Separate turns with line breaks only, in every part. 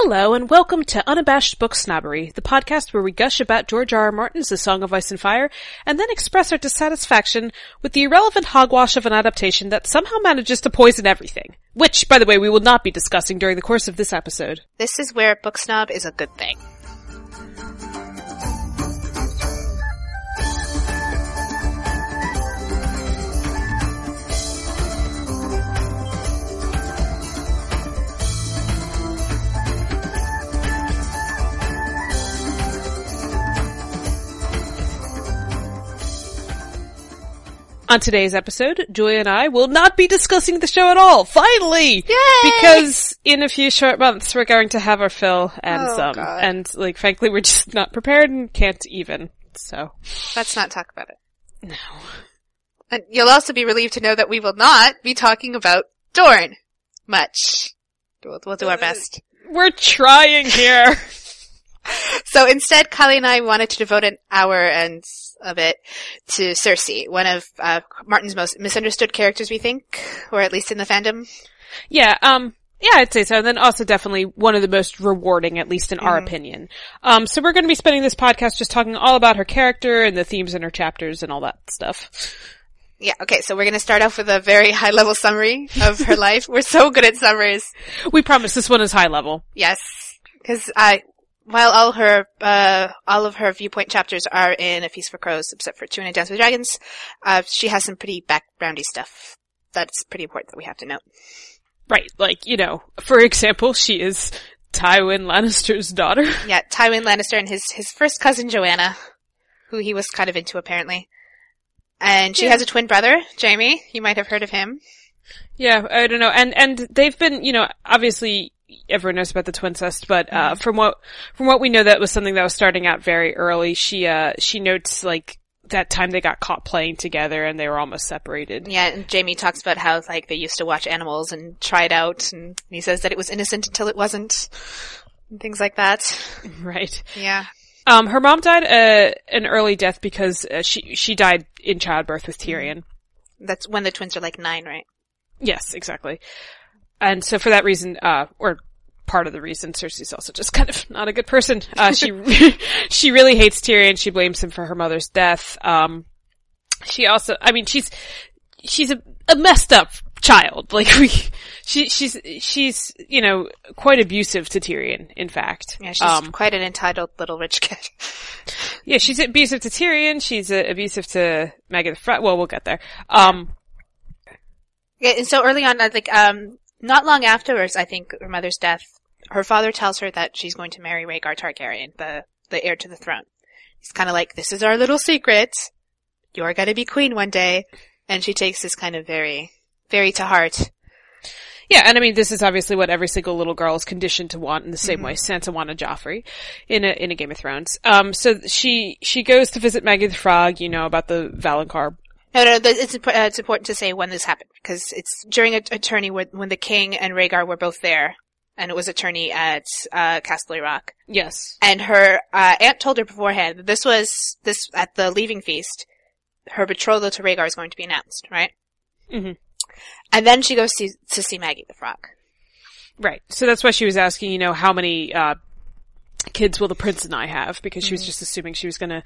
Hello and welcome to Unabashed Book Snobbery, the podcast where we gush about George R. R. Martin's The Song of Ice and Fire, and then express our dissatisfaction with the irrelevant hogwash of an adaptation that somehow manages to poison everything. Which, by the way, we will not be discussing during the course of this episode.
This is where book snob is a good thing.
On today's episode, Julia and I will not be discussing the show at all, finally!
Yay!
Because in a few short months we're going to have our fill and
Oh,
some.
God.
And, like, frankly, we're just not prepared and can't even. So,
Let's not talk about it.
no.
And you'll also be relieved to know that we will not be talking about Dorne much. We'll, we'll do our uh, best.
We're trying here!
So instead, Kylie and I wanted to devote an hour and of it to Cersei, one of uh, Martin's most misunderstood characters, we think, or at least in the fandom.
Yeah, um, yeah, I'd say so. And then also definitely one of the most rewarding, at least in our opinion. Um, so we're going to be spending this podcast just talking all about her character and the themes in her chapters and all that stuff.
Yeah, okay, so we're gonna start off with a very high level summary of her life. We're so good at summaries.
We promise this one is high level.
Yes, because I, while all her, uh, all of her viewpoint chapters are in A Feast for Crows, except for Two and a Dance with Dragons, uh, she has some pretty backgroundy stuff that's pretty important that we have to note.
Right, like, you know, for example, she is Tywin Lannister's daughter.
Yeah, Tywin Lannister and his his first cousin Joanna, who he was kind of into apparently, and she
Yeah.
has a twin brother, Jaime. You might have heard of him.
Yeah, I don't know. And, and they've been, you know, obviously everyone knows about the twincest, but, uh, from what, from what we know, that was something that was starting out very early. She, uh, she notes like that time they got caught playing together and they were almost separated.
Yeah, and Jaime talks about how like they used to watch animals and try it out, and he says that it was innocent until it wasn't, and things like that.
Right.
Yeah.
Um, her mom died, uh, an early death because uh, she, she died in childbirth with Tyrion.
That's when the twins are like nine, right?
Yes, exactly. And so for that reason, uh, or part of the reason, Cersei's also just kind of not a good person. Uh, she, she really hates Tyrion. She blames him for her mother's death. Um, she also, I mean, she's, she's a, a messed up child. Like we, she, she's, she's, you know, quite abusive to Tyrion, in fact.
Yeah, she's
um,
quite an entitled little rich kid.
yeah, she's abusive to Tyrion. She's uh, abusive to Maggie the Frog. Well, we'll get there. Um,
yeah, and so early on, I think, um, not long afterwards, I think her mother's death, her father tells her that she's going to marry Rhaegar Targaryen, the the heir to the throne. He's kind of like, "This is our little secret. You're gonna be queen one day," and she takes this kind of very, very to heart.
Yeah, and I mean, this is obviously what every single little girl is conditioned to want in the same way Sansa wanted Joffrey in a, in a Game of Thrones. Um, so she, she goes to visit Maggie the Frog, you know, about the Valonqar.
No, no, it's, uh, it's important to say when this happened because it's during a, a tourney when, when the king and Rhaegar were both there, and it was a tourney at uh, Casterly Rock.
Yes.
And her uh, aunt told her beforehand that this was this at the leaving feast. Her betrothal to Rhaegar is going to be announced, right?
Mhm.
And then she goes to, to see Maggie the Frog.
Right. So that's why she was asking, you know, how many, uh, kids will the prince and I have? Because she was just assuming she was gonna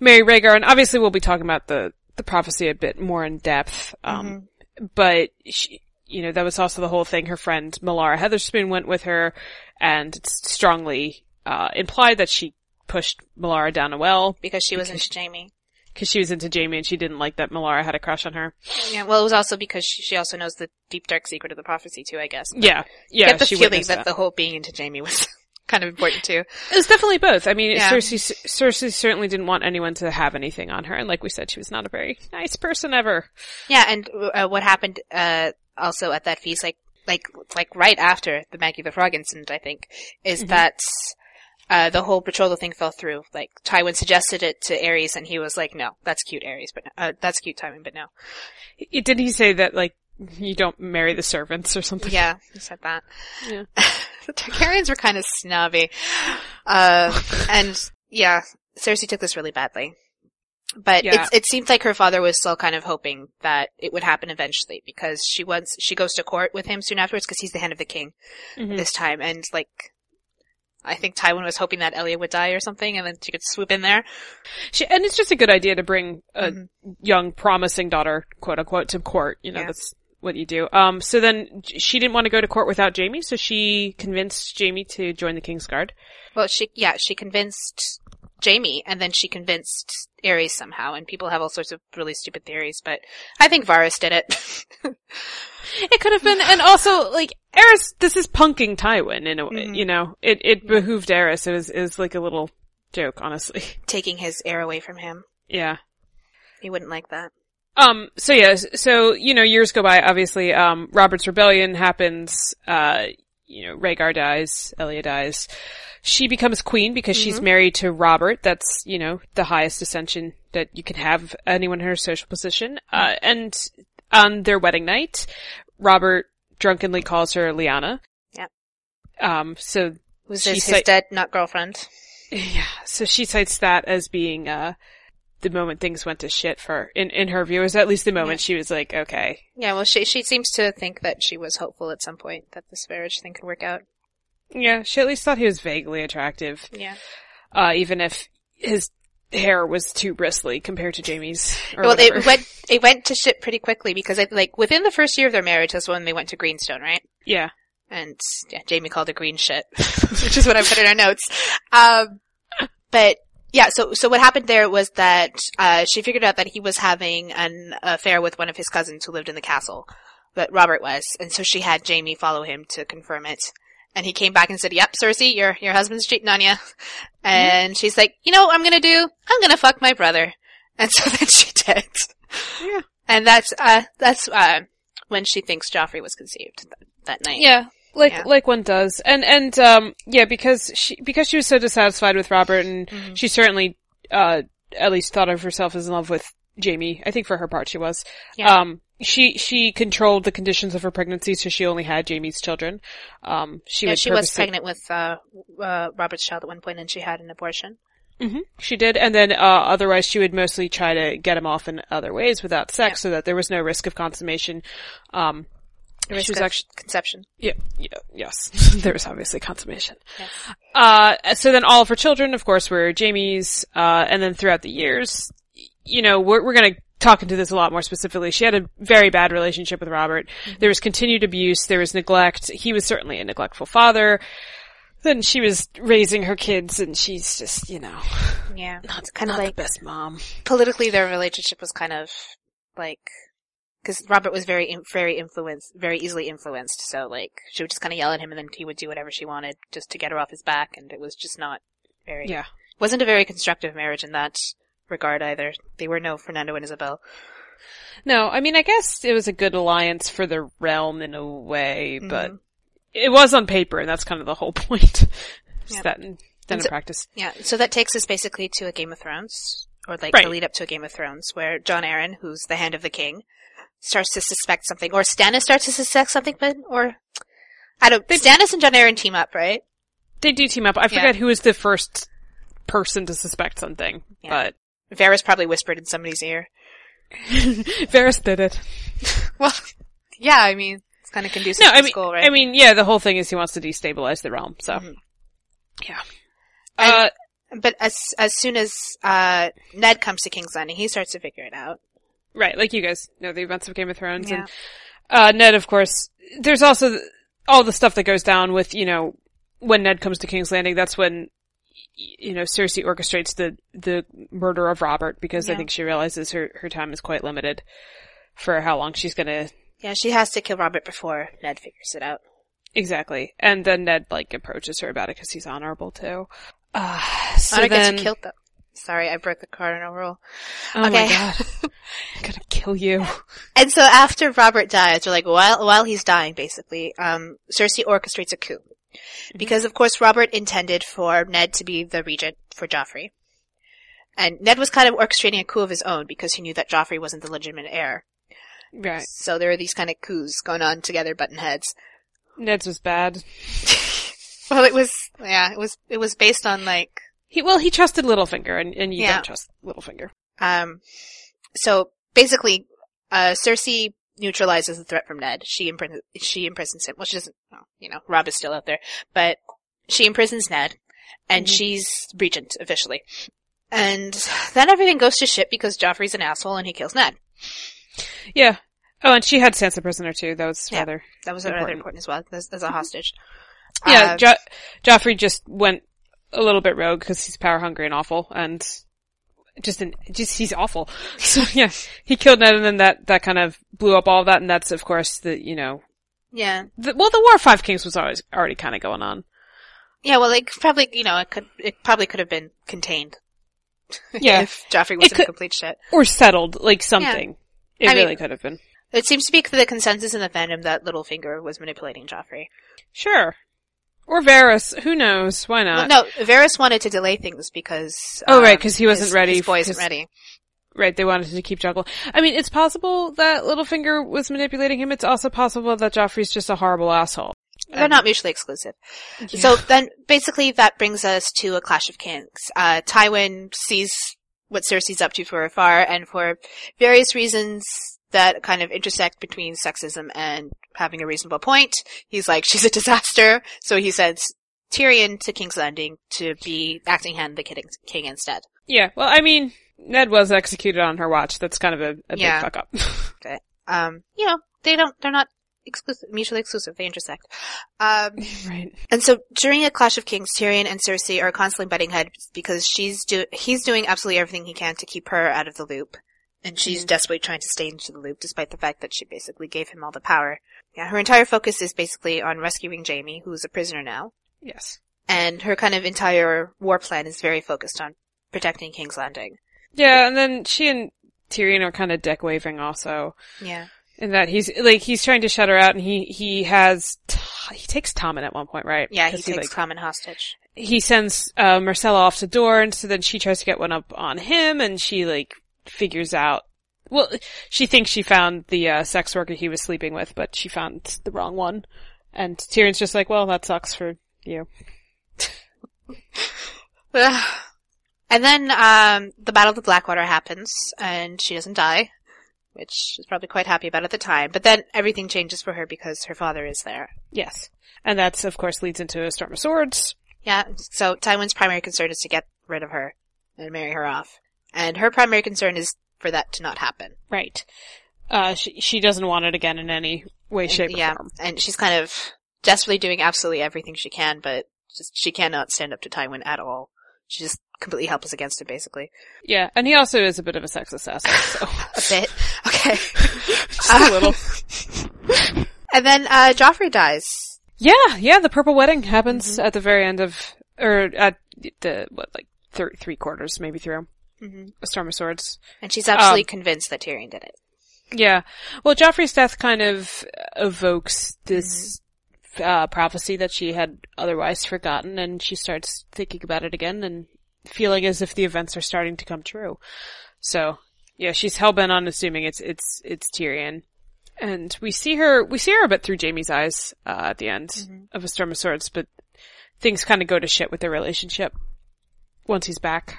marry Rhaegar. And obviously we'll be talking about the, the prophecy a bit more in depth. Um, but she, you know, that was also the whole thing. Her friend Melara Hetherspoon went with her and it's strongly, uh, implied that she pushed Melara down a well
because she was into Jaime.
because she was into Jaime and she didn't like that Melara had a crush on her.
Yeah, well, it was also because she, also knows the deep dark secret of the prophecy too. I guess.
Yeah. Yeah.
Get the
she
feeling
witnessed
that, the whole being into Jaime was kind of important too.
It was definitely both. I mean,
Yeah.
Cersei, Cersei certainly didn't want anyone to have anything on her, and like we said, she was not a very nice person ever.
Yeah, and uh, what happened uh, also at that feast, like like like right after the Maggie the Frog incident, I think, is that uh, the whole betrothal thing fell through. Like Tywin suggested it to Aerys, and he was like, "No, that's cute, Aerys, but uh, that's cute, Tywin, but no."
He- Did he say that like you don't marry the servants or something?
Yeah, you said that.
Yeah.
the Targaryens were kind of snobby, uh, and yeah, Cersei took this really badly. But
Yeah.
it's, it seemed like her father was still kind of hoping that it would happen eventually because she once she goes to court with him soon afterwards because he's the hand of the king
Mhm.
this time, and like I think Tywin was hoping that Elia would die or something, and then she could swoop in there.
She, and it's just a good idea to bring a
Mhm.
young, promising daughter, quote unquote, to court. You know,
Yeah.
that's what you do. Um, so then she didn't want to go to court without Jaime, so she convinced Jaime to join the King's Guard.
Well, she yeah, she convinced Jaime, and then she convinced Aerys somehow. And people have all sorts of really stupid theories, but I think Varys did it.
It could have been, and also, like, Aerys, this is punking Tywin in a way,
Mhm.
you know? It, it behooved Aerys. It was, it was like a little joke, honestly.
Taking his heir away from him,
Yeah.
he wouldn't like that.
Um, so yeah, so, you know, years go by, obviously, um, Robert's rebellion happens, uh, you know, Rhaegar dies, Elia dies. She becomes queen because she's married to Robert. That's, you know, the highest ascension that you can have anyone in her social position. Uh, and on their wedding night, Robert drunkenly calls her Lyanna.
Yep.
Um, so,
Was
She
his, dead, not girlfriend?
yeah, so she cites that as being, uh, the moment things went to shit for, in, in her view, is at least the moment she was like, okay,
Yeah, well, she she seems to think that she was hopeful at some point that this marriage thing could work out.
Yeah, she at least thought he was vaguely attractive,
Yeah.
uh, even if his hair was too bristly compared to Jaime's.
Well,
whatever.
it went it went to shit pretty quickly because I, like within the first year of their marriage, that's when they went to Greenstone, right?
yeah,
And yeah, Jaime called it green shit, which is what I put in our notes. Um, but yeah, so so what happened there was that uh, she figured out that he was having an affair with one of his cousins who lived in the castle, that Robert was, and so she had Jaime follow him to confirm it. And he came back and said, "Yep, Cersei, your your husband's cheating on you." And she's like, "You know what I'm gonna do? I'm gonna fuck my brother." And so then she did.
Yeah.
And that's uh that's uh when she thinks Joffrey was conceived that, that night.
yeah, like
Yeah.
like one does, and and um, yeah, because she because she was so dissatisfied with Robert, and
Mhm.
she certainly uh at least thought of herself as in love with Jaime. I think for her part she was.
Yeah.
Um, she she controlled the conditions of her pregnancy, so she only had Jaime's children. Um, she
yeah, she was pregnant with uh, uh, Robert's child at one point, and she had an abortion.
hmm She did, and then uh, otherwise she would mostly try to get him off in other ways without sex, so that there was no risk of consummation. Um,
The risk
she was
of
actually
conception.
yeah, yeah yes. there was obviously consummation.
Yes.
Uh, so then all of her children, of course, were Jaime's, uh, and then throughout the years, you know, we're, we're gonna talk into this a lot more specifically. She had a very bad relationship with Robert. There was continued abuse, there was neglect. He was certainly a neglectful father. Then she was raising her kids and she's just, you know,
Yeah,
not,
kind of like
the best mom.
politically, their relationship was kind of like because Robert was very very influenced, very easily influenced. So like she would just kind of yell at him, and then he would do whatever she wanted just to get her off his back, and it was just not very.
Yeah.
wasn't a very constructive marriage in that regard either. They were no Fernando and Isabel.
No, I mean, I guess it was a good alliance for the realm in a way, but
Mhm.
it was on paper, and that's kind of the whole point.
Yep.
that in, then in
so-
practice.
Yeah, so that takes us basically to a Game of Thrones, or like
Right.
the lead up to a Game of Thrones, where Jon Arryn, who's the hand of the king, starts to suspect something, or Stannis starts to suspect something, but or I don't. Stannis and Jon Arryn team up, right?
They do team up. I
Yeah.
forget who was the first person to suspect something,
Yeah.
but
Varys probably whispered in somebody's ear.
Varys did it.
Well, yeah, I mean, it's kind of conducive
No,
to
I mean,
school, right?
I mean, yeah, the whole thing is he wants to destabilize the realm. So,
Mhm.
yeah.
And-
Uh,
but as as soon as uh, Ned comes to King's Landing, he starts to figure it out.
Right, like you guys know the events of Game of Thrones,
Yeah.
and uh, Ned, of course. There's also th- all the stuff that goes down with you know when Ned comes to King's Landing. That's when you know Cersei orchestrates the the murder of Robert because I think she realizes her her time is quite limited for how long she's gonna
Yeah, she has to kill Robert before Ned figures it out.
Exactly. And then Ned, like, approaches her about it because he's honorable too. Uh, so
Honor
then,
gets killed though. Sorry, I broke the cardinal rule.
oh
Okay.
my god. I'm gonna kill you.
And so after Robert dies, or like while while he's dying, basically, um, Cersei orchestrates a coup. Because of course Robert intended for Ned to be the regent for Joffrey. And Ned was kind of orchestrating a coup of his own because he knew that Joffrey wasn't the legitimate heir.
Right.
So there are these kind of coups going on together, button heads.
Ned's was bad.
Well, it was, yeah, it was, it was based on like,
He, well, he trusted Littlefinger and, and you
Yeah.
don't trust Littlefinger.
um, so basically, uh, Cersei neutralizes the threat from Ned. She imprisons, she imprisons him. Well, she doesn't, well, you know, Robb is still out there, but she imprisons Ned, and
Mhm.
she's regent officially. And then everything goes to shit because Joffrey's an asshole and he kills Ned.
Yeah. Oh, and she had Sansa prisoner too. That was
Yeah.
rather.
That was rather
Important.
important as well as, as a hostage.
Yeah,
Uh,
jo- Joffrey just went a little bit rogue because he's power hungry and awful, and just an, just he's awful. So yeah, he killed Ned, and then that that kind of blew up all of that, and that's of course the you know,
yeah,
the, well, the War of Five Kings was always already kind of going on.
yeah. Well, like probably you know it could it probably could have been contained.
Yeah.
if Joffrey wasn't
could-
a complete shit.
or settled, like something. It
I mean-
really could have been.
It seems to be the consensus in the fandom that Littlefinger was manipulating Joffrey.
Sure. Or Varys, who knows? Why not?
Well, no, Varys wanted to delay things because
Oh, right, because he wasn't
his-
ready
His boy isn't ready.
Right, they wanted to keep juggle. I mean, it's possible that Littlefinger was manipulating him. It's also possible that Joffrey's just a horrible asshole.
They're not mutually exclusive. So then, basically, that brings us to a clash of kings. Uh, Tywin sees what Cersei's up to from afar, and for various reasons that kind of intersect between sexism and having a reasonable point, he's like, she's a disaster. So he sends Tyrion to King's Landing to be acting hand the king, instead.
Yeah, well, I mean, Ned was executed on her watch. That's kind of a, a
Yeah.
big fuck up. okay.
Um, you know, they don't, they're not exclusive, mutually exclusive. They intersect. Um,
right.
And so during a clash of kings, Tyrion and Cersei are constantly butting heads because she's do he's doing absolutely everything he can to keep her out of the loop. And she's desperately trying to stay into the loop despite the fact that she basically gave him all the power. Yeah, her entire focus is basically on rescuing Jaime, who's a prisoner now.
Yes.
And her kind of entire war plan is very focused on protecting King's Landing.
Yeah, and then she and Tyrion are kind of deck waving also.
Yeah.
In that he's, like, he's trying to shut her out and he, he has, he takes Tommen at one point, right?
Yeah, he takes
like,
Tommen hostage.
he sends uh, Myrcella off to Dorne, so then she tries to get one up on him, and she like figures out. Well, she thinks she found the uh, sex worker he was sleeping with, but she found the wrong one. And Tyrion's just like, "Well, that sucks for you."
and then um, the Battle of the Blackwater happens, and she doesn't die, which she's probably quite happy about at the time. But then everything changes for her because her father is there.
Yes, and that's of course leads into a storm of swords.
Yeah, so Tywin's primary concern is to get rid of her and marry her off. And her primary concern is for that to not happen.
Right. Uh, she she doesn't want it again in any way, shape, or
yeah,
form.
and she's kind of desperately doing absolutely everything she can, but just she cannot stand up to Tywin at all. She's just completely helpless against him, basically.
Yeah, and he also is a bit of a sex assassin, so
A bit. Okay.
just a little.
And then uh Joffrey dies.
Yeah, yeah, the purple wedding happens at the very end of, or at the, what, like, thir- three quarters, maybe through
hmm
A Storm of Swords.
And she's absolutely
Um,
convinced that Tyrion did it.
Yeah. Well, Joffrey's death kind of evokes this, uh, prophecy that she had otherwise forgotten, and she starts thinking about it again and feeling as if the events are starting to come true. So, yeah, she's hellbent on assuming it's, it's, it's Tyrion. And we see her, we see her a bit through Jaime's eyes, uh, at the end
Mhm.
of A Storm of Swords, but things kind of go to shit with their relationship once he's back.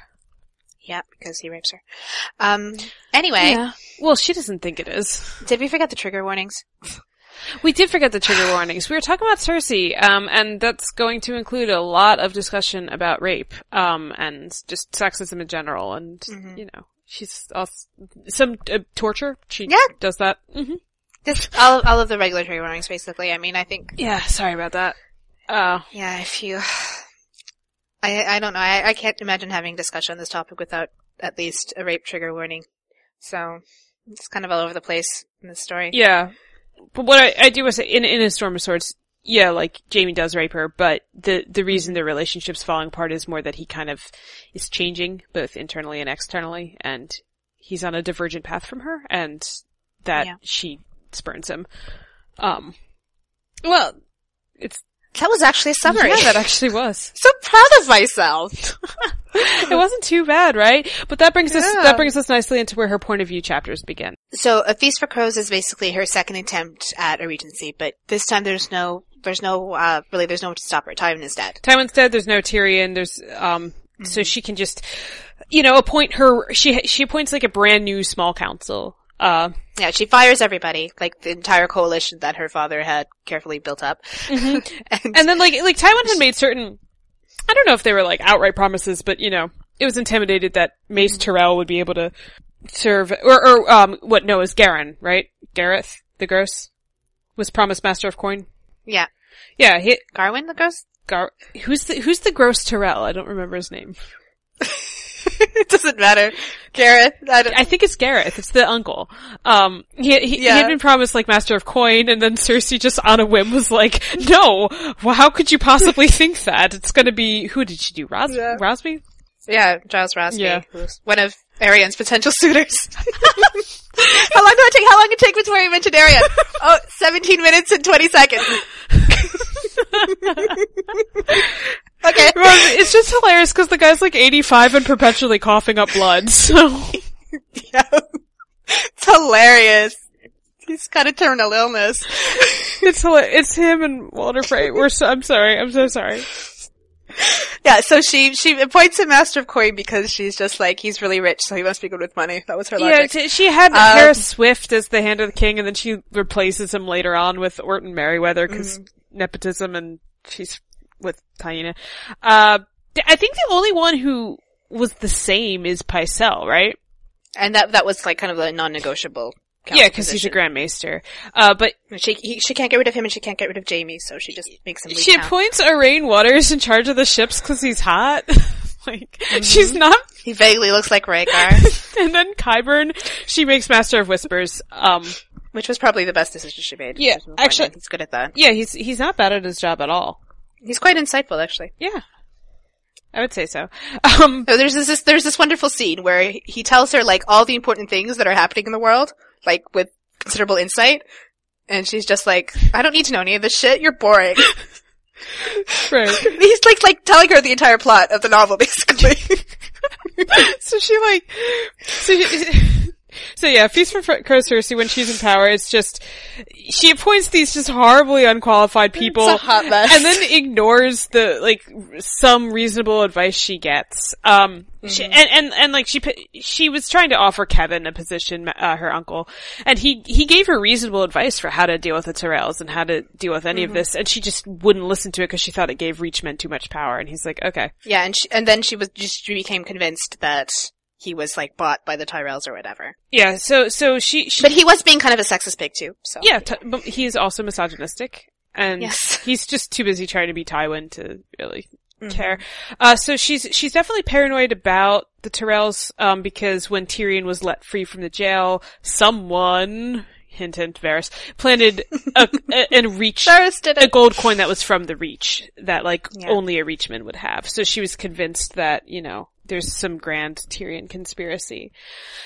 Yeah, because he rapes her. Um, anyway,
Well, she doesn't think it is.
did we forget the trigger warnings?
We did forget the trigger warnings. We were talking about Cersei, um, and that's going to include a lot of discussion about rape, um, and just sexism in general, and
Mhm.
you know, she's also, some uh, torture. She
Yeah.
does that. hmm
Just all of, all of the regulatory warnings, basically. I mean, I think,
Yeah, sorry about that. Uh,
yeah, if you, I, I don't know, I, I can't imagine having discussion on this topic without at least a rape trigger warning. So, it's kind of all over the place in this story.
yeah, but what I, I do was in in a Storm of Swords, yeah, like Jaime does rape her, but the the reason their relationship's falling apart is more that he kind of is changing both internally and externally, and he's on a divergent path from her, and that
Yeah.
she spurns him. Um, well, it's
That was actually a summary.
yeah, that actually was.
so proud of myself.
it wasn't too bad, right? But that brings us that brings us nicely into where her point of view chapters begin.
So, A Feast for Crows is basically her second attempt at a regency, but this time there's no, there's no, uh, really there's no one to stop her. Tywin is dead.
Tywin's dead. There's no Tyrion. There's um,
Mm-hmm.
so she can just, you know, appoint her. She she appoints like a brand new small council. Uh,
Yeah, she fires everybody, like the entire coalition that her father had carefully built up. and,
and then like, like Tywin had made certain, I don't know if they were like outright promises, but you know, it was intimidated that Mace Tyrell would be able to serve, or, or, um, what, no, it was Garen, right? Gareth, the Gross, was promised Master of Coin.
yeah,
Yeah, he,
Garwin the Gross?
Gar, who's the, who's the Gross Tyrell? I don't remember his name.
it doesn't matter. Gareth, I don't,
I think it's Gareth. It's the uncle. Um, he, he, he had been promised like Master of Coin, and then Cersei just on a whim was like, "No, well, how could you possibly think that? It's going to be who did she do? Ros-
Yeah.
Rosby?
yeah, Giles Rosby,
Yeah.
one of Arianne's potential suitors. how long did it take? How long did it take before you mentioned Arianne? Oh, 17 minutes and 20 seconds. okay.
It's just hilarious because the guy's like 85 and perpetually coughing up blood. So
Yeah. It's hilarious. He's got a terminal illness.
it's it's him and Walder Frey. We're so, I'm sorry. I'm so sorry.
Yeah, so she she appoints him master of coin because she's just like he's really rich, so he must be good with money. That was her
Yeah,
logic.
t- she had
Um,
Harys Swyft as the Hand of the King, and then she replaces him later on with Orton Merryweather because
Mm-hmm.
nepotism, and she's with Taena. Uh, I think the only one who was the same is Pycelle, right?
and that that was like kind of a non-negotiable.
Yeah, because he's a Grand Maester. Uh, but
She he, she can't get rid of him, and she can't get rid of Jaime, so she just makes him.
She
town.
appoints Aurane Waters in charge of the ships because he's hot. like
Mm-hmm.
she's not.
He vaguely looks like Rhaegar,
And then Qyburn, she makes Master of Whispers. Um,
which was probably the best decision she made.
Yeah,
There's no point
actually-
he's good at that.
yeah, he's he's not bad at his job at all.
He's quite insightful, actually.
Yeah, I would say so. Um,
So there's this there's this wonderful scene where he tells her like all the important things that are happening in the world, like with considerable insight, and she's just like, I don't need to know any of this shit. You're boring.
right.
He's like like telling her the entire plot of the novel, basically.
so she like, so, she- so yeah, Feast for Fr- Crow Cersei when she's in power, it's just, she appoints these just horribly unqualified people.
It's a hot mess.
And then ignores the, like, some reasonable advice she gets. Um, she,
Mm-hmm.
and, and, and like she, she was trying to offer Kevan a position, uh, her uncle, and he, he gave her reasonable advice for how to deal with the Tyrells and how to deal with any
Mm-hmm.
of this, and she just wouldn't listen to it because she thought it gave Reachmen too much power, and he's like, okay.
yeah, and she, and then she was just she became convinced that he was like bought by the Tyrells or whatever.
Yeah, so, so she, she
But he was being kind of a sexist pig too. So
Yeah, t- but he's also misogynistic, and
Yes.
he's just too busy trying to be Tywin to really. Care. Uh, so she's she's definitely paranoid about the Tyrells, um, because when Tyrion was let free from the jail, someone hint hint Varys planted a, a, a reach
Varys did
a gold coin that was from the Reach that like
Yeah.
only a Reachman would have. So she was convinced that you know there's some grand Tyrion conspiracy.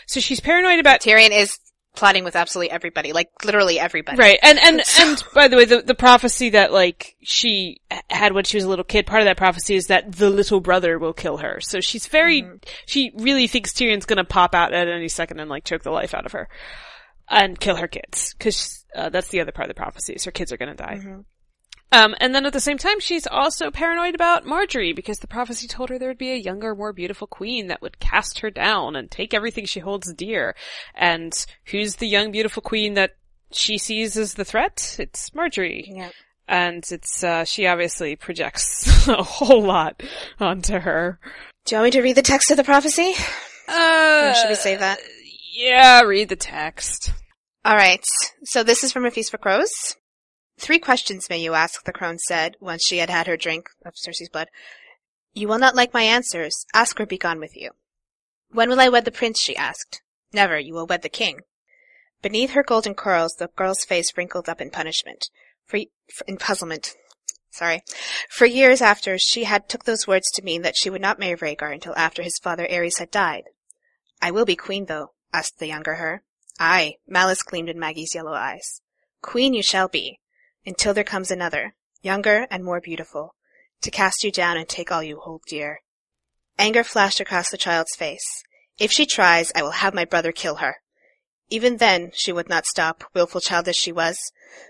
So she's paranoid about
Tyrion is plotting with absolutely everybody, like literally everybody.
Right. And, and, and by the way, the, the prophecy that like she had when she was a little kid, part of that prophecy is that the little brother will kill her. So she's very, she really thinks Tyrion's gonna pop out at any second and like choke the life out of her. And kill her kids. Cause, uh, that's the other part of the prophecy is her kids are gonna die. Um, and then at the same time, she's also paranoid about Margaery because the prophecy told her there would be a younger, more beautiful queen that would cast her down and take everything she holds dear. And who's the young, beautiful queen that she sees as the threat? It's Margaery.
Yeah.
And it's, uh, she obviously projects a whole lot onto her.
Do you want me to read the text of the prophecy?
Uh,
Or should we save that?
Yeah, read the text.
All right. So this is from A Feast for Crows. Three questions may you ask, the crone said, once she had had her drink of Cersei's blood. You will not like my answers. Ask or be gone with you. When will I wed the prince? she asked. Never. You will wed the king. Beneath her golden curls, the girl's face wrinkled up in punishment. For, for in puzzlement. Sorry. For years after, she had took those words to mean that she would not marry Rhaegar until after his father Aerys had died. I will be queen, though, asked the younger her. Aye, malice gleamed in Maggie's yellow eyes. Queen you shall be, until there comes another, younger and more beautiful, to cast you down and take all you hold dear. Anger flashed across the child's face. If she tries, I will have my brother kill her. Even then, she would not stop, wilful child as she was.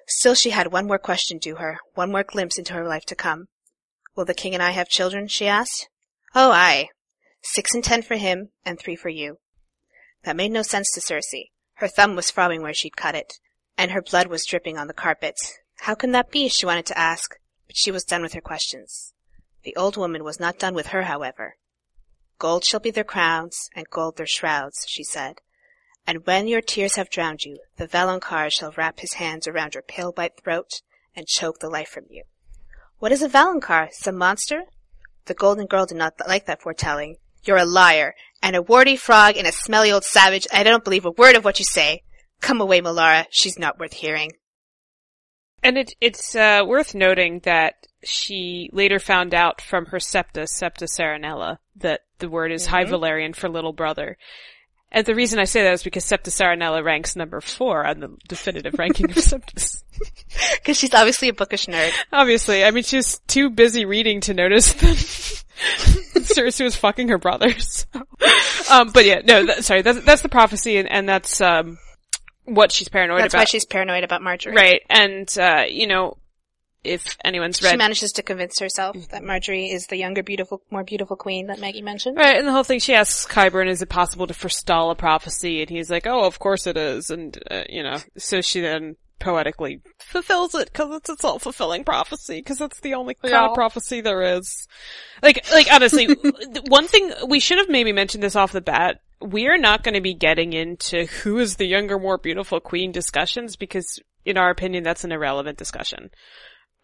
Still she had one more question to her, one more glimpse into her life to come. Will the king and I have children? she asked. Oh, aye. Six and ten for him, and three for you. That made no sense to Cersei. Her thumb was throbbing where she'd cut it, and her blood was dripping on the carpet. How can that be? she wanted to ask, but she was done with her questions. The old woman was not done with her, however. Gold shall be their crowns, and gold their shrouds, she said. And when your tears have drowned you, the Valonqar shall wrap his hands around your pale white throat and choke the life from you. What is a Valonqar? Some monster? The golden girl did not like that foretelling. You're a liar, and a warty frog, and a smelly old savage. I don't believe a word of what you say. Come away, Melara. She's not worth hearing.
And it, it's uh, worth noting that she later found out from her septa, Septa Saranella, that the word is High Valyrian for little brother. And the reason I say that is because Septa Saranella ranks number four on the definitive ranking of septas.
Because she's obviously a bookish nerd.
Obviously, I mean, she's too busy reading to notice that Cersei was fucking her brothers. um, but yeah, no, that, sorry, that's, that's the prophecy, and, and that's um, what she's paranoid
That's
about.
why she's paranoid about Margaery.
right, and uh, you know, if anyone's read.
She manages to convince herself that Margaery is the younger, beautiful, more beautiful queen that Maggie mentioned.
Right, and the whole thing, she asks Qyburn, is it possible to forestall a prophecy? And he's like, oh, of course it is. And, uh, you know, so she then poetically fulfills it because it's a self-fulfilling prophecy because it's the only kind
Yeah.
of prophecy there is. Like, like honestly, one thing, we should have maybe mentioned this off the bat. We are not going to be getting into who is the younger, more beautiful queen discussions because in our opinion, that's an irrelevant discussion.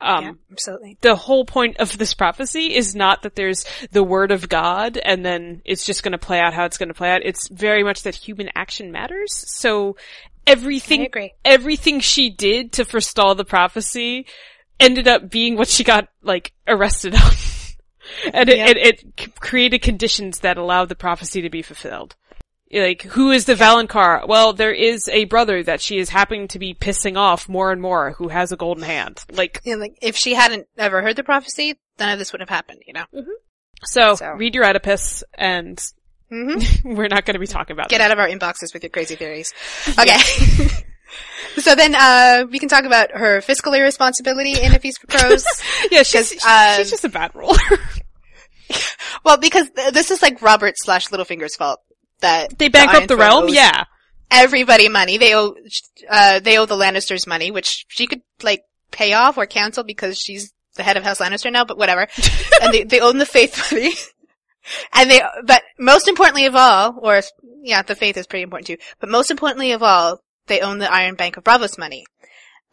Um,
yeah, absolutely.
the whole point of this prophecy is not that there's the word of God and then it's just going to play out how it's going to play out. It's very much that human action matters. So everything, everything she did to forestall the prophecy ended up being what she got like arrested on. and it,
Yeah.
it, it created conditions that allowed the prophecy to be fulfilled. Like, who is the Valonqar? Well, there is a brother that she is happening to be pissing off more and more who has a golden hand. Like,
Yeah, like if she hadn't ever heard the prophecy, none of this would have happened. You know.
So,
So-
read your Oedipus, and
hmm
we're not going to be talking about
Get
it.
out of our inboxes with your crazy theories. Okay. so then, uh, we can talk about her fiscal irresponsibility in A Feast for Crows.
Yeah, she's,
'Cause, um,
she's just a bad ruler.
well, because th- this is like Robert slash Littlefinger's fault that
they
the
bankrupt the realm? Yeah.
Everybody money. They owe, uh, they owe the Lannisters money, which she could like pay off or cancel because she's the head of House Lannister now, but whatever. and they, they own the faith money. and they, but most importantly of all, or, yeah, the faith is pretty important too, but most importantly of all, they own the Iron Bank of Braavos money.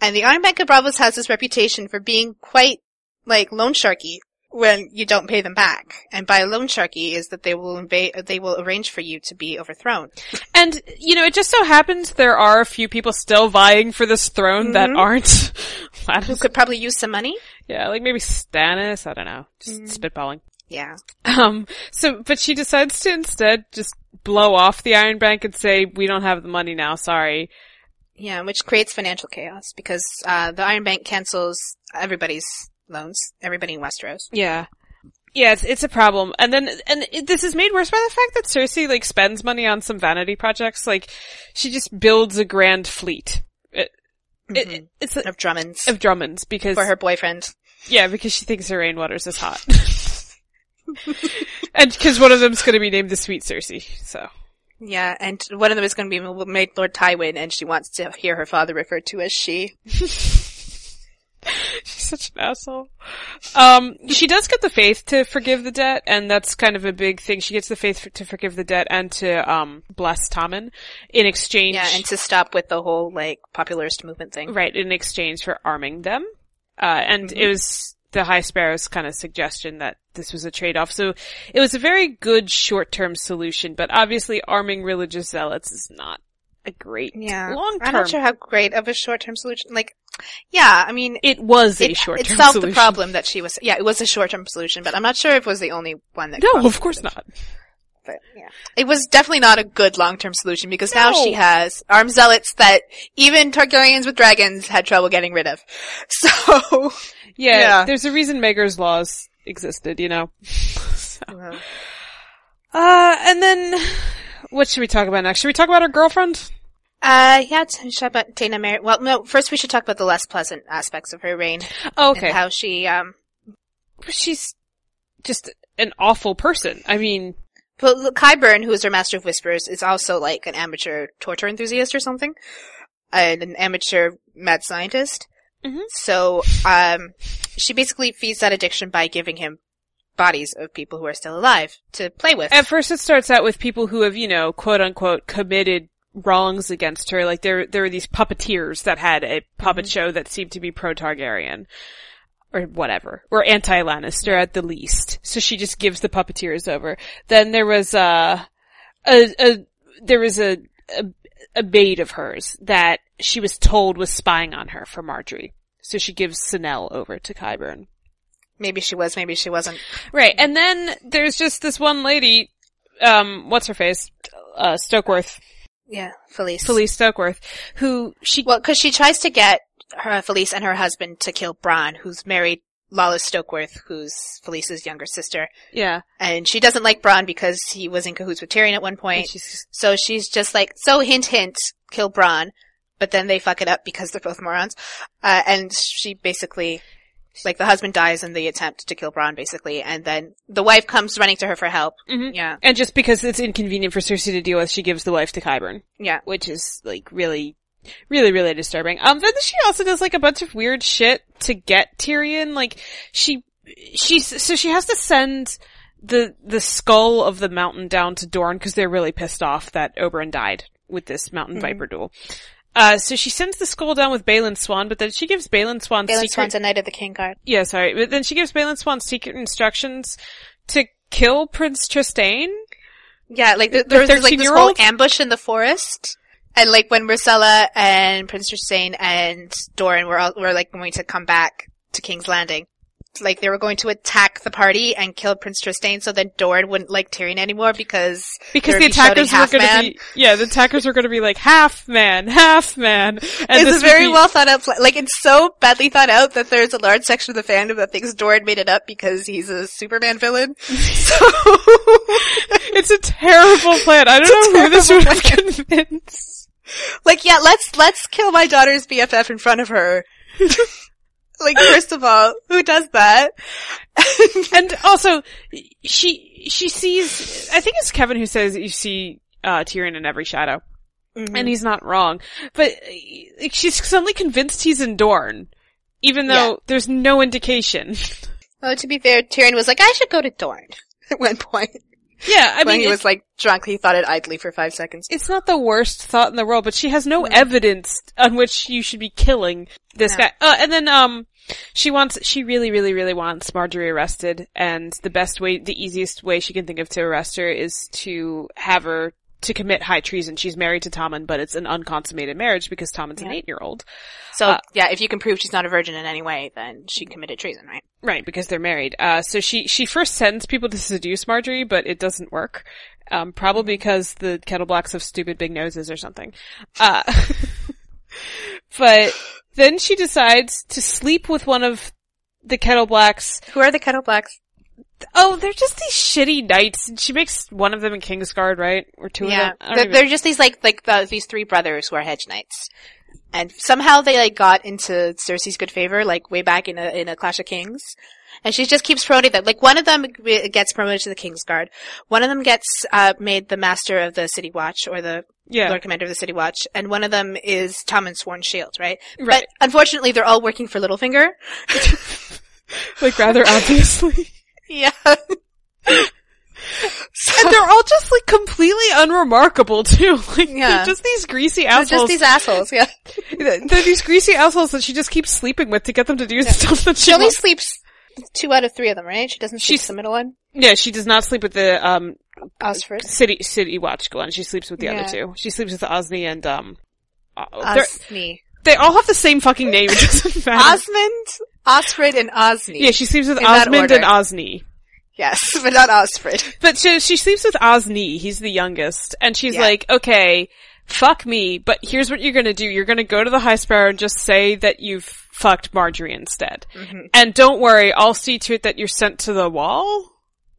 And the Iron Bank of Braavos has this reputation for being quite, like, loan sharky when you don't pay them back. And by a loan sharky is that they will invade, they will arrange for you to be overthrown.
And, you know, it just so happens there are a few people still vying for this throne that
Mhm.
aren't.
Who could probably use some money.
yeah, like maybe Stannis, I don't know. Just
Mm.
spitballing.
Yeah.
Um, so, but she decides to instead just blow off the Iron Bank and say, we don't have the money now, sorry.
Yeah, which creates financial chaos because, uh, the Iron Bank cancels everybody's loans, everybody in Westeros.
Yeah. Yeah, it's, it's a problem. And then, and it, this is made worse by the fact that Cersei, like, spends money on some vanity projects. Like, she just builds a grand fleet. It, it,
Mhm.
it's a,
Of Dromonds.
of dromonds because,
for her boyfriend.
yeah, because she thinks her Rainwaters is hot. and because one of them's gonna be named the Sweet Cersei, so.
Yeah, and one of them is going to be made Lord Tywin, and she wants to hear her father referred to as she.
She's such an asshole. Um, she does get the faith to forgive the debt, and that's kind of a big thing. She gets the faith f- to forgive the debt and to, um, bless Tommen in exchange.
Yeah, and to stop with the whole, like, popularist movement thing.
right, in exchange for arming them. Uh, and it was the High Sparrow's kind of suggestion that this was a trade-off. So it was a very good short-term solution, but obviously arming religious zealots is not a great
Yeah.
long-term.
I'm not sure how great of a short-term solution, like, yeah, I mean,
It was a short-term
it solved
solution.
the problem that she was, yeah, it was a short-term solution, but I'm not sure if it was the only one that
No, of course not.
But, yeah. It was definitely not a good long-term solution because now she has arm zealots that even Targaryens with dragons had trouble getting rid of. So,
Yeah,
Yeah.
there's a reason Maegor's laws existed, you know. So. Uh, and then, what should we talk about next? Should we talk about her girlfriend?
Uh, yeah, t- should about Dana Mary. Well, no, first we should talk about the less pleasant aspects of her reign
Oh, okay.
and how she, um,
She's just an awful person. I mean,
But look, Qyburn, who is her master of whispers, is also like an amateur torture enthusiast or something, and an amateur mad scientist.
Mhm.
So, um, she basically feeds that addiction by giving him bodies of people who are still alive to play with.
At first it starts out with people who have, you know, quote unquote, committed wrongs against her. Like there, there were these puppeteers that had a puppet show that seemed to be pro-Targaryen. Or whatever. Or anti-Lannister at the least. So she just gives the puppeteers over. Then there was, uh, a, a, there was a, a, a maid of hers that she was told was spying on her for Margaery. So she gives Senelle over to Qyburn.
Maybe she was, maybe she wasn't.
Right, and then there's just this one lady, um, what's her face? Uh, Stokeworth,
Yeah, Felice.
Felice Stokeworth, who she,
Well, because she tries to get her Felice and her husband to kill Bronn, who's married Lollys Stokeworth, who's Felice's younger sister.
yeah,
And she doesn't like Bronn because he was in cahoots with Tyrion at one point.
she's
So she's just like, so hint hint, kill Bronn. But then they fuck it up because they're both morons. Uh, and she basically, like the husband dies in the attempt to kill Bronn basically. And then the wife comes running to her for help.
Mhm.
Yeah.
and just because it's inconvenient for Cersei to deal with, she gives the wife to Qyburn,
Yeah.
which is like really, really, really disturbing. Um, then she also does like a bunch of weird shit to get Tyrion, like she, she's, so she has to send the, the skull of the mountain down to Dorne because they're really pissed off that Oberyn died with this mountain
Mhm.
viper duel. Uh, so she sends the skull down with Balon Swann, but then she gives Balon Swann
Balin
secret-
Swan's a knight of the King Guard.
yeah, sorry, but then she gives Balon Swann secret instructions to kill Prince Trystane.
Yeah, like there,
The
there was like this whole ambush in the forest, and like when Myrcella and Prince Trystane and Doran were all, were like going to come back to King's Landing, like they were going to attack the party and kill Prince Trystane, so then Doran wouldn't like Tyrion anymore because
Because the
be
attackers were going to be, yeah, the attackers were going to be like half man, half man. And
it's
this
a very
be-
well thought out. Pl- like it's so badly thought out that there's a large section of the fandom that thinks Doran made it up because he's a Superman villain. So
It's a terrible plan. I don't know who this would have convinced.
like yeah, let's let's kill my daughter's BFF in front of her. like first of all, who does that?
And also, she, she sees, I think it's Kevan who says you see, uh, Tyrion in every shadow.
Mm-hmm.
And he's not wrong. But like, she's suddenly convinced he's in Dorne. Even though
Yeah.
there's no indication.
Well, to be fair, Tyrion was like, I should go to Dorne at one point.
yeah, I
when
mean,
he was like drunk, he thought it idly for five seconds.
it's not the worst thought in the world, but she has no evidence on which you should be killing this
No.
guy. Uh, and then, um, she wants, she really, really, really wants Margaery arrested, and the best way, the easiest way she can think of to arrest her is to have her to commit high treason. She's married to Tommen, but it's an unconsummated marriage because Tommen's an eight-year-old.
So
Uh,
yeah, if you can prove she's not a virgin in any way, then she committed treason, right?
Right, because they're married. Uh, so she, she first sends people to seduce Marjorie, but it doesn't work. Um, probably because the kettle blacks have stupid big noses or something. Uh, but then she decides to sleep with one of the kettle blacks.
Who are the Kettle Blacks?
Oh, they're just these shitty knights. And she makes one of them in Kingsguard, right? Or two
yeah,
of them.
They're,
even-
they're just these like like the, these three brothers who are hedge knights, and somehow they like got into Cersei's good favor, like way back in a in a Clash of Kings. And she just keeps promoting them. Like one of them gets promoted to the King's Guard. One of them gets uh, made the master of the City Watch or the
yeah.
Lord Commander of the City Watch, and one of them is Tommen's Sworn Shield, right?
Right.
But unfortunately, they're all working for Littlefinger.
Like rather obviously.
Yeah.
And they're all just like completely unremarkable too. Like
Yeah.
they're just these greasy
They're
assholes.
just these assholes, yeah.
They're these greasy assholes that she just keeps sleeping with to get them to do stuff that she
She only
wants.
sleeps two out of three of them, right? She doesn't sleep
She's-
with the middle one.
Yeah, she does not sleep with the um
Osford.
city city watch one. She sleeps with the
Yeah.
other two. She sleeps with Osney and um. uh, they're-
Osney.
they all have the same fucking name. It doesn't matter.
Osmund, Osfryd, and Osney.
yeah, she sleeps with
In that
Osmund
order.
and Osney.
Yes, but not Osfryd.
But she, she sleeps with Osney. He's the youngest, and she's
Yeah.
like, "Okay, fuck me, but here's what you're gonna do. You're gonna go to the High Sparrow and just say that you've fucked Margaery instead,
Mm-hmm.
and don't worry, I'll see to it that you're sent to the wall."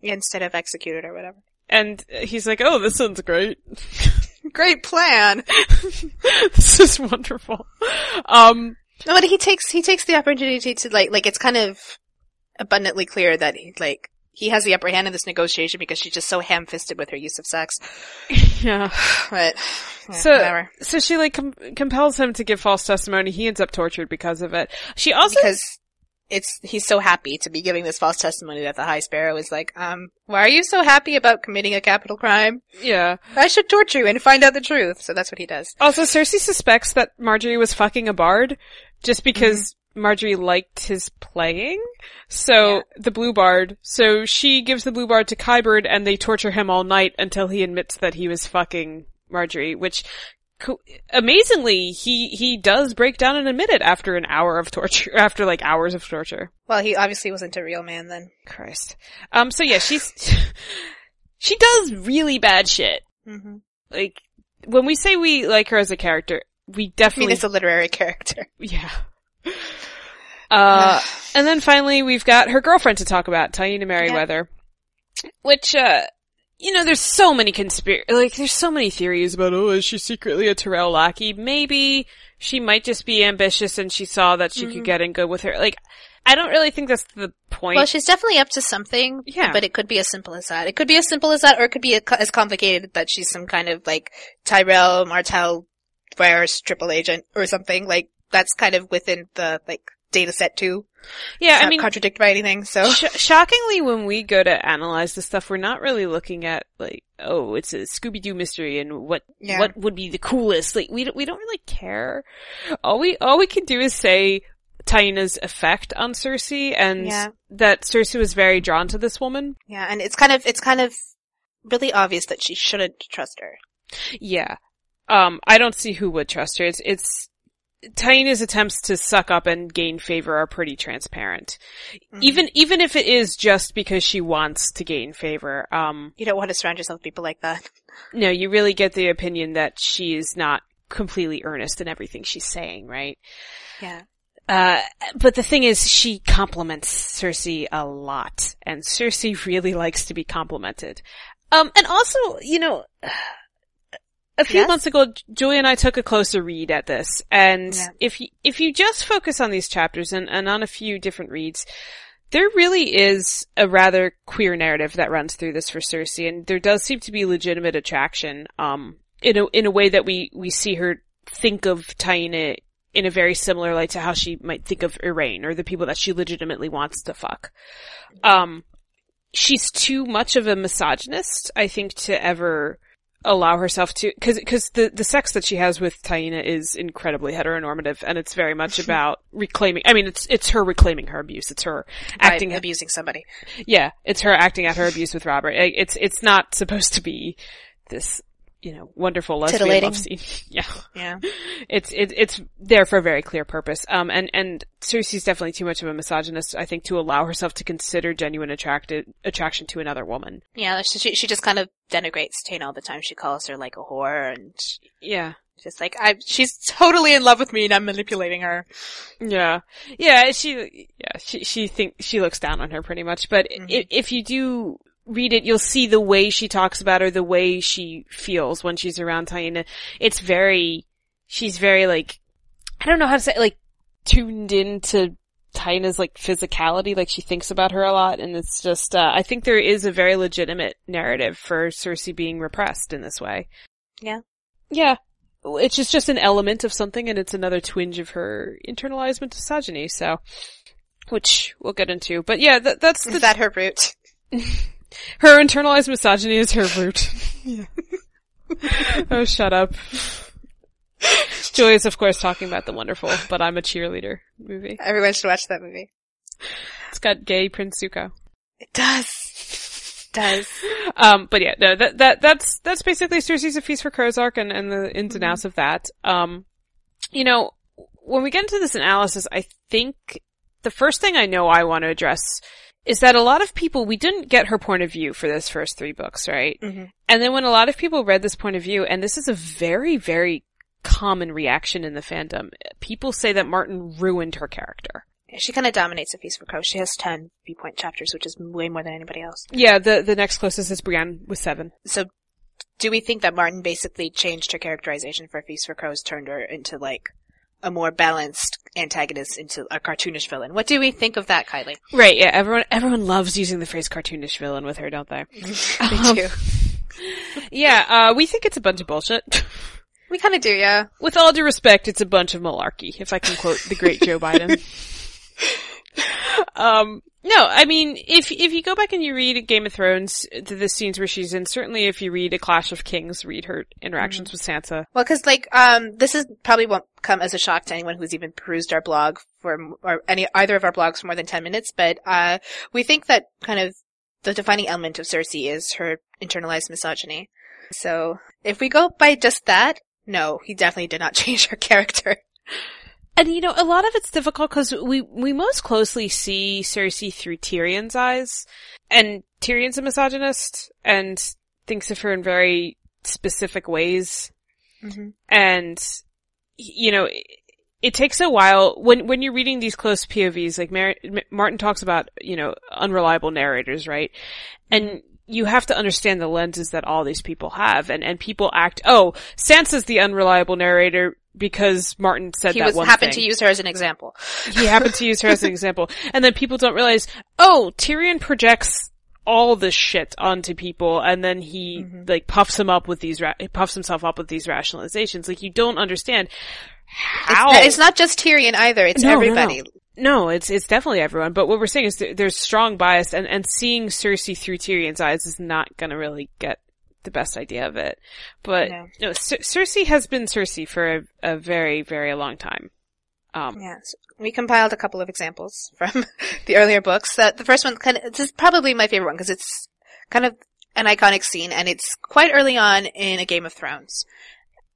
Instead of executed or whatever.
And he's like, "Oh, this sounds great.
Great plan.
this is wonderful." Um,
No, but he takes, he takes the opportunity to like, like, it's kind of abundantly clear that he, like, he has the upper hand in this negotiation because she's just so ham-fisted with her use of sex.
Yeah.
But yeah,
So,
whatever.
so she like com- compels him to give false testimony. He ends up tortured because of it. She also,
Because it's he's so happy to be giving this false testimony that the High Sparrow is like, um, why are you so happy about committing a capital crime?
yeah.
I should torture you and find out the truth. So that's what he does.
Also, Cersei suspects that Margaery was fucking a bard just because Margaery liked his playing. So,
Yeah.
the blue bard. So she gives the blue bard to Qyburn and they torture him all night until he admits that he was fucking Margaery, which co- amazingly, he, he does break down and admit it after an hour of torture, after like hours of torture.
Well, he obviously wasn't a real man then.
Christ. Um, so yeah, she's, she does really bad shit.
Mm-hmm.
Like, when we say we like her as a character, we
I mean,
definitely
it's a literary character.
Yeah. Uh, and then finally we've got her girlfriend to talk about, Taena Merryweather. Which, uh, you know, there's so many conspir- like, there's so many theories about, oh, is she secretly a Tyrell lackey? Maybe she might just be ambitious and she saw that she could get in good with her. Like, I don't really think that's the point.
Well, she's definitely up to something.
Yeah.
But it could be as simple as that. It could be as simple as that, or it could be a, as complicated that she's some kind of like Tyrell Martell virus triple agent or something. Like that's kind of within the like data set too.
yeah, I mean,
contradicted by anything. So
Sh- shockingly, when we go to analyze the stuff, we're not really looking at like, oh, it's a Scooby Doo mystery and what
Yeah.
what would be the coolest. Like, we don't, we don't really care. All we all we can do is say Taena's effect on Cersei and
Yeah.
that Cersei was very drawn to this woman.
yeah, and it's kind of it's kind of really obvious that she shouldn't trust her.
Yeah. Um, I don't see who would trust her. It's it's Taena's attempts to suck up and gain favor are pretty transparent.
Mm-hmm.
Even even if it is just because she wants to gain favor. Um,
You don't want to surround yourself with people like that.
No, you really get the opinion that she is not completely earnest in everything she's saying, right?
Yeah.
Uh, but the thing is, she compliments Cersei a lot, and Cersei really likes to be complimented. Um, and also, you know, a few
Yes?
months ago, Julie and I took a closer read at this, and
Yeah.
if you, if you just focus on these chapters and, and on a few different reads, there really is a rather queer narrative that runs through this for Cersei, and there does seem to be legitimate attraction, um, in a, in a way that we, we see her think of Taena in a very similar light to how she might think of Aurane, or the people that she legitimately wants to fuck. Um, she's too much of a misogynist, I think, to ever allow herself to, cause, cause the, the sex that she has with Taena is incredibly heteronormative, and it's very much about reclaiming, I mean, it's, it's her reclaiming her abuse, it's her acting
by abusing somebody.
yeah, it's her acting out her abuse with Robert. It's it's not supposed to be this, you know, wonderful lesbian love scene. yeah,
Yeah.
it's it, it's there for a very clear purpose. Um, and and Cersei's definitely too much of a misogynist, I think, to allow herself to consider genuine attracted attraction to another woman.
Yeah, she, she just kind of denigrates Tane all the time. She calls her like a whore and
Yeah,
just like, I, she's totally in love with me and I'm manipulating her.
yeah, yeah. She yeah she she think she looks down on her pretty much. But
Mhm.
if if you do read it, you'll see the way she talks about her, the way she feels when she's around Taena. It's very, she's very like, I don't know how to say, it, like, tuned into Taena's like physicality, like she thinks about her a lot, and it's just, uh, I think there is a very legitimate narrative for Cersei being repressed in this way.
Yeah.
Yeah. It's just, just an element of something, and it's another twinge of her internalized misogyny, so, which we'll get into. But yeah, that, that's the
Is that her root?
her internalized misogyny is her root. oh, shut up. Joy is, of course, talking about the wonderful "But I'm a Cheerleader" movie.
Everyone should watch that movie.
It's got gay Prince Zuko.
It does. does.
Um, but yeah, no, that that that's that's basically Cersei's a feast for arc and and the ins and outs of that. Um, you know, when we get into this analysis, I think the first thing I know I want to address is that a lot of people we didn't get her point of view for this first three books, right?
Mm-hmm.
And then when a lot of people read this point of view, and this is a very, very common reaction in the fandom, people say that Martin ruined her character.
She kind of dominates A Feast for Crows. She has 10 viewpoint chapters, which is way more than anybody else.
Yeah, the the next closest is Brienne with seven.
So, do we think that Martin basically changed her characterization for A Feast for Crows, turned her into like a more balanced antagonist into a cartoonish villain. What do we think of that, Kylie?
Right, yeah, everyone, everyone loves using the phrase cartoonish villain with her, don't they?
Me too.
Yeah, uh, we think it's a bunch of bullshit.
We kind of do, yeah.
With all due respect, it's a bunch of malarkey, if I can quote the great Joe Biden. um, no, I mean, if if you go back and you read Game of Thrones, the scenes where she's in, certainly if you read A Clash of Kings, read her interactions with Sansa.
Well, because like um, this is probably won't come as a shock to anyone who's even perused our blog for or any either of our blogs for more than ten minutes. But uh, we think that kind of the defining element of Cersei is her internalized misogyny. So if we go by just that, no, he definitely did not change her character.
And you know, a lot of it's difficult because we we most closely see Cersei through Tyrion's eyes, and Tyrion's a misogynist and thinks of her in very specific ways.
Mm-hmm.
and you know it, it takes a while. When when you're reading these close povs like Mar- martin talks about you know unreliable narrators right? And you have to understand the lenses that all these people have. And and people act oh sansa's the unreliable narrator because martin said
He
that
was
one
happened
thing
to use her as an example.
he happened to use her as an example. And then people don't realize, oh, Tyrion projects all this shit onto people and then he mm-hmm. like puffs him up with these, ra- puffs himself up with these rationalizations. Like you don't understand how.
It's, it's not just Tyrion either. It's
No, no, no.
everybody.
No, it's it's definitely everyone. But what we're saying is th- there's strong bias, and and seeing Cersei through Tyrion's eyes is not going to really get the best idea of it. But
No.
no, Cer- Cersei has been Cersei for a, a very very long time. Um,
Yes. We compiled a couple of examples from the earlier books. That the first one, kind of, this is probably my favorite one because it's kind of an iconic scene and it's quite early on in A Game of Thrones.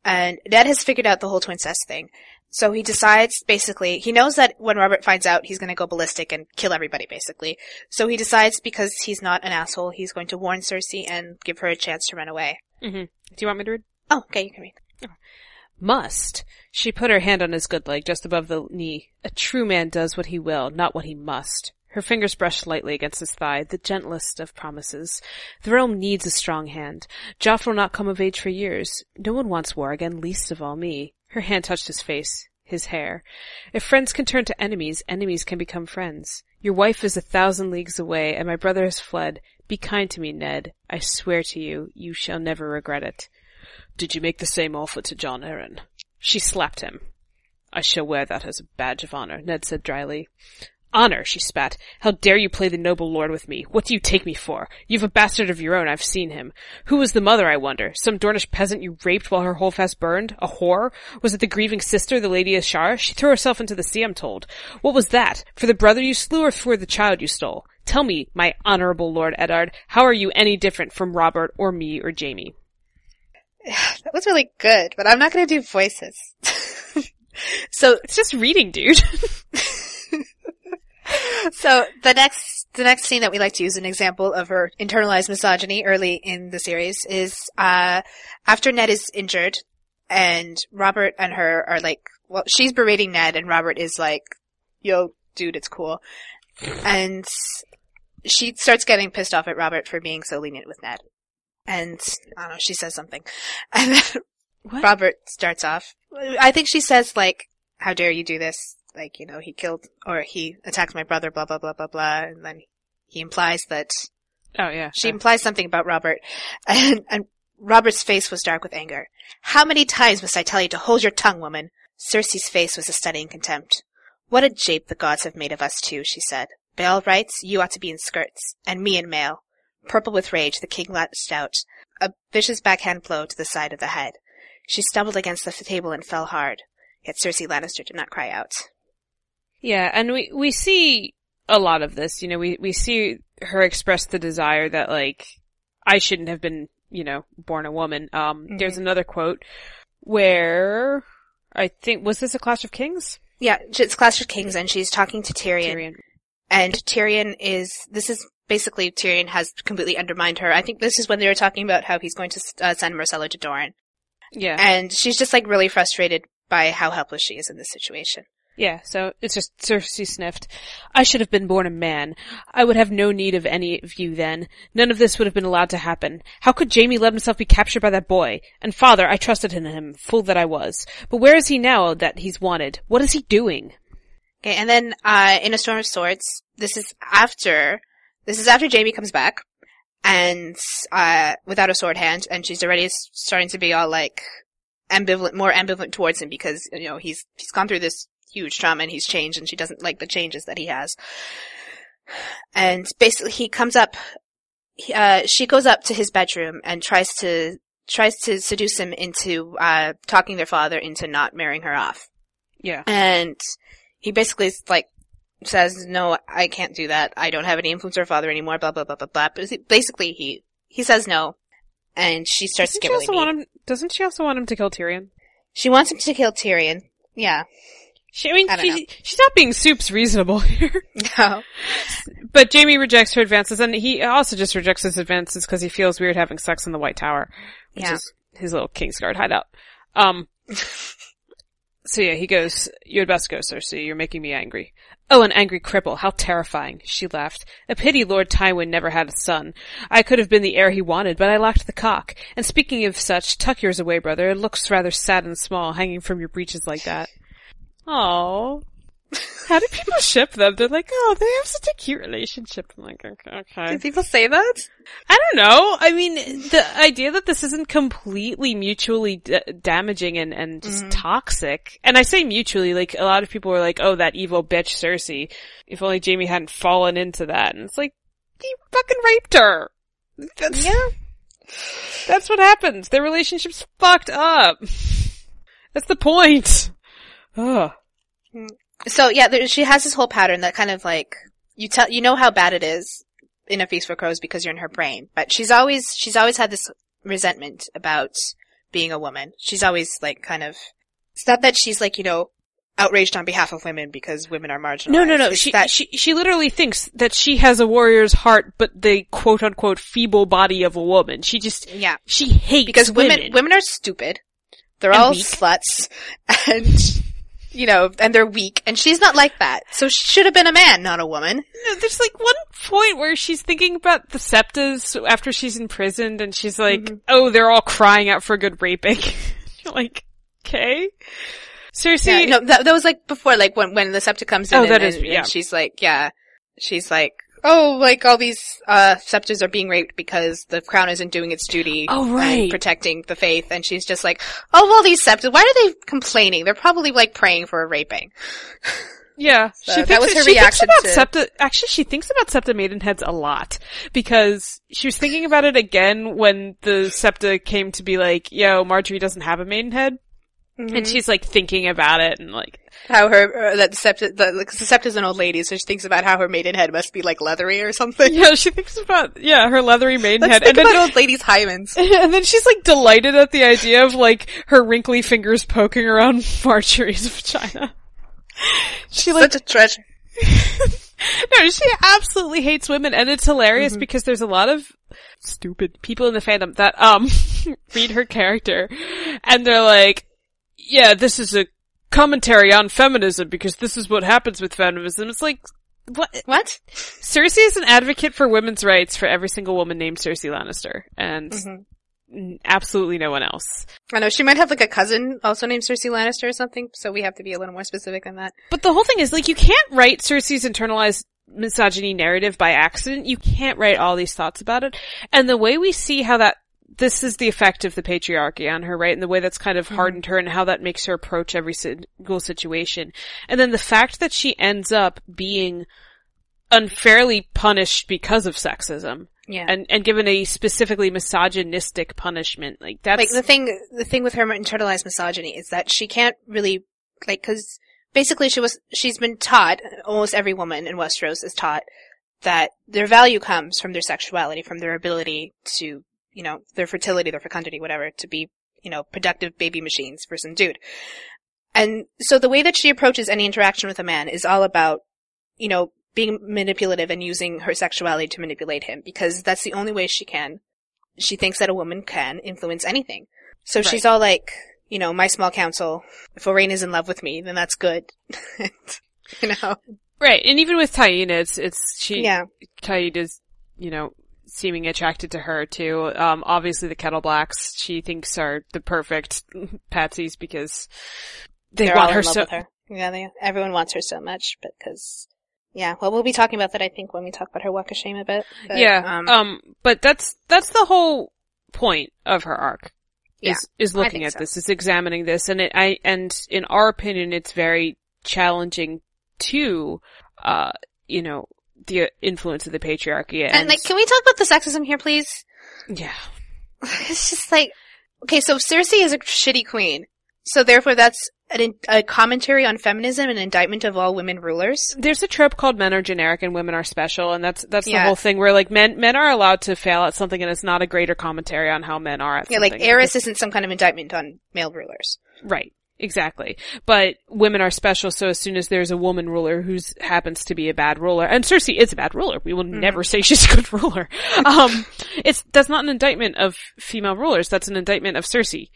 And Ned has figured out the whole twincest thing. So he decides, basically, he knows that when Robert finds out, he's gonna go ballistic and kill everybody, basically. So he decides, because he's not an asshole, he's going to warn Cersei and give her a chance to run away.
Mm-hmm. Do you want me to read?
Oh, okay, you can read.
Must. She put her hand on his good leg just above the knee. A true man does what he will, not what he must. Her fingers brushed lightly against his thigh, the gentlest of promises. The realm needs a strong hand. Joff will not come of age for years. No one wants war again, least of all me. Her hand touched his face, his hair. If friends can turn to enemies, enemies can become friends. Your wife is a thousand leagues away, and my brother has fled. Be kind to me, Ned. I swear to you, you shall never regret it. Did you make the same offer to Jon Arryn? She slapped him. I shall wear that as a badge of honor, Ned said dryly. Honor, she spat. How dare you play the noble lord with me? What do you take me for? You've a bastard of your own, I've seen him. Who was the mother, I wonder? Some Dornish peasant you raped while her holdfast burned? A whore? Was it the grieving sister, the Lady Ashara? She threw herself into the sea, I'm told. What was that? For the brother you slew or for the child you stole? Tell me, my honorable Lord Eddard, how are you any different from Robert or me or Jaime?
That was really good, but I'm not gonna do voices. so
It's just reading, dude.
So the next the next scene that we like to use an example of her internalized misogyny early in the series is uh after Ned is injured and Robert and her are like well she's berating Ned and Robert is like yo dude it's cool. And she starts getting pissed off at Robert for being so lenient with Ned. And I don't know she says something. And then
What?
Robert starts off I think she says like how dare you do this like you know he killed or he attacked my brother blah blah blah blah blah and then he implies that
Oh yeah.
she implies something about Robert and, and Robert's face was dark with anger. How many times must I tell you to hold your tongue, woman? Cersei's face was a studying contempt. What a jape the gods have made of us two, she said. By all rights, you ought to be in skirts, and me in mail. Purple with rage, the king lashed out, a vicious backhand blow to the side of the head. She stumbled against the table and fell hard. Yet Cersei Lannister did not cry out.
Yeah, and we we see a lot of this. You know, we we see her express the desire that like I shouldn't have been, you know, born a woman. Um, there's another quote where I think was this a Clash of Kings?
Yeah, it's Clash of Kings, and she's talking to Tyrion.
Tyrion.
And Tyrion is, this is basically Tyrion has completely undermined her. I think this is when they were talking about how he's going to uh, send Myrcella to Doran.
Yeah.
And she's just like really frustrated by how helpless she is in this situation.
Yeah, so it's just Cersei sniffed. I should have been born a man. I would have no need of any of you then. None of this would have been allowed to happen. How could Jaime let himself be captured by that boy? And father, I trusted in him, fool that I was. But where is he now that he's wanted? What is he doing?
Okay, and then uh, in a storm of swords, this is after this is after Jaime comes back and uh, without a sword hand, and she's already starting to be all like ambivalent, more ambivalent towards him because you know he's he's gone through this huge trauma and he's changed, and she doesn't like the changes that he has. And basically, he comes up. Uh, she goes up to his bedroom and tries to tries to seduce him into uh, talking their father into not marrying her off.
Yeah.
And he basically is like says, "No, I can't do that. I don't have any influence over father anymore." Blah blah blah blah blah. But basically, he he says no, and she starts
Doesn't
to
she also want him, doesn't she also want him to kill Tyrion?
She wants him to kill Tyrion. Yeah.
She, I mean,
I don't
she, she's not being soups reasonable here.
No.
But Jaime rejects her advances, and he also just rejects his advances because he feels weird having sex in the White Tower, which
Yeah.
is his little Kingsguard hideout. Um, so yeah, he goes, you had best go, Cersei, you're making me angry. Oh, an angry cripple, how terrifying, she laughed. A pity Lord Tywin never had a son. I could have been the heir he wanted, but I lacked the cock. And speaking of such, tuck yours away, brother, it looks rather sad and small, hanging from your breeches like that. Oh. How do people ship them? They're like, oh, they have such a cute relationship. I'm like, okay, okay.
people say that?
I don't know. I mean, the idea that this isn't completely mutually d- damaging and, and just mm-hmm. toxic. And I say mutually, like, a lot of people were like, oh, that evil bitch Cersei. If only Jaime hadn't fallen into that. And it's like, he fucking raped her. That's,
Yeah.
that's what happens. Their relationship's fucked up. That's the point. Ugh.
So yeah, there, she has this whole pattern that kind of like you tell you know how bad it is in a feast for crows because you're in her brain. But she's always she's always had this resentment about being a woman. She's always like kind of it's not that she's like you know outraged on behalf of women because women are marginalized.
No, no, no.
It's
She,
that
she, she literally thinks that she has a warrior's heart, but the quote unquote feeble body of a woman. She just,
yeah
she hates
because women
women.
women are stupid. They're
And
all
weak.
sluts and. You know, and they're weak, and she's not like that. So she should have been a man, not a woman.
No, There's like one point where she's thinking about the septas after she's imprisoned and she's like,
Mm-hmm.
oh, they're all crying out for good raping. You're like, okay. Seriously,
Yeah, no, that, that was like before, like when when the septa comes in,
Oh,
and,
that is-
and- and
yeah.
she's like, yeah, she's like, oh, like all these uh septas are being raped because the crown isn't doing its duty,
Oh, right.
protecting the faith, and she's just like, oh, well, these septas, why are they complaining? They're probably like praying for a raping.
Yeah,
So
she
that
thinks
was her
she thinks about
to-
septa. Actually, she thinks about septa maidenheads a lot because she was thinking about it again when the septa came to be like, "Yo, Margaery doesn't have a maidenhead,"
Mm-hmm.
and she's like thinking about it and like,
How her uh, that the septa, the, like, the septa's an old lady, so she thinks about how her maidenhead must be like leathery or something.
yeah, she thinks about yeah her leathery
Let's
maidenhead,
think
and then
old ladies' hymens.
and then she's like delighted at the idea of like her wrinkly fingers poking around Margaery's vagina. She like
Such a treasure.
no, she absolutely hates women, and it's hilarious because there's a lot of stupid people in the fandom that um read her character, and they're like, "Yeah, this is a commentary on feminism because this is what happens with feminism." It's like, what?
What?
Cersei is an advocate for women's rights for every single woman named Cersei Lannister, and mm-hmm. n- absolutely no one else.
I know she might have like a cousin also named Cersei Lannister or something, so we have to be a little more specific than that.
But the whole thing is like you can't write Cersei's internalized misogyny narrative by accident. You can't write all these thoughts about it. And the way we see how that this is the effect of the patriarchy on her, right? And the way that's kind of mm-hmm. hardened her and how that makes her approach every single situation. And then the fact that she ends up being unfairly punished because of sexism
Yeah.
and, and given a specifically misogynistic punishment. Like that's,
like the thing the thing with her internalized misogyny is that she can't really like because basically she was she's been taught almost every woman in Westeros is taught that their value comes from their sexuality from their ability to you know their fertility their fecundity whatever to be you know productive baby machines for some dude and so the way that she approaches any interaction with a man is all about you know being manipulative and using her sexuality to manipulate him because that's the only way she can she thinks that a woman can influence anything. So she's all like, you know, my small council, if Aurane is in love with me, then that's good. you know?
Right, and even with Taena, it's, it's, she,
Yeah.
Taena is, you know, seeming attracted to her too. Um, obviously the Kettle Blacks, she thinks are the perfect patsies because they
They're
want her so,
with her. Yeah, they, everyone wants her so much, but cause, yeah, well, we'll be talking about that, I think, when we talk about her walk of shame a bit. But,
yeah,
um,
um, but that's, that's the whole point of her arc.
Yeah,
is, is looking at
so.
this, is examining this, and it, I, and in our opinion, it's very challenging to, uh, you know, the influence of the patriarchy and,
and like, can we talk about the sexism here, please?
yeah.
It's just like, okay, so Cersei is a shitty queen. So therefore that's an, in- a commentary on feminism and indictment of all women rulers.
There's a trope called men are generic and women are special, and that's that's the
Yeah.
whole thing where like men men are allowed to fail at something, and it's not a greater commentary on how men are at
Yeah, like Aerys isn't some kind of indictment on male rulers.
right, exactly. But women are special, so as soon as there's a woman ruler who happens to be a bad ruler, and Cersei is a bad ruler, we will
Mm-hmm.
never say she's a good ruler. um, it's that's not an indictment of female rulers. That's an indictment of Cersei.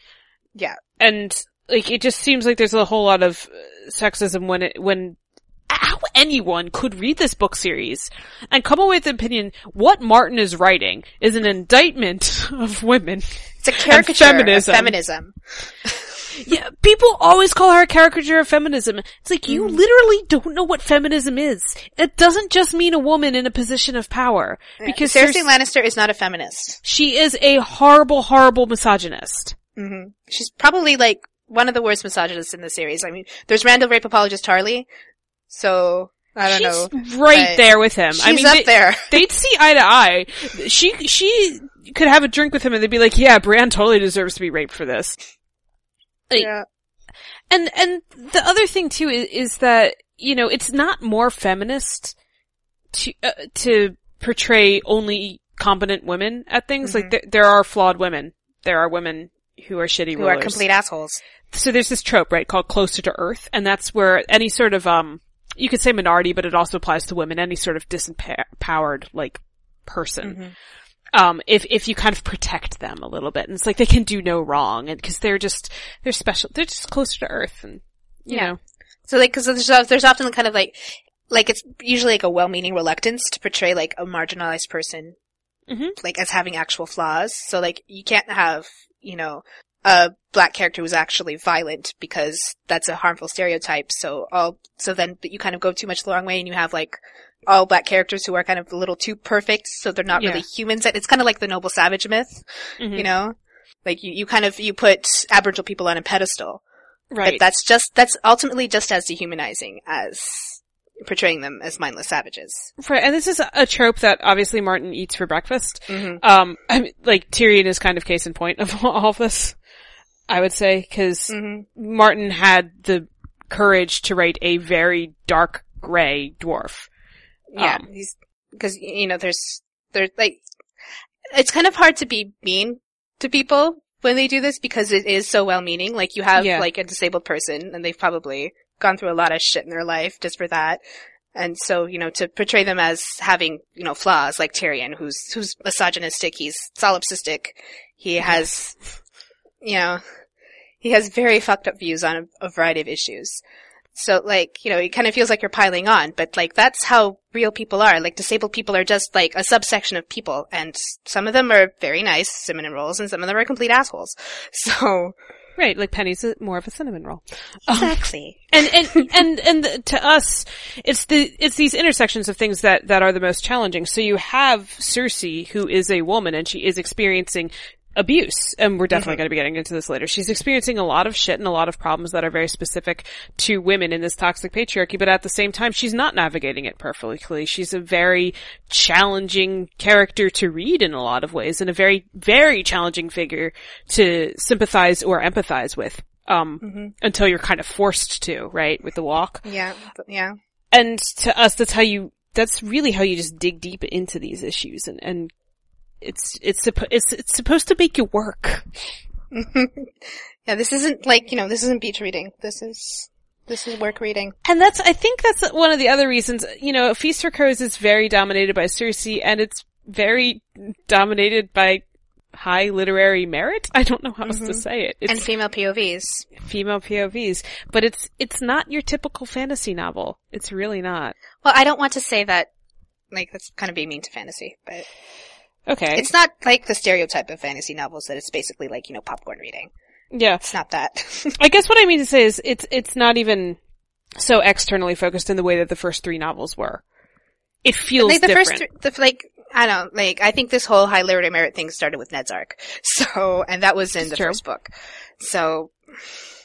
Yeah.
and like it just seems like there's a whole lot of sexism when it when how anyone could read this book series and come away with the opinion what Martin is writing is an indictment of women.
It's a caricature
feminism.
of feminism.
Yeah, people always call her a caricature of feminism. It's like you literally don't know what feminism is. It doesn't just mean a woman in a position of power because
Cersei Lannister is not a feminist.
she is a horrible, horrible misogynist.
hmm She's probably like one of the worst misogynists in the series. I mean, there's Randyll rape apologist Tarly. So, I don't
She's
know.
right there with him.
She's
I mean,
up
they-
there.
they'd see eye to eye. She she could have a drink with him and they'd be like, "Yeah, Bran totally deserves to be raped for this." Like,
Yeah.
And and the other thing too is, is that you know it's not more feminist to uh, to portray only competent women at things. Like there, there are flawed women. There are women who are shitty
Who
rulers.
are complete assholes.
so there's this trope, right, called closer to earth, and that's where any sort of, um, you could say minority, but it also applies to women, any sort of disempowered, like, person. Um, if, if you kind of protect them a little bit, and it's like they can do no wrong, and cause they're just, they're special, they're just closer to earth, and, you
Yeah.
know.
So like, cause there's, there's often kind of like, like it's usually like a well-meaning reluctance to portray like a marginalized person,
Mhm.
like as having actual flaws. So like, you can't have, you know, a black character who's actually violent because that's a harmful stereotype. So all, so then but you kind of go too much the wrong way and you have like all black characters who are kind of a little too perfect, so they're not
Yeah.
really humans. It's kind of like the noble savage myth,
Mhm.
you know? Like you, you kind of, you put Aboriginal people on a pedestal.
Right.
But that's just, that's ultimately just as dehumanizing as portraying them as mindless savages.
Right, and this is a trope that obviously Martin eats for breakfast.
Mhm.
Um, I mean, like Tyrion is kind of case in point of all of this. I would say because
Mhm.
Martin had the courage to write a very dark gray dwarf.
Yeah,
Um,
he's, cause, you know, there's, there's like, it's kind of hard to be mean to people when they do this because it is so well meaning. Like you have
Yeah.
like a disabled person and they've probably gone through a lot of shit in their life just for that. And so, you know, to portray them as having, you know, flaws like Tyrion, who's, who's misogynistic, he's solipsistic, he has, you know, he has very fucked up views on a, a variety of issues. So like, you know, it kind of feels like you're piling on, but like that's how real people are. Like disabled people are just like a subsection of people and some of them are very nice cinnamon rolls and some of them are complete assholes. So,
Right, like Penny's a, more of a cinnamon roll.
Um, exactly.
and and and and the, to us, it's the it's these intersections of things that that are the most challenging. So you have Cersei, who is a woman, and she is experiencing abuse, and we're definitely going to be getting into this later. She's experiencing a lot of shit and a lot of problems that are very specific to women in this toxic patriarchy, but at the same time, she's not navigating it perfectly. She's a very challenging character to read in a lot of ways, and a very very challenging figure to sympathize or empathize with. Um, until you're kind of forced to, right, with the walk.
Yeah, yeah.
And to us, that's how you, that's really how you just dig deep into these issues and, and it's, it's, suppo- it's, it's supposed to make you work.
yeah, this isn't like, you know, this isn't beach reading. This is, this is work reading.
And that's, I think that's one of the other reasons, you know, Feast for Crows is very dominated by Cersei and it's very dominated by high literary merit. I don't know how else to mm-hmm. say it. It's
and female POVs.
female POVs, but it's it's not your typical fantasy novel. It's really not.
Well, I don't want to say that, like, that's kind of being mean to fantasy, but
Okay.
it's not like the stereotype of fantasy novels that it's basically like, you know, popcorn reading.
yeah.
It's not that.
I guess what I mean to say is it's it's not even so externally focused in the way that the first three novels were. It feels
like the
different.
first, th- the, like, I don't, like, I think this whole high literary merit thing started with Ned's arc. So, and that was in
It's
the
true.
first book. So,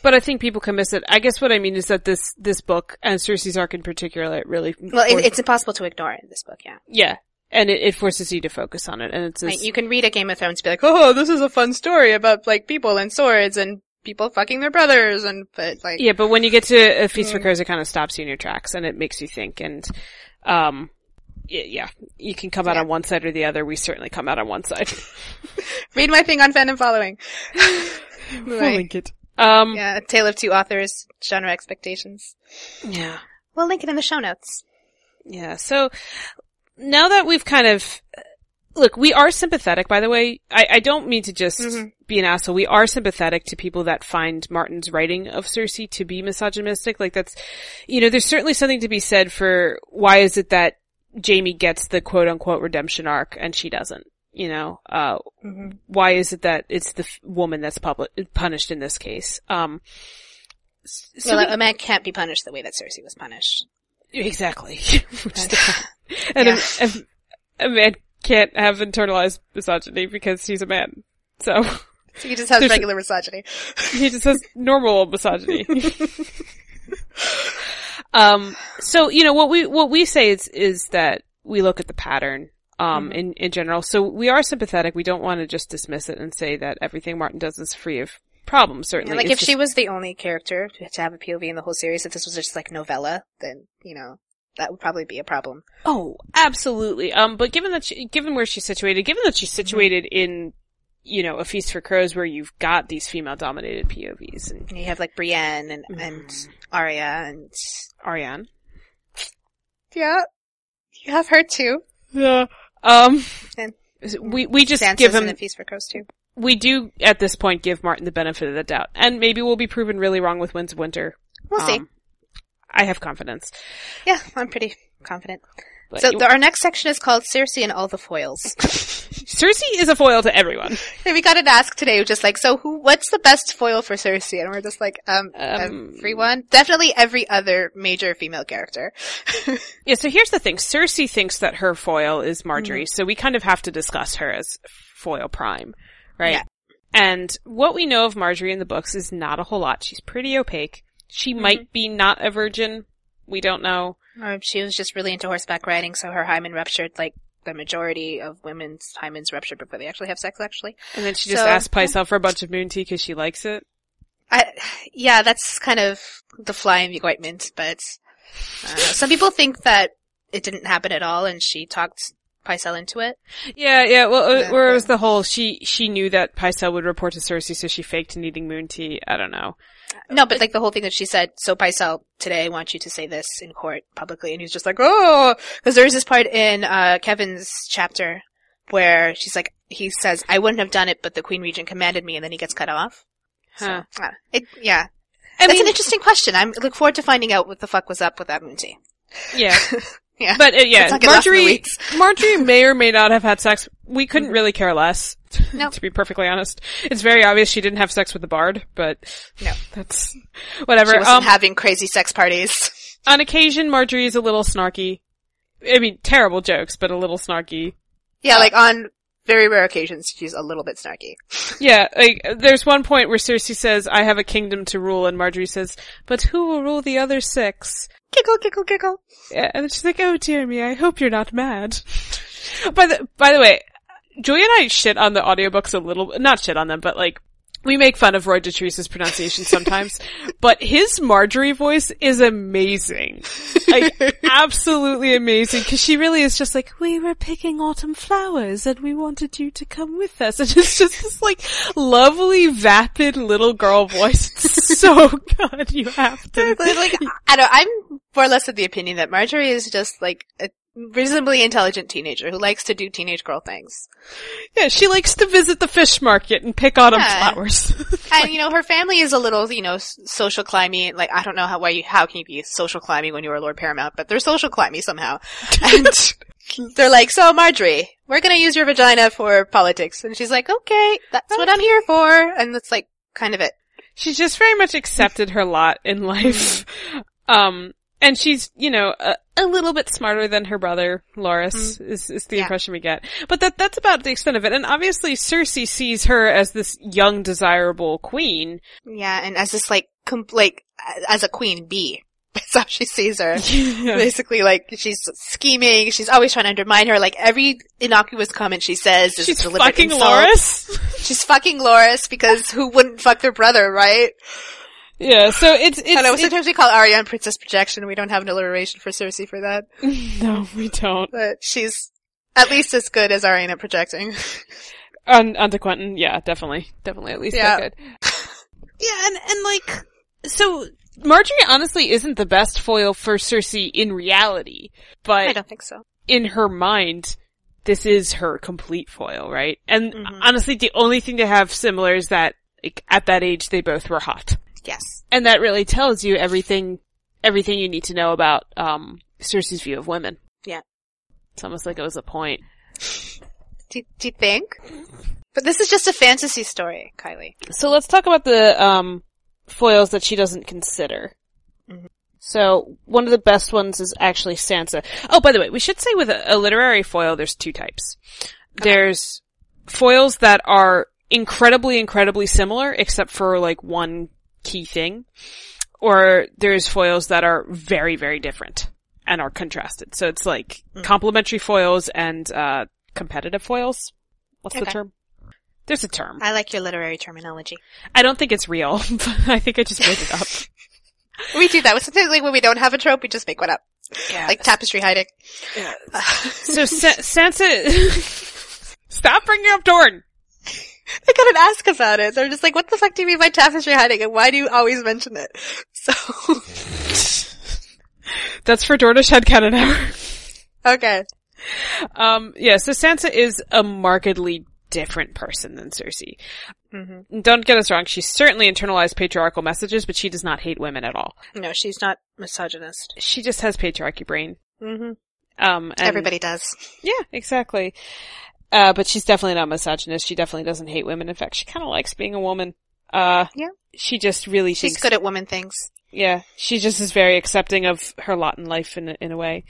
but I think people can miss it. I guess what I mean is that this this book and Cersei's arc in particular, it really
well, it, it's impossible to ignore in this book, yeah.
yeah, and it, it forces you to focus on it, and it's
Like,
this,
you can read a Game of Thrones and be like, oh, this is a fun story about, like, people and swords and people fucking their brothers and, but, like,
yeah. But when you get to a Feast for
Mm.
Crows, it kind of stops you in your tracks, and it makes you think. And um, y- yeah, you can come out
Yeah.
on one side or the other. We certainly come out on one side.
read my thing on fandom following.
We'll
Right.
link it. Um,
Yeah, A Tale of Two Authors, genre expectations.
yeah.
We'll link it in the show notes.
Yeah. So now that we've kind of look, we are sympathetic. By the way, I, I don't mean to just
Mhm.
be an asshole. We are sympathetic to people that find Martin's writing of Cersei to be misogynistic. Like that's, you know, there's certainly something to be said for why is it that Jaime gets the quote unquote redemption arc and she doesn't. You know, uh,
Mm-hmm.
why is it that it's the f- woman that's public- punished in this case? Um, so
well,
we-
a man can't be punished the way that Cersei was punished.
Exactly. Which is the- and
Yeah.
a, a, a man can't have internalized misogyny because he's a man. So
So he just has
There's-
regular misogyny.
he just has normal misogyny. um, so, you know, what we, what we say is, is that we look at the pattern, um,
Mhm.
in, in general. So we are sympathetic. We don't want to just dismiss it and say that everything Martin does is free of problems, certainly.
like
It's
if she was the only character to have a POV in the whole series, if this was just like novella, then you know that would probably be a problem.
Oh, absolutely. Um, but given that, she, given where she's situated, given that she's situated in, you know, a feast for crows where you've got these female-dominated POVs and
And you have like Brienne and and
Mhm.
Arya and
Arianne.
yeah, you have her too.
Yeah. Um,
And-
we we just
Sansa's
give
in
him.
a Feast for Crows too.
We do at this point give Martin the benefit of the doubt, and maybe we'll be proven really wrong with Winds of Winter.
We'll see.
I have confidence.
Yeah, I'm pretty confident.
But
So
you-
the, our next section is called Cersei and all the foils.
Cersei is a foil to everyone.
We got an ask today, just like, so who? What's the best foil for Cersei? And we're just like, um,
Um,
everyone. Definitely every other major female character.
Yeah, so here's the thing. Cersei thinks that her foil is Margaery, so we kind of have to discuss her as foil prime, right?
Yeah.
And what we know of Margaery in the books is not a whole lot. She's pretty opaque. She might be not a virgin. We don't know.
Or she was just really into horseback riding, so her hymen ruptured like the majority of women's hymens ruptured before they actually have sex. Actually,
And then she just
So-
asked Pycelle for a bunch of moon tea because she likes it.
I yeah, that's kind of the fly in the ointment. But uh, some people think that it didn't happen at all, and she talked Pycelle into it.
Yeah, yeah. Well, uh,
Yeah,
where was the whole she she knew that Pycelle would report to Cersei, so she faked needing moon tea. I don't know.
No, but like the whole thing that she said, so Pycelle, today I want you to say this in court publicly. And he's just like, oh, because there's this part in, uh, Kevan's chapter where she's like, he says, I wouldn't have done it, but the Queen Regent commanded me, and then he gets cut off.
Huh.
So, uh, it, yeah.
I
That's
mean,
an interesting question. I'm look forward to finding out what the fuck was up with that tea.
yeah,
Yeah.
but uh, yeah,
Let's not get lost in the Margaery.
Margaery may or may not have had sex. We couldn't really care less.
No.
to be perfectly honest, it's very obvious she didn't have sex with the bard, but
No.
that's whatever.
She wasn't
Um,
having crazy sex parties.
on occasion, Margaery is a little snarky. I mean, terrible jokes, but a little snarky.
Yeah, like on very rare occasions, she's a little bit snarky.
Yeah, like, there's one point where Cersei says, I have a kingdom to rule, and Margaery says, but who will rule the other six?
Giggle, giggle, giggle.
Yeah, and then she's like, oh dear me, I hope you're not mad. by the, by the way, Julia and I shit on the audiobooks a little, not shit on them, but like, we make fun of Roy Dotrice's pronunciation sometimes, but his Margaery voice is amazing. Like, absolutely amazing, cause she really is just like, we were picking autumn flowers and we wanted you to come with us. And it's just this like, lovely, vapid little girl voice. It's so good, you have to.
like I don't. I'm more or less of the opinion that Margaery is just like a reasonably intelligent teenager who likes to do teenage girl things.
Yeah, she likes to visit the fish market and pick autumn
Yeah.
flowers.
And you know, her family is a little, you know, social climbing. Like I don't know how why you how can you be social climbing when you were Lord Paramount, but they're social climbing somehow. And they're like, "So Margaery, we're gonna use your vagina for politics," and she's like, "Okay, that's what I'm here for." And that's like kind of it.
she's just very much accepted her lot in life. Um, and she's, you know, a, a little bit smarter than her brother, Loras, mm-hmm. is, is the
Yeah.
impression we get. But that, that's about the extent of it. And obviously Cersei sees her as this young, desirable queen.
Yeah, and as this like, com- like as a queen bee. That's how she sees her.
Yeah.
Basically, like she's scheming. She's always trying to undermine her. Like every innocuous comment she says is
She's
deliberate
fucking
insult.
Loras.
She's fucking Loras because who wouldn't fuck their brother, right?
Yeah, so it's, it's,
I know.
it's-
Sometimes we call Arya Princess Projection. We don't have an alliteration for Cersei for that,
no, we don't.
but she's at least as good as Arya at projecting.
On, onto Quentin, yeah, definitely. Definitely at least
Yeah.
that good. Yeah, and, and like, so, Margaery honestly isn't the best foil for Cersei in reality, but I
don't think so.
in her mind, this is her complete foil, right? And
Mhm.
honestly, the only thing they have similar is that, like, at that age, they both were hot.
Yes.
And that really tells you everything, everything you need to know about, um, Cersei's view of women.
Yeah.
It's almost like it was a point.
Do, do you think? But this is just a fantasy story, Kylie.
So let's talk about the um, foils that she doesn't consider.
Mhm.
So one of the best ones is actually Sansa. Oh, by the way, we should say with a, a literary foil, there's two types. There's foils that are incredibly, incredibly similar, except for like one key thing, or there's foils that are very, very different and are contrasted. So it's like
Mhm.
complementary foils and uh, competitive foils. What's the term? There's a term.
I like your literary terminology.
I don't think it's real, but I think I just made it up.
We do that. Sometimes, like when we don't have a trope, we just make one up,
Yeah.
like tapestry hiding. Yeah.
so Sa- Sansa, stop bringing up Dorne.
I couldn't ask about it. They're just like, "What the fuck do you mean by tapestry hiding?" And why do you always mention it? So,
That's for Dornish headcanon hour.
okay.
Um, yeah, so Sansa is a markedly different person than Cersei.
Mm-hmm.
Don't get us wrong, she certainly internalized patriarchal messages, but she does not hate women at all.
No, she's not misogynist.
She just has patriarchy brain.
hmm
Um, and-
Everybody does.
Yeah, exactly. Uh, but she's definitely not misogynist. She definitely doesn't hate women. In fact, she kind of likes being a woman. Uh,
Yeah.
She just really
She's
thinks,
good at woman things.
yeah, she just is very accepting of her lot in life in a, in a way.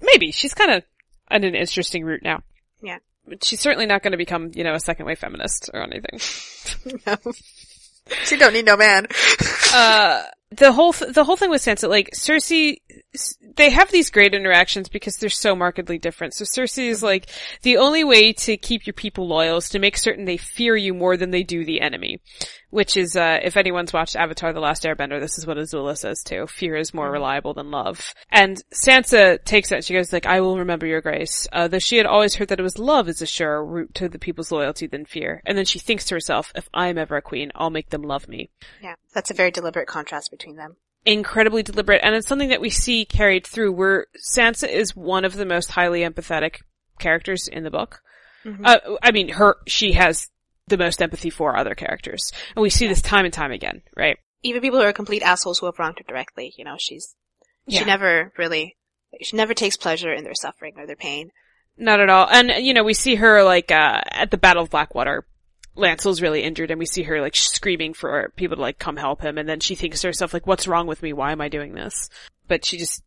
Maybe she's kind of on an interesting route now.
Yeah.
But she's certainly not going to become, you know, a second wave feminist or anything.
no. She don't need no man.
uh, the whole, th- the whole thing with Sansa, like, Cersei, they have these great interactions because they're so markedly different. So Cersei is like, the only way to keep your people loyal is to make certain they fear you more than they do the enemy. Which is, uh, if anyone's watched Avatar The Last Airbender, this is what Azula says too. Fear is more reliable than love. And Sansa takes that she goes like, I will remember your grace. Uh, though she had always heard that it was love is a surer route to the people's loyalty than fear. And then she thinks to herself, if I'm ever a queen, I'll make them love me
Yeah, that's a very deliberate contrast between them.
Incredibly deliberate and it's something that we see carried through where Sansa is one of the most highly empathetic characters in the book.
Mhm.
Uh, I mean, her, she has the most empathy for other characters. And we see this time and time again, right?
Even people who are complete assholes who have wronged her directly, you know, she's
Yeah.
she never really she never takes pleasure in their suffering or their pain.
Not at all. And, you know, we see her like, uh, at the Battle of Blackwater. Lancel's really injured and we see her like screaming for people to like come help him and then she thinks to herself like, what's wrong with me? Why am I doing this? But she just,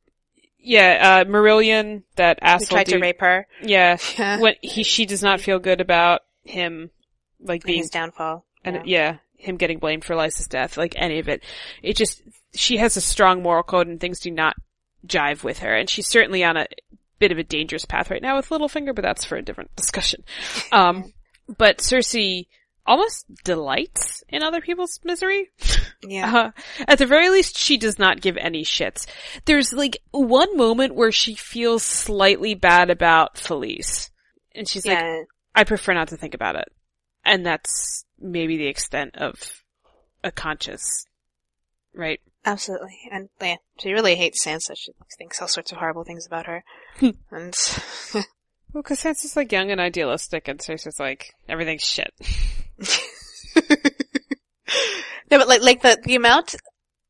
yeah, uh, Marillion, that
Who
asshole
tried to
dude-
rape her.
Yeah,
Yeah.
when he she does not feel good about him like being
his downfall.
and
yeah.
yeah him getting blamed for Lysa's death like any of it it just she has a strong moral code and things do not jive with her and she's certainly on a bit of a dangerous path right now with Littlefinger but that's for a different discussion um but Cersei almost delights in other people's misery
Yeah.
uh, at the very least, she does not give any shits. There's like one moment where she feels slightly bad about Falyse. And she's like. I prefer not to think about it. And that's maybe the extent of a conscious, right?
Absolutely. And yeah, she really hates Sansa. She thinks all sorts of horrible things about her. and
Well, because Sansa's like young and idealistic, and Cersei's like everything's shit.
no, but like like the the amount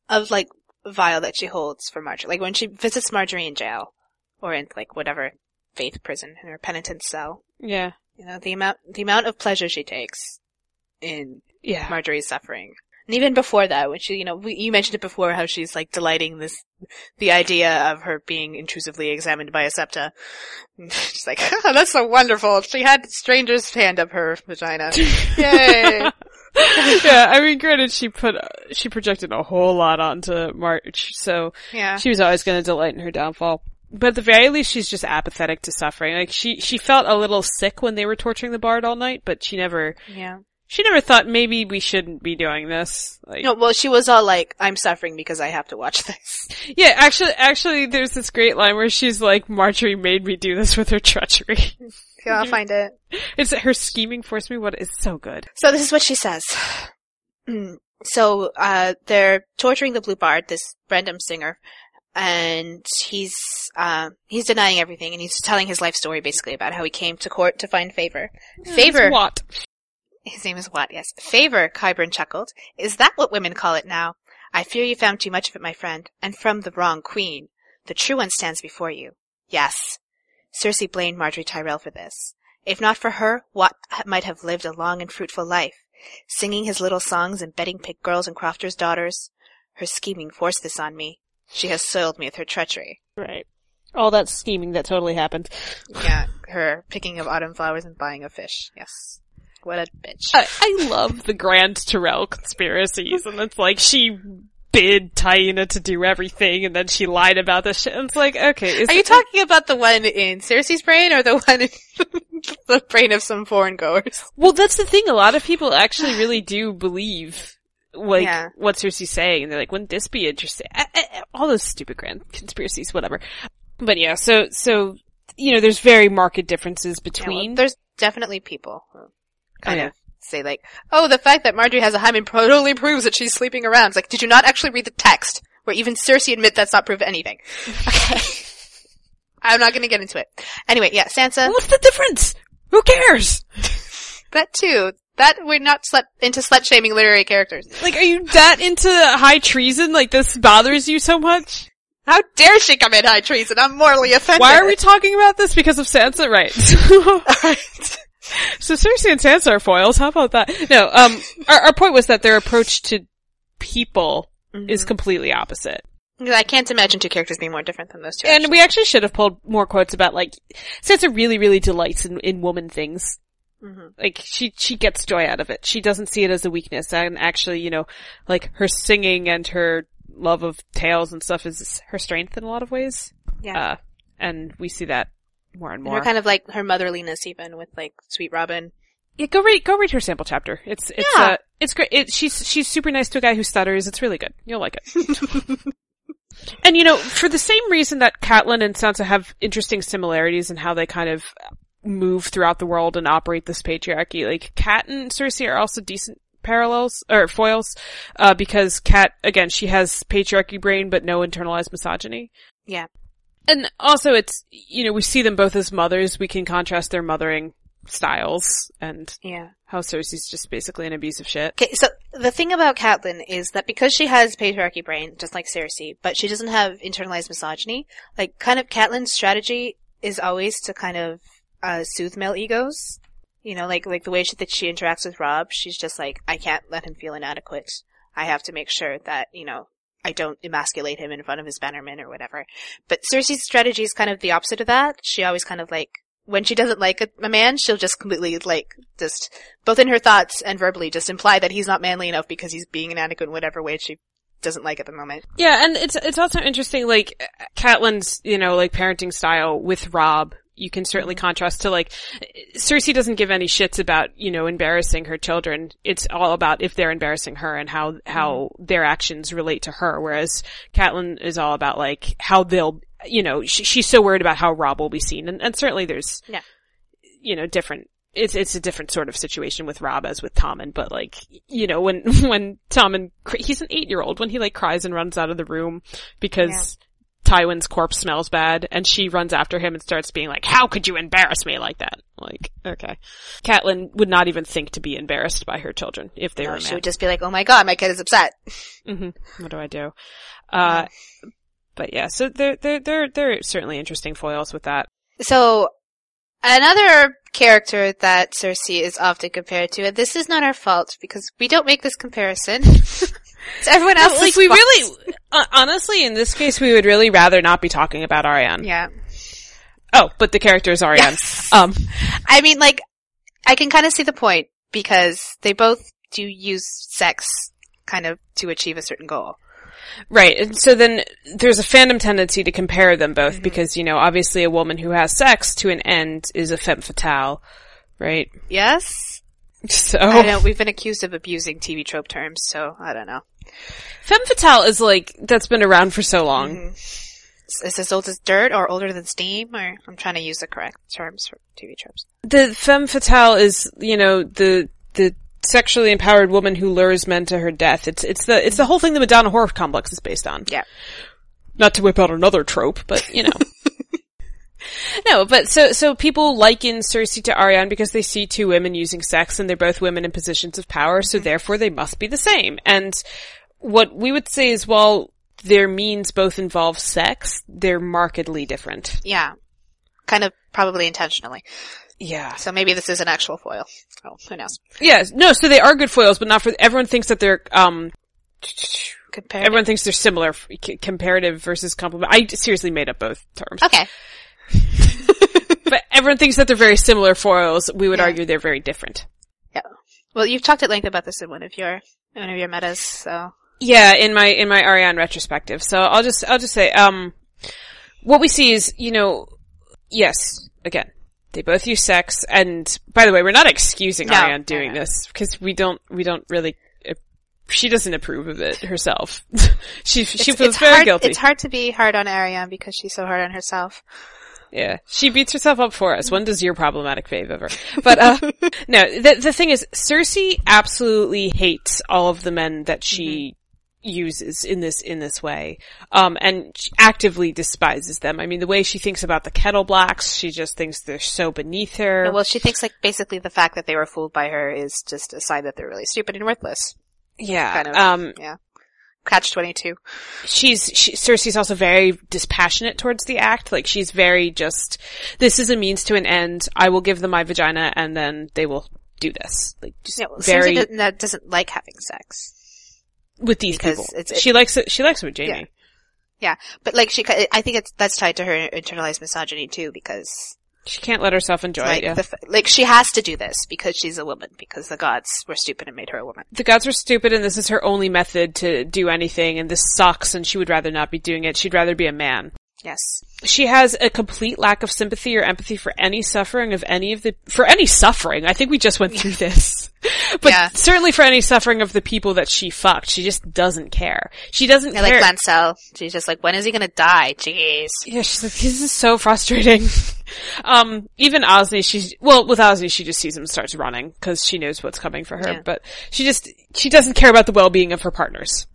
of like vial that she holds for Margaery, like when she visits Margaery in jail or in like whatever faith prison in her penitent cell,
Yeah,
you know the amount the amount of pleasure she takes in
yeah.
Margaery's suffering. And even before that, when she, you know, we, you mentioned it before, how she's like delighting this, the idea of her being intrusively examined by a septa. She's like, oh, that's so wonderful. She had strangers hand up her vagina. Yay!
yeah, I mean, granted, she put she projected a whole lot onto March, so
Yeah.
she was always going to delight in her downfall. But at the very least, she's just apathetic to suffering. Like she she felt a little sick when they were torturing the bard all night, but she never
Yeah.
She never thought maybe we shouldn't be doing this. Like,
No, well, she was all like, I'm suffering because I have to watch this.
yeah, actually, actually, there's this great line where she's like, "Margaery made me do this with her treachery."
Yeah, I'll find it.
it's her scheming forced me. What is so good.
So this is what she says. Mm. so, uh, they're torturing the blue bard, this Brandom singer, and he's, uh, he's denying everything and he's telling his life story basically about how he came to court to find favor. Favor.
What?
His name is Watt, yes. Favor, Qyburn chuckled. Is that what women call it now? I fear you found too much of it, my friend, and from the wrong queen. The true one stands before you. Yes. Cersei blamed Margaery Tyrell for this. If not for her, Watt might have lived a long and fruitful life, singing his little songs and betting pig girls and crofters' daughters. Her scheming forced this on me. She has soiled me with her treachery.
Right. All that scheming that totally happened.
Yeah, her picking of autumn flowers and buying a fish. Yes. What a bitch.
I, I love the Grand Tyrell conspiracies, and it's like she bid Taena to do everything, and then she lied about this shit. And it's like, okay, is
Are you talking about the one in Cersei's brain or the one in the brain of some foreign goers?
Well, that's the thing. A lot of people actually really do believe, like,
Yeah.
what Cersei's saying. And they're like, wouldn't this be interesting? I, I, all those stupid grand conspiracies, whatever. But yeah, so, so, you know, there's very marked differences
Yeah, well,
between.
there's definitely people who kind of say like, oh, the fact that Margaery has a hymen totally proves that she's sleeping around. It's like, did you not actually read the text where even Cersei admit that's not proof of anything? Okay. I'm not gonna get into it. Anyway, yeah, Sansa,
What's the difference? Who cares?
that too. That we're not slut, into slut shaming literary characters.
Like, are you that into high treason? Like, this bothers you so much?
How dare she commit high treason? I'm morally offended.
Why are we talking about this? Because of Sansa, right? So Cersei and Sansa are foils. How about that? No, um, our, our point was that their approach to people is completely opposite.
I can't imagine two characters being more different than those two.
And
actually.
we actually should have pulled more quotes about like, Sansa really, really delights in, in woman things.
Mhm.
Like, she, she gets joy out of it. She doesn't see it as a weakness. And actually, you know, like her singing and her love of tales and stuff is her strength in a lot of ways.
yeah.
Uh, and we see that more and
And
more.
her kind of like her motherliness even with like Sweet Robin.
Yeah, go read go read her sample chapter. It's it's
Yeah.
uh, it's great. It, she's she's super nice to a guy who stutters. It's really good. You'll like it. and you know, for the same reason that Catelyn and Sansa have interesting similarities in how they kind of move throughout the world and operate this patriarchy, like Cat and Cersei are also decent parallels or foils, uh, because Cat again she has patriarchy brain but no internalized misogyny.
Yeah.
And also it's, you know, we see them both as mothers. We can contrast their mothering styles and
Yeah.
how Cersei's just basically an abusive shit.
Okay, so the thing about Catelyn is that because she has patriarchy brain, just like Cersei, but she doesn't have internalized misogyny, like kind of Catelyn's strategy is always to kind of uh, soothe male egos. You know, like like the way she, that she interacts with Robb, she's just like, I can't let him feel inadequate. I have to make sure that you know I don't emasculate him in front of his bannermen or whatever. But Cersei's strategy is kind of the opposite of that. She always kind of like when she doesn't like a, a man, she'll just completely like just both in her thoughts and verbally just imply that he's not manly enough because he's being inadequate in whatever way she doesn't like at the moment.
Yeah, and it's it's also interesting, like Catelyn's, you know, like parenting style with Robb. You can certainly mm-hmm. contrast to like Cersei doesn't give any shits about you know embarrassing her children. It's all about if they're embarrassing her and how how mm-hmm. their actions relate to her. Whereas Catelyn is all about like how they'll you know she, she's so worried about how Robb will be seen, and, and certainly there's
Yeah.
you know different it's it's a different sort of situation with Robb as with Tommen, but like you know when when Tommen he's an eight year old when he like cries and runs out of the room because Tywin's corpse smells bad, and she runs after him and starts being like, "How could you embarrass me like that?" Like, okay, Catelyn would not even think to be embarrassed by her children if they
No,
were
she
mad.
would just be like, "Oh my god, my kid is upset."
hmm What do I do? Uh, but yeah, so they're they're they're they're certainly interesting foils with that.
So, another character that Cersei is often compared to, and this is not our fault because we don't make this comparison. it's everyone else's
like we really, uh, honestly, in this case, we would really rather not be talking about Arianne.
yeah.
Oh, but the character is Arianne.
Yes.
Um,
I mean, like, I can kind of see the point because they both do use sex kind of to achieve a certain goal.
right. And so then there's a fandom tendency to compare them
Mm-hmm.
both because, you know, obviously a woman who has sex to an end is a femme fatale, right?
Yes?
So,
I know, we've been accused of abusing TV trope terms, so I don't know.
Femme fatale is like, that's been around for so long.
Mm-hmm. Is this old as dirt or older than steam? Or I'm trying to use the correct terms for TV tropes.
The femme fatale is, you know, the, the sexually empowered woman who lures men to her death. It's, it's the, it's the whole thing the Madonna whore complex is based on.
Yeah.
Not to whip out another trope, but, you know. no, but so, so people liken Cersei to Arianne because they see two women using sex and they're both women in positions of power, so therefore they must be the same. And what we would say is, while their means both involve sex, they're markedly different.
Yeah. Kind of probably intentionally.
Yeah.
So maybe this is an actual foil. Oh, who knows?
Yes, no, so they are good foils, but not for, everyone thinks that they're, um,
Compared.
everyone thinks they're similar, comparative versus complement. I seriously made up both terms.
Okay.
But everyone thinks that they're very similar foils. We would
Yeah.
argue they're very different. Yeah.
Well, you've talked at length about this in one of your one of your metas, so
Yeah, in my, in my Arianne retrospective. So I'll just, I'll just say, um, what we see is, you know, yes, again, they both use sex, and by the way, we're not excusing
No, Arianne
doing this, because we don't, we don't really, uh, she doesn't approve of it herself. she, she
it's,
feels
it's
very
hard,
guilty.
It's hard to be hard on Arianne because she's so hard on herself.
Yeah, she beats herself up for us. When does your problematic fave ever? But uh no, the the thing is, Cersei absolutely hates all of the men that she uses in this in this way, um, and actively despises them. I mean, the way she thinks about the Kettleblacks, she just thinks they're so beneath her.
Well, she thinks like basically the fact that they were fooled by her is just a sign that they're really stupid and worthless.
yeah,
kind of.
um,
Yeah. Catch twenty two.
she's she, Cersei's also very dispassionate towards the act. Like she's very just, this is a means to an end. I will give them my vagina, and then they will do this. Like just
Yeah,
very
Cersei doesn't, doesn't like having sex.
with these people.
it's-
she likes it. She likes it with Jaime.
Yeah, but like she, I think it's that's tied to her internalized misogyny too, because
She can't let herself enjoy
like
it. Yeah.
the, like she has to do this because she's a woman because the gods were stupid and made her a woman.
the gods were stupid, and this is her only method to do anything, and this sucks, and she would rather not be doing it. She'd rather be a man.
Yes.
She has a complete lack of sympathy or empathy for any suffering of any of the, for any suffering. I think we just went through this. but
Yeah.
certainly for any suffering of the people that she fucked. She just doesn't care. She doesn't
I
care.
like Lancel. She's just like, when is he gonna die? Jeez.
Yeah, she's like, this is so frustrating. um, even Osney, she's, well, with Osney, she just sees him and starts running, cause she knows what's coming for her,
Yeah.
but she just, she doesn't care about the well-being of her partners.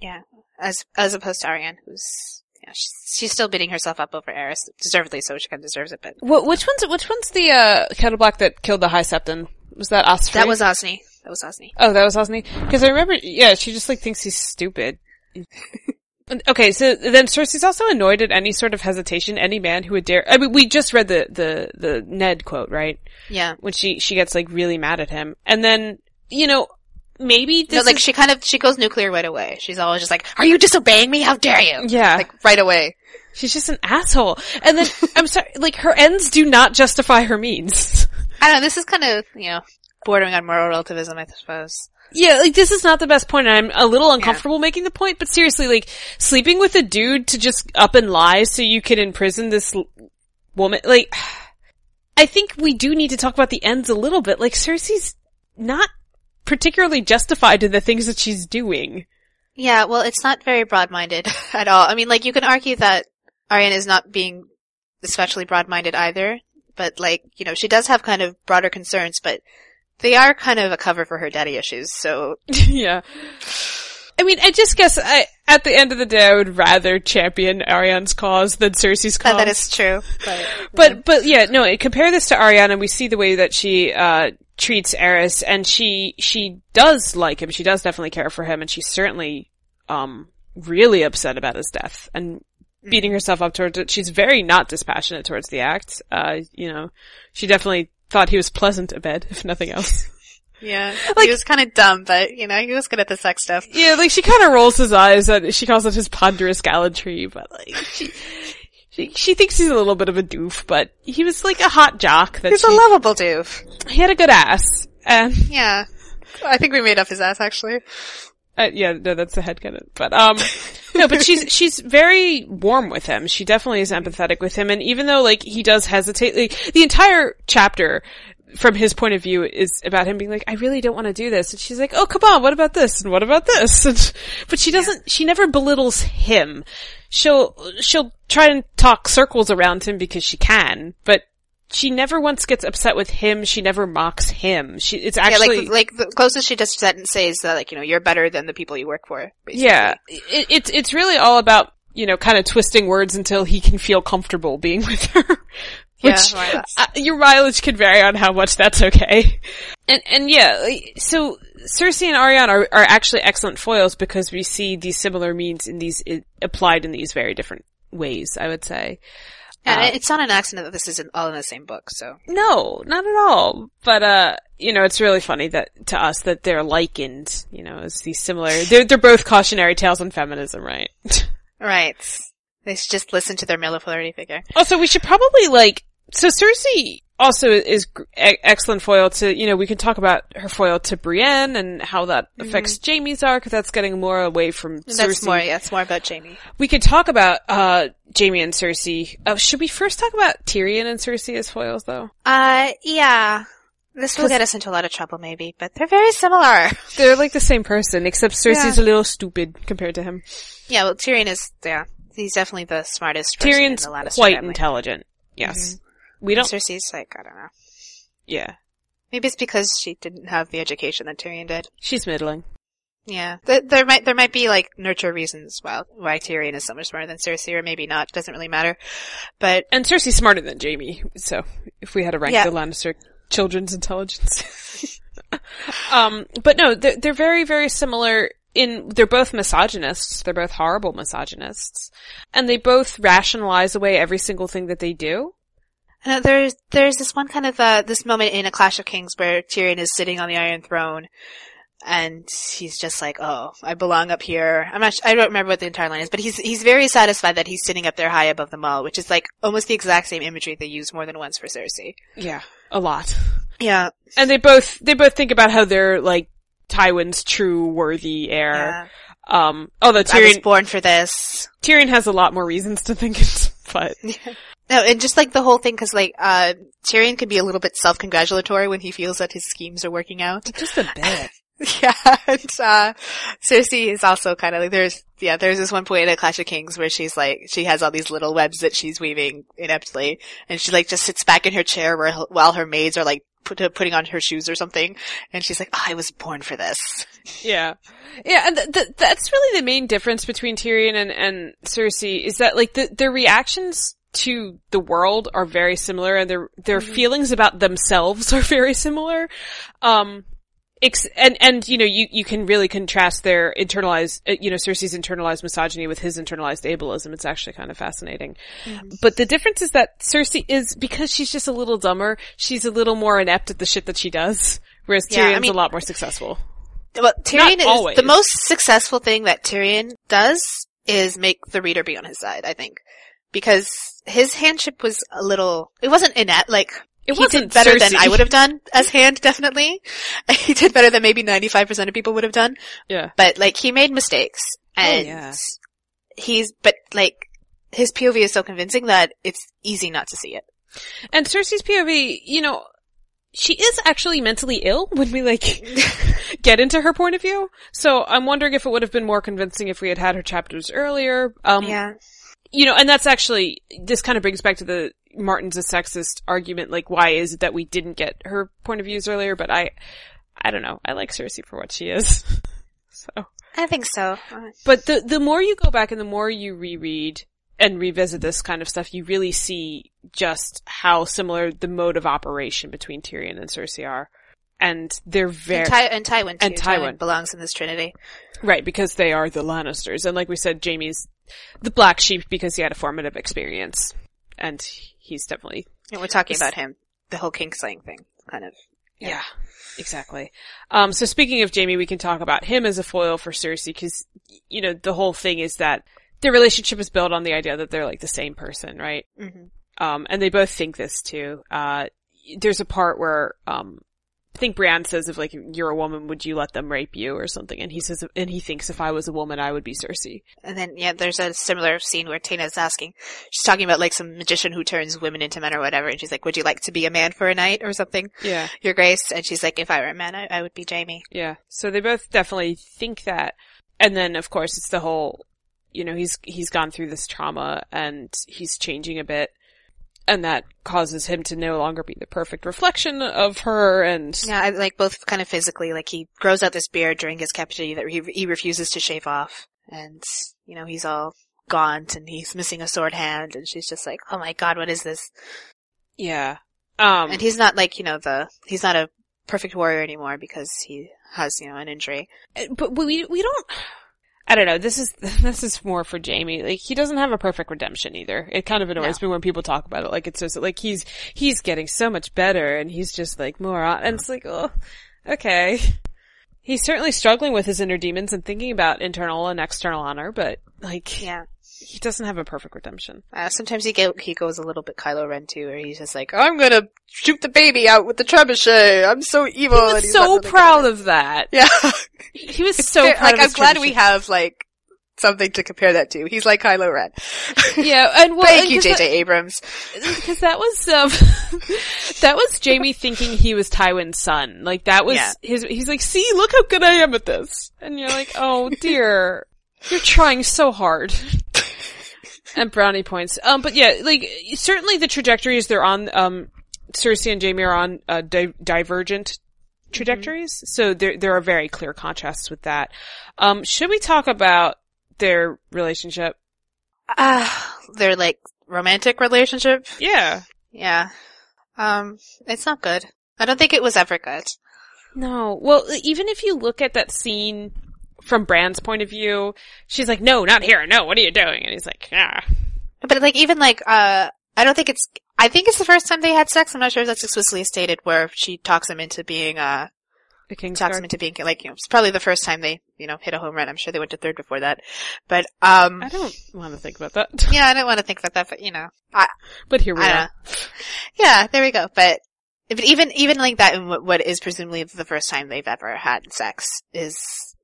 Yeah. As as opposed to Arianne, who's yeah, she's, she's still beating herself up over Arys, deservedly so. She kind of deserves it, but
which one's, which one's the, uh, Kettleblack that killed the High Septon? Was that Osprey?
that was Osney. That was Osney.
Oh, that was Osney? Cause I remember, yeah, she just like thinks he's stupid. And- Okay, so then Cersei's also annoyed at any sort of hesitation any man who would dare, I mean, we just read the, the, the Ned quote, right?
Yeah.
when she she gets like really mad at him, and then you know maybe this
No, like
is-
she kind of she goes nuclear right away. She's always just like, "Are you disobeying me? How dare you?"
yeah
Like right away.
she's just an asshole. And then I'm sorry, like her ends do not justify her means.
I don't know. This is kind of you know bordering on moral relativism, I suppose.
Yeah, like this is not the best point. and I'm a little uncomfortable making the point, but seriously, like sleeping with a dude to just up and lie so you can imprison this l- woman, like I think we do need to talk about the ends a little bit. Like Cersei's not particularly justified in the things that she's doing.
Yeah, well, it's not very broad-minded at all. I mean, like you can argue that Arianne is not being especially broad-minded either. but like, you know, she does have kind of broader concerns, but they are kind of a cover for her daddy issues, so.
yeah. I mean, I just guess I, at the end of the day, I would rather champion Arianne's cause than Cersei's cause.
that is true. But,
but, but yeah, no, compare this to Arianne and we see the way that she, uh, treats Arys and she, she does like him. She does definitely care for him and she's certainly, um, really upset about his death and beating
Mm-hmm.
herself up towards it. She's very not dispassionate towards the act. Uh, you know, she definitely thought he was pleasant abed, if nothing else.
Yeah,
Like-
he was kind of dumb, but you know, he was good at the sex stuff.
Yeah, like she kind of rolls his eyes and she calls it his ponderous gallantry, but like, she, she, she thinks he's a little bit of a doof, but he was like a hot jock that
He's a lovable doof.
he had a good ass. And,
Yeah. I think we made up his ass actually.
uh, yeah, no, that's the headcanon. But, um, no, but she's, she's very warm with him. She definitely is empathetic with him. And even though, like, he does hesitate, like, the entire chapter, from his point of view, is about him being like, I really don't want to do this. And she's like, oh, come on, what about this? And what about this? And, but she doesn't, she never belittles him. She'll, she'll try and talk circles around him because she can, but she never once gets upset with him. She never mocks him. She, it's actually,
yeah, like like the closest she does to that and says that like you know you're better than the people you work for. Basically.
Yeah, it, it's it's really all about you know kind of twisting words until he can feel comfortable being with her.
Yeah,
Which
more or less.
uh, your mileage can vary on how much that's okay. And and yeah, so Cersei and Arianne are are actually excellent foils because we see these similar means in these i applied in these very different ways. I would say.
And
Uh,
it's not an accident that this isn't all in the same book. So
No, not at all. But uh, you know, it's really funny that to us that they're likened. You know, as these similar. They're they're both cautionary tales on feminism, right?
right, they should just listen to their male polarity figure.
Also, we should probably like, so Cersei also is excellent foil to, you know, we can talk about her foil to Brienne and how that affects Jaime's arc. That's getting more away from Cersei.
That's more. Yeah, it's more about Jaime.
We could talk about, uh, Jaime and Cersei. Uh, should we first talk about Tyrion and Cersei as foils though?
Uh, yeah. This will get us into a lot of trouble, maybe, but they're very similar.
They're like the same person, except Cersei's
Yeah.
a little stupid compared to him.
Yeah, well, Tyrion is. Yeah, he's definitely the smartest. person in
Tyrion's
the Lannister
quite
family.
intelligent. Yes.
Mm-hmm.
We don't,
Cersei's like I don't know.
yeah.
Maybe it's because she didn't have the education that Tyrion did.
She's middling.
Yeah, Th- there might there might be like nurture reasons why why Tyrion is so much smarter than Cersei, or maybe not. Doesn't really matter. But
And Cersei's smarter than Jaime, so if we had to rank
Yeah.
the Lannister children's intelligence. um, but no, they're, they're very, very similar in, they're both misogynists. They're both horrible misogynists. And they both rationalize away every single thing that they do.
Uh, there's there's this one kind of uh, this moment in A Clash of Kings where Tyrion is sitting on the Iron Throne, and he's just like, "Oh, I belong up here." I'm not. su- I don't remember what the entire line is, but he's he's very satisfied that he's sitting up there high above them all, which is like almost the exact same imagery they use more than once for Cersei.
Yeah. A lot.
Yeah,
And they both, they both think about how they're like Tywin's true worthy heir.
yeah.
Um, although Tyrion,
born for this.
Tyrion has a lot more reasons to think it, but
No, and just like the whole thing, because like uh Tyrion can be a little bit self-congratulatory when he feels that his schemes are working out.
just a bit.
yeah, and uh Cersei is also kind of like there's yeah there's this one point in a Clash of Kings where she's like she has all these little webs that she's weaving ineptly, and she like just sits back in her chair where, while her maids are like put, putting on her shoes or something, and she's like, oh, I was born for this.
Yeah. Yeah, and th- th- that's really the main difference between Tyrion and, and Cersei is that like the, their reactions to the world are very similar and their, their feelings about themselves are very similar. Um, ex- and, and, you know, you, you can really contrast their internalized, uh, you know, Cersei's internalized misogyny with his internalized ableism. It's actually kind of fascinating. But the difference is that Cersei is, because she's just a little dumber, she's a little more inept at the shit that she does. Whereas
Yeah, I
Tyrion's
mean-
a lot more successful.
Well, Tyrion is
always.
the most successful thing that Tyrion does is make the reader be on his side. I think because his handship was a little. It wasn't inept. Like
It
he
wasn't
did better than I would have done as hand. Definitely, he did better than maybe ninety five percent of people would have done.
Yeah.
But like he made mistakes, and
yeah.
he's but like his POV is so convincing that it's easy not to see it.
And Cersei's POV, you know, she is actually mentally ill when we like get into her point of view. So I'm wondering if it would have been more convincing if we had had her chapters earlier. Um,
yeah,
you know, and that's actually, this kind of brings back to the, Martin's a sexist argument, like why is it that we didn't get her point of views earlier, but I, I don't know. I like Cersei for what she is. so.
I think so.
But the, the more you go back and the more you reread and revisit this kind of stuff, you really see just how similar the mode of operation between Tyrion and Cersei are. And they're very,
And, Ty- and Tywin too.
And Tywin.
belongs in this trinity.
right, because they are the Lannisters. And like we said, Jaime's the black sheep because he had a formative experience. And he's definitely
And we're talking about him, the whole Kingslaying thing, kind of.
Yeah, exactly. Um, so speaking of Jaime, we can talk about him as a foil for Cersei because, you know, the whole thing is that their relationship is built on the idea that they're like the same person, right?
Mm-hmm.
Um, and they both think this too. Uh, there's a part where, um, I think Brienne says if like you're a woman, would you let them rape you or something? And he says, and he thinks if I was a woman, I would be Cersei.
And then, yeah, there's a similar scene where Taena's asking, she's talking about like some magician who turns women into men or whatever, and she's like, would you like to be a man for a night or something,
Yeah.
your grace? And she's like, if I were a man, I, I would be Jaime.
Yeah. So they both definitely think that. And then of course it's the whole, you know, he's, he's gone through this trauma and he's changing a bit. And that causes him to no longer be the perfect reflection of her and
Yeah, like both kind of physically, like he grows out this beard during his captivity that he, he refuses to shave off. And, you know, he's all gaunt and he's missing a sword hand and she's just like, oh my god, what is this?
yeah. Um,
And he's not like, you know, the, he's not a perfect warrior anymore because he has, you know, an injury.
but we, we don't, I don't know, this is, this is more for Jaime. Like, he doesn't have a perfect redemption either. It kind of annoys me when people talk about it. Like, it's just, like, he's, he's getting so much better and he's just like more on, and it's like, oh, okay. He's certainly struggling with his inner demons and thinking about internal and external honor, but, like,
Yeah.
He doesn't have a perfect redemption.
Uh, sometimes he go, he goes a little bit Kylo Ren too, where he's just like, I'm gonna shoot the baby out with the trebuchet. I'm so evil.
He
and
was
he's
so proud of that.
Yeah.
He was so
Fair- like, I'm glad we have like something to compare that to. He's like Kylo Ren.
Yeah, and well,
Thank
and
you, J.J. Abrams.
because that was um that was Jaime thinking he was Tywin's son. Like that was
Yeah.
his. He's like, see, look how good I am at this, and you're like, oh dear, you're trying so hard. And brownie points. Um, but yeah, like certainly the trajectories they're on. Um, Cersei and Jaime are on uh, di- divergent trajectories, so there there are very clear contrasts with that. Um, should we talk about their relationship?
Ah, their like romantic relationship.
Yeah.
Yeah. Um, it's not good. I don't think it was ever good.
No. Well, even if you look at that scene from Bran's point of view, she's like, no, not here. No, what are you doing? And he's like, ah.
But like even like uh I don't think it's I think it's the first time they had sex. I'm not sure if that's explicitly stated where she talks him into being uh
The King's
talks him into being like you know it's probably the first time they you know hit a home run. I'm sure they went to third before that. But um
I don't want to think about that.
yeah, I don't want to think about that, but you know. I
but here we
I
are.
Yeah, there we go. But but even even like that in what, what is presumably the first time they've ever had sex is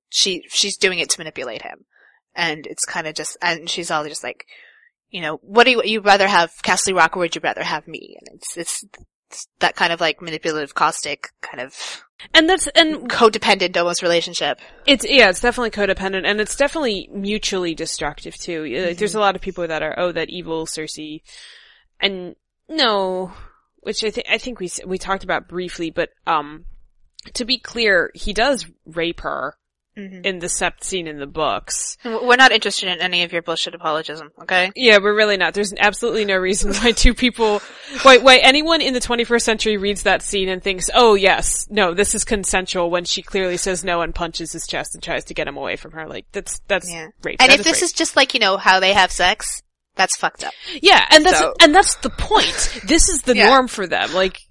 she she's doing it to manipulate him. And it's kind of just and she's all just like you know, what do you, you rather have Casterly Rock or would you rather have me? And it's, it's, it's that kind of like manipulative, caustic, kind of
And that's, and
codependent almost relationship.
it's, yeah, it's definitely codependent and it's definitely mutually destructive too. Like, There's a lot of people that are, oh, that evil Cersei. And no, which I think, I think we, we talked about briefly, but, um, to be clear, he does rape her
Mm-hmm.
in the sept scene in the books.
We're not interested in any of your bullshit apologism, okay?
Yeah, we're really not. There's absolutely no reason why two people, why, why anyone in the 21st century reads that scene and thinks, oh yes, no, this is consensual when she clearly says no and punches his chest and tries to get him away from her. Like, that's, that's
Yeah.
rape.
And
That
if this
rape.
is just like, you know, how they have sex, that's fucked up.
yeah, and that's,
So-
and that's the point. This is the
Yeah.
norm for them. Like, th-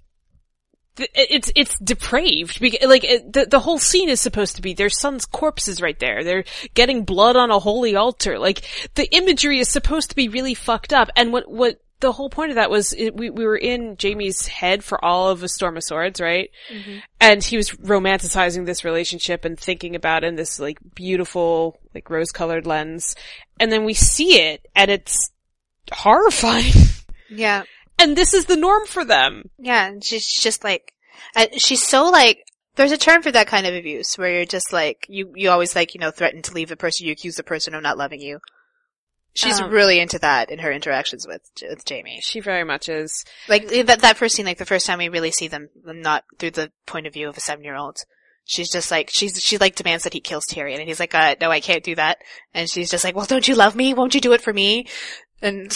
it's, it's depraved. Bec- Like, it, the, the whole scene is supposed to be their son's corpse is right there. They're getting blood on a holy altar. Like, the imagery is supposed to be really fucked up. And what, what, the whole point of that was it, we, we were in Jaime's head for all of A Storm of Swords, right? Mm-hmm. And he was romanticizing this relationship and thinking about it in this like beautiful, like rose colored lens. And then we see it and it's horrifying.
Yeah.
And this is the norm for them.
Yeah, and she's just like, uh, she's so like, there's a term for that kind of abuse where you're just like, you, you always like, you know, threaten to leave the person, you accuse the person of not loving you. She's
Um,
really into that in her interactions with with Jaime.
She very much is.
Like that that first scene, like the first time we really see them, them not through the point of view of a seven year old. She's just like she's she like demands that he kills Tyrion, and he's like, uh, "No, I can't do that." And she's just like, "Well, don't you love me? Won't you do it for me?" And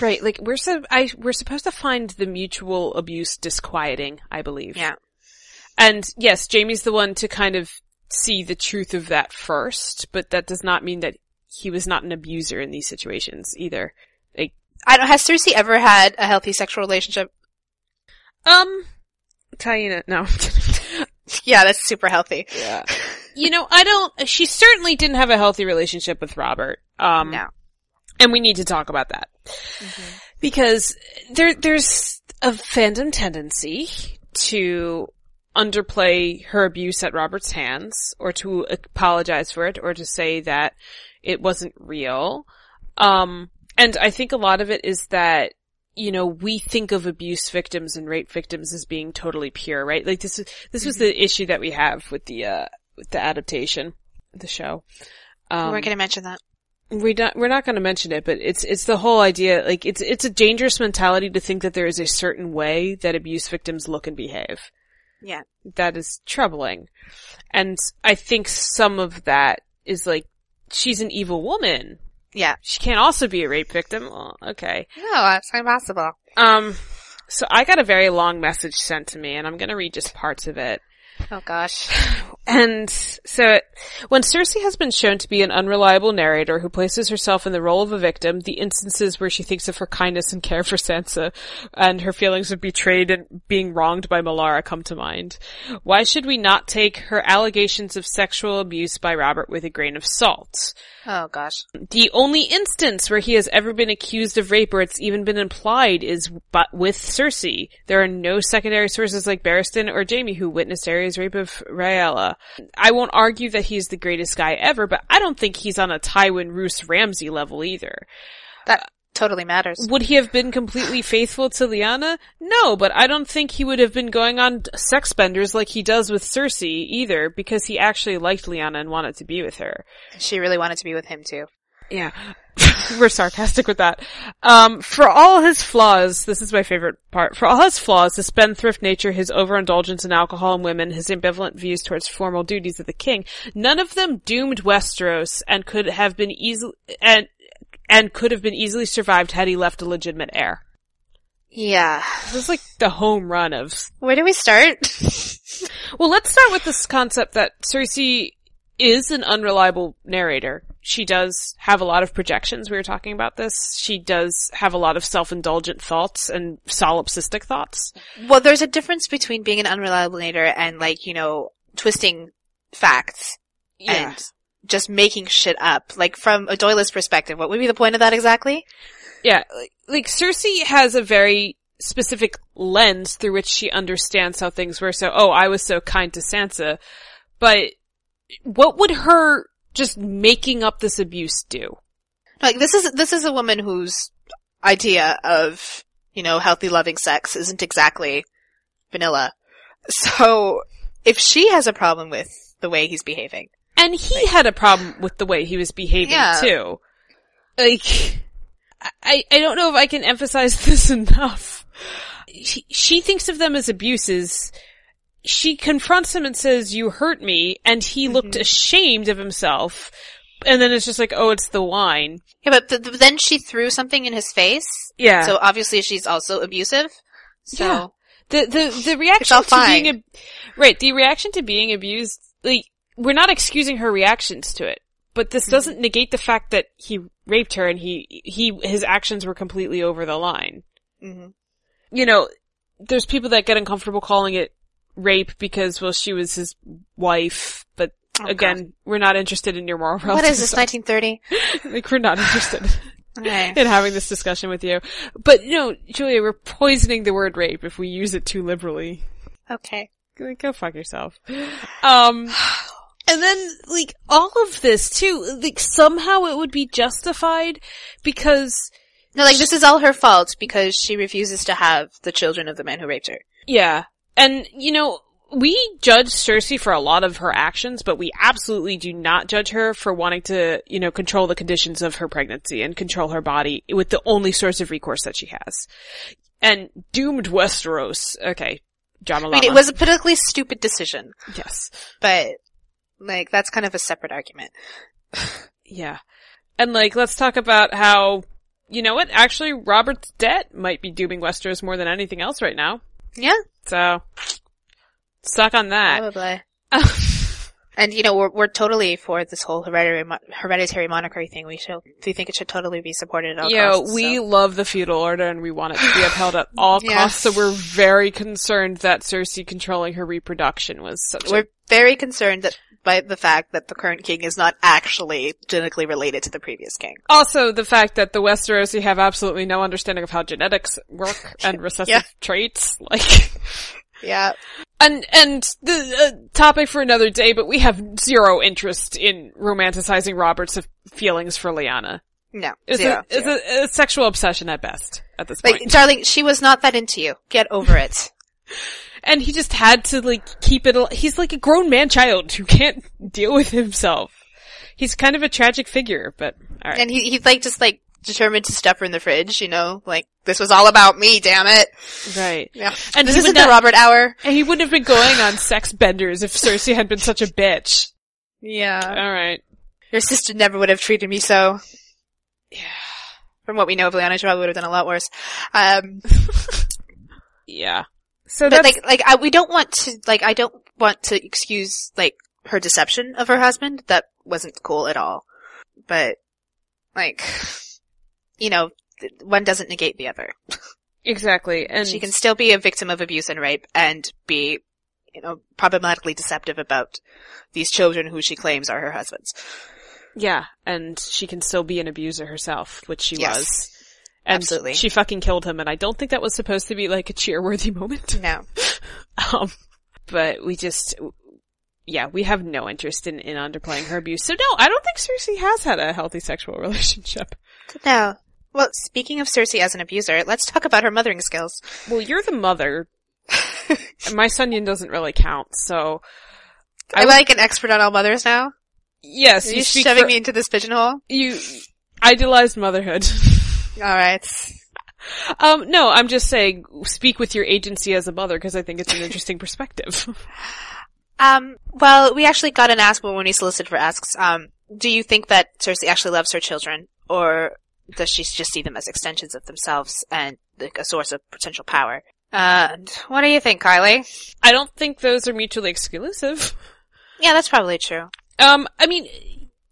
Right, like we're so I we're supposed to find the mutual abuse disquieting, I believe.
yeah,
And yes, Jaime's the one to kind of see the truth of that first, but that does not mean that he was not an abuser in these situations either. Like,
I don't. Has Cersei ever had a healthy sexual relationship?
um, Taena, no.
Yeah, that's super healthy.
yeah. You know, I don't, she certainly didn't have a healthy relationship with Robert. Um,
No.
And we need to talk about that. Because there, there's a fandom tendency to underplay her abuse at Robert's hands, or to apologize for it, or to say that it wasn't real. Um, and I think a lot of it is that, you know, we think of abuse victims and rape victims as being totally pure, right? Like this this was the issue that we have with the, uh, with the adaptation, of the show. Um,
We're going to mention that.
We not, we're not going to mention it, but it's it's the whole idea. Like it's it's a dangerous mentality to think that there is a certain way that abuse victims look and behave.
Yeah.
That is troubling, and I think some of that is like she's an evil woman.
Yeah.
She can't also be a rape victim. Well, okay.
No, that's impossible.
Um. So I got a very long message sent to me, and I'm going to read just parts of it.
Oh gosh.
And so, when Cersei has been shown to be an unreliable narrator who places herself in the role of a victim, the instances where she thinks of her kindness and care for Sansa and her feelings of betrayed and being wronged by Melara come to mind. Why should we not take her allegations of sexual abuse by Robert with a grain of salt?
Oh gosh.
The only instance where he has ever been accused of rape or it's even been implied is but with Cersei. There are no secondary sources like Barristan or Jaime who witnessed Rape of Rhaella. I won't argue that he's the greatest guy ever, but I don't think he's on a Tywin Roose Ramsey level either.
That totally matters.
Would he have been completely faithful to Lyanna? No, but I don't think he would have been going on sex benders like he does with Cersei either, because he actually liked Lyanna and wanted to be with her.
She really wanted to be with him too.
Yeah. We're sarcastic with that. Um, for all his flaws, this is my favorite part. For all his flaws, his spendthrift nature, his overindulgence in alcohol and women, his ambivalent views towards formal duties of the king, none of them doomed Westeros and could have been easily, and, and could have been easily survived had he left a legitimate heir.
Yeah.
This is like the home run of,
Where do we start?
well, let's start with this concept that Cersei is an unreliable narrator. She does have a lot of projections. We were talking about this. She does have a lot of self-indulgent thoughts and solipsistic thoughts.
well, there's a difference between being an unreliable narrator and like, you know, twisting facts and just making shit up. Like from a Doylist perspective, what would be the point of that exactly?
Yeah, like, like Cersei has a very specific lens through which she understands how things were. So, oh, I was so kind to Sansa, but what would her just making up this abuse do?
Like this is this is a woman whose idea of you know healthy loving sex isn't exactly vanilla. So if she has a problem with the way he's behaving,
And he had a problem with the way he was behaving
Yeah.
too. Like, I, I don't know if I can emphasize this enough. She, she thinks of them as abuses. She confronts him and says, you hurt me, and he looked ashamed of himself. And then it's just like, oh, it's the wine.
yeah, but th- th- then she threw something in his face.
Yeah.
So obviously she's also abusive. So
Yeah. the, the, the reaction to being, ab- right, the reaction to being abused, like, we're not excusing her reactions to it, but this doesn't negate the fact that he raped her and he, he, his actions were completely over the line.
Mhm.
You know, there's people that get uncomfortable calling it rape because, well, she was his wife, but
Oh,
again, we're not interested in your moral
God. what is this? 1930.
like, we're not interested.
Okay.
in having this discussion with you. But, you know, Julia, we're poisoning the word rape if we use it too liberally.
Okay.
Go go fuck yourself. Um, and then, like, all of this too, like, somehow it would be justified because,
No, like this is all her fault because she refuses to have the children of the man who raped her.
yeah. And, you know, we judge Cersei for a lot of her actions, but we absolutely do not judge her for wanting to, you know, control the conditions of her pregnancy and control her body with the only source of recourse that she has. And doomed Westeros. Okay. Drama
I mean, it was a politically stupid decision,
yes.
but like that's kind of a separate argument.
Yeah. And like, let's talk about how, you know what, actually Robert's debt might be dooming Westeros more than anything else right now.
Yeah,
So, suck on that.
probably. And you know, we're we're totally for this whole hereditary mo- hereditary monarchy thing. We should we think it should totally be supported at all
Yeah,
costs.
we
so.
love the feudal order and we want it to be upheld at all
Yeah.
costs, so we're very concerned that Cersei controlling her reproduction was such a
we're very concerned that by the fact that the current king is not actually genetically related to the previous king.
Also, the fact that the Westerosi have absolutely no understanding of how genetics work and recessive
Yeah.
traits, like,
Yeah,
and, and the uh, topic for another day, but we have zero interest in romanticizing Robert's feelings for Lyanna.
no,
It's,
zero,
a, it's a, a sexual obsession at best, at this point.
Like, darling, she was not that into you. Get over it.
and he just had to like keep it, al- he's like a grown man child who can't deal with himself. He's kind of a tragic figure, but alright.
And he he's like just like determined to stuff her in the fridge. You know, like this was all about me. Damn it.
Right.
Yeah,
And
this isn't
would
the Robert hour.
And he wouldn't have been going on sex benders if Cersei had been such a bitch.
Yeah,
Alright.
your sister never would have treated me so.
Yeah.
From what we know of Lyanna, she probably would have done a lot worse. Um,
Yeah. So
but
that's,
like, like I, we don't want to, like, I don't want to excuse like her deception of her husband. That wasn't cool at all. But, like, you know, one doesn't negate the other.
exactly. And
she can still be a victim of abuse and rape and be, you know, problematically deceptive about these children who she claims are her husband's.
yeah, and she can still be an abuser herself, which she
Yes.
was. And
Absolutely.
she fucking killed him, and I don't think that was supposed to be like a cheer-worthy moment.
No.
Um, but we just, yeah, we have no interest in, in underplaying her abuse. So no, I don't think Cersei has had a healthy sexual relationship.
No. Well, speaking of Cersei as an abuser, let's talk about her mothering skills.
Well, you're the mother. my Sunyan doesn't really count, so I
I'm
would-
like an expert on all mothers now.
yes,
Are
you
you shoving
for,
me into this pigeonhole?
you idealized motherhood.
Alright.
um, no, I'm just saying, speak with your agency as a mother because I think it's an interesting perspective.
Um, well, we actually got an ask when we solicited for asks. Um, do you think that Cersei actually loves her children, or does she just see them as extensions of themselves and like, a source of potential power? And what do you think, Kylie?
I don't think those are mutually exclusive.
Yeah, that's probably true.
Um, I mean,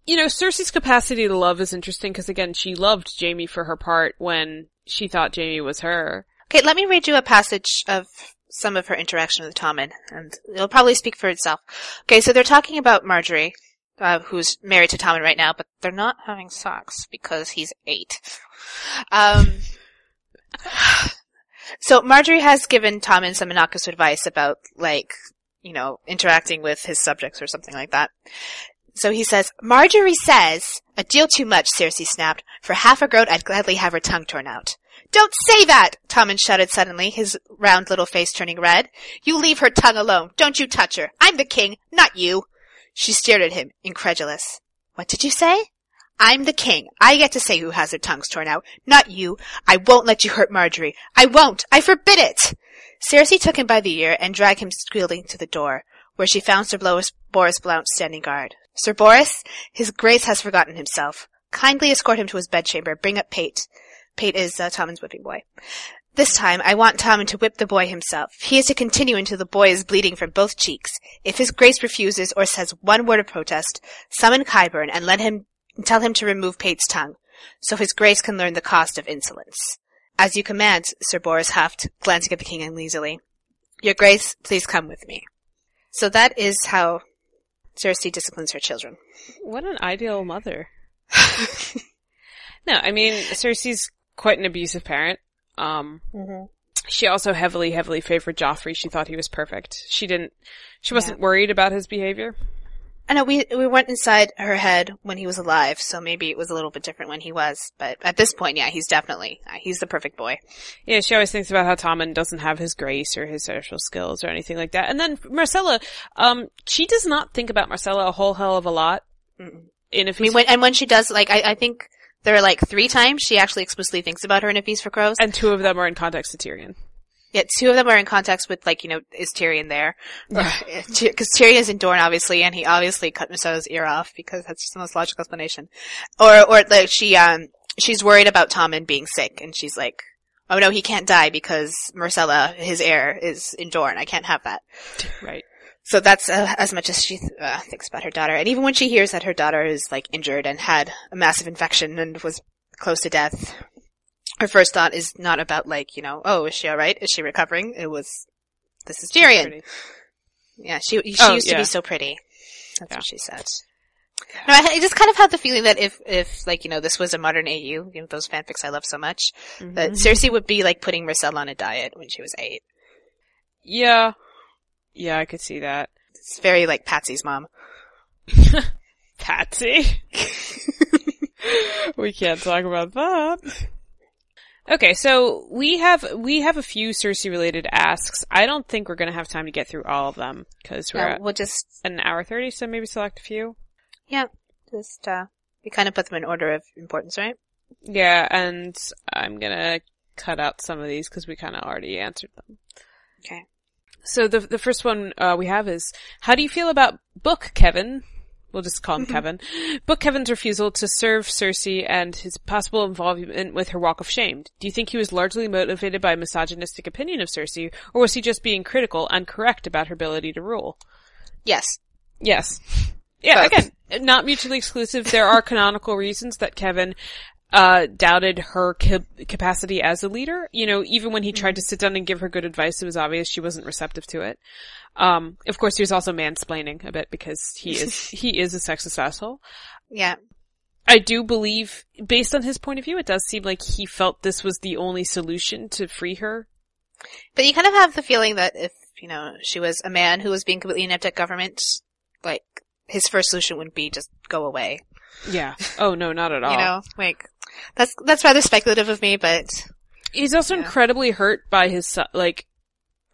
you know, Cersei's capacity to love is interesting because again, she loved Jaime for her part when she thought Jaime was her.
Okay, let me read you a passage of some of her interaction with Tommen, and it'll probably speak for itself. Okay, so they're talking about Margaery, uh, who's married to Tommen right now, but they're not having sex because he's eight. Um, so Margaery has given Tommen some innocuous advice about, like, you know, interacting with his subjects or something like that. So he says, Margaery says, a deal too much, Cersei snapped. For half a groat, I'd gladly have her tongue torn out. Don't say that! Tommen shouted suddenly, his round little face turning red. You leave her tongue alone. Don't you touch her. I'm the king, not you. She stared at him, incredulous. What did you say? I'm the king. I get to say who has their tongues torn out, not you. I won't let you hurt Margaery. I won't. I forbid it. Cersei took him by the ear and dragged him squealing to the door, where she found Sir Boros, Boros Blount standing guard. Sir Boros, his grace has forgotten himself. Kindly escort him to his bedchamber. Bring up Pate. Pate is uh, Tommen's whipping boy. This time, I want Tommen to whip the boy himself. He is to continue until the boy is bleeding from both cheeks. If his grace refuses or says one word of protest, summon Qyburn and let him tell him to remove Pate's tongue, so his grace can learn the cost of insolence. As you command, Sir Boros huffed, glancing at the king uneasily. Your grace, please come with me. So that is how Cersei disciplines her children.
What an ideal mother. no, I mean, Cersei's quite an abusive parent. Um, she also heavily, heavily favored Joffrey. She thought he was perfect. She didn't, she wasn't worried about his behavior.
I know we we went inside her head when he was alive, so maybe it was a little bit different when he was. But at this point, yeah, he's definitely uh, he's the perfect boy.
Yeah, she always thinks about how Tommen doesn't have his grace or his social skills or anything like that. And then Myrcella, um, she does not think about Myrcella a whole hell of a lot.
Mm-mm.
If
I mean, when, and when she does, like, I, I think there are like three times she actually explicitly thinks about her in A Feast for Crows.
and two of them are in context to Tyrion.
Yeah, two of them are in context with like, you know, is Tyrion there? Because Tyrion is in Dorne, obviously, and he obviously cut Myrcella's ear off because that's just the most logical explanation. Or, or like she, um, she's worried about Tommen being sick, and she's like, "Oh no, he can't die because Myrcella, his heir, is in Dorne. I can't have that."
Right.
So that's uh, as much as she uh, thinks about her daughter. And even when she hears that her daughter is like injured and had a massive infection and was close to death, her first thought is not about like, you know, oh, is she alright? Is she recovering? It was, this is Tyrion. Yeah, she she
Oh,
used to be so pretty. That's
Yeah.
what she said. No, I, I just kind of had the feeling that if, if, like, you know, this was a modern AU, you know, those fanfics I love so much, that
Mhm.
Cersei would be like putting Myrcella on a diet when she was eight.
Yeah. Yeah, I could see that.
It's very like Patsy's mom.
Patsy. we can't talk about that. Okay, so we have we have a few Cersei related asks. I don't think we're gonna have time to get through all of them because we're
we'll just,
an hour thirty, so maybe select a few.
yeah, just, uh, we kind of put them in order of importance, right?
Yeah, and I'm gonna cut out some of these because we kind of already answered them.
Okay.
So the the first one uh, we have is how do you feel about Book Kevan? We'll just call him mm-hmm. Kevin. Book Kevan's refusal to serve Cersei and his possible involvement with her walk of shame. Do you think he was largely motivated by a misogynistic opinion of Cersei, or was he just being critical and correct about her ability to rule?
Yes.
Yes. Yeah,
Both.
again, not mutually exclusive. There are canonical reasons that Kevan uh, doubted her cap- capacity as a leader. You know, even when he tried to sit down and give her good advice, it was obvious she wasn't receptive to it. Um, of course, he was also mansplaining a bit because he is he is a sexist asshole.
Yeah.
I do believe, based on his point of view, it does seem like he felt this was the only solution to free her.
But you kind of have the feeling that if, you know, she was a man who was being completely inept at government, like, his first solution would be just go away.
Yeah. Oh no, not at all.
You know, like, that's, that's rather speculative of me, but,
He's also
Yeah.
incredibly hurt by his son, like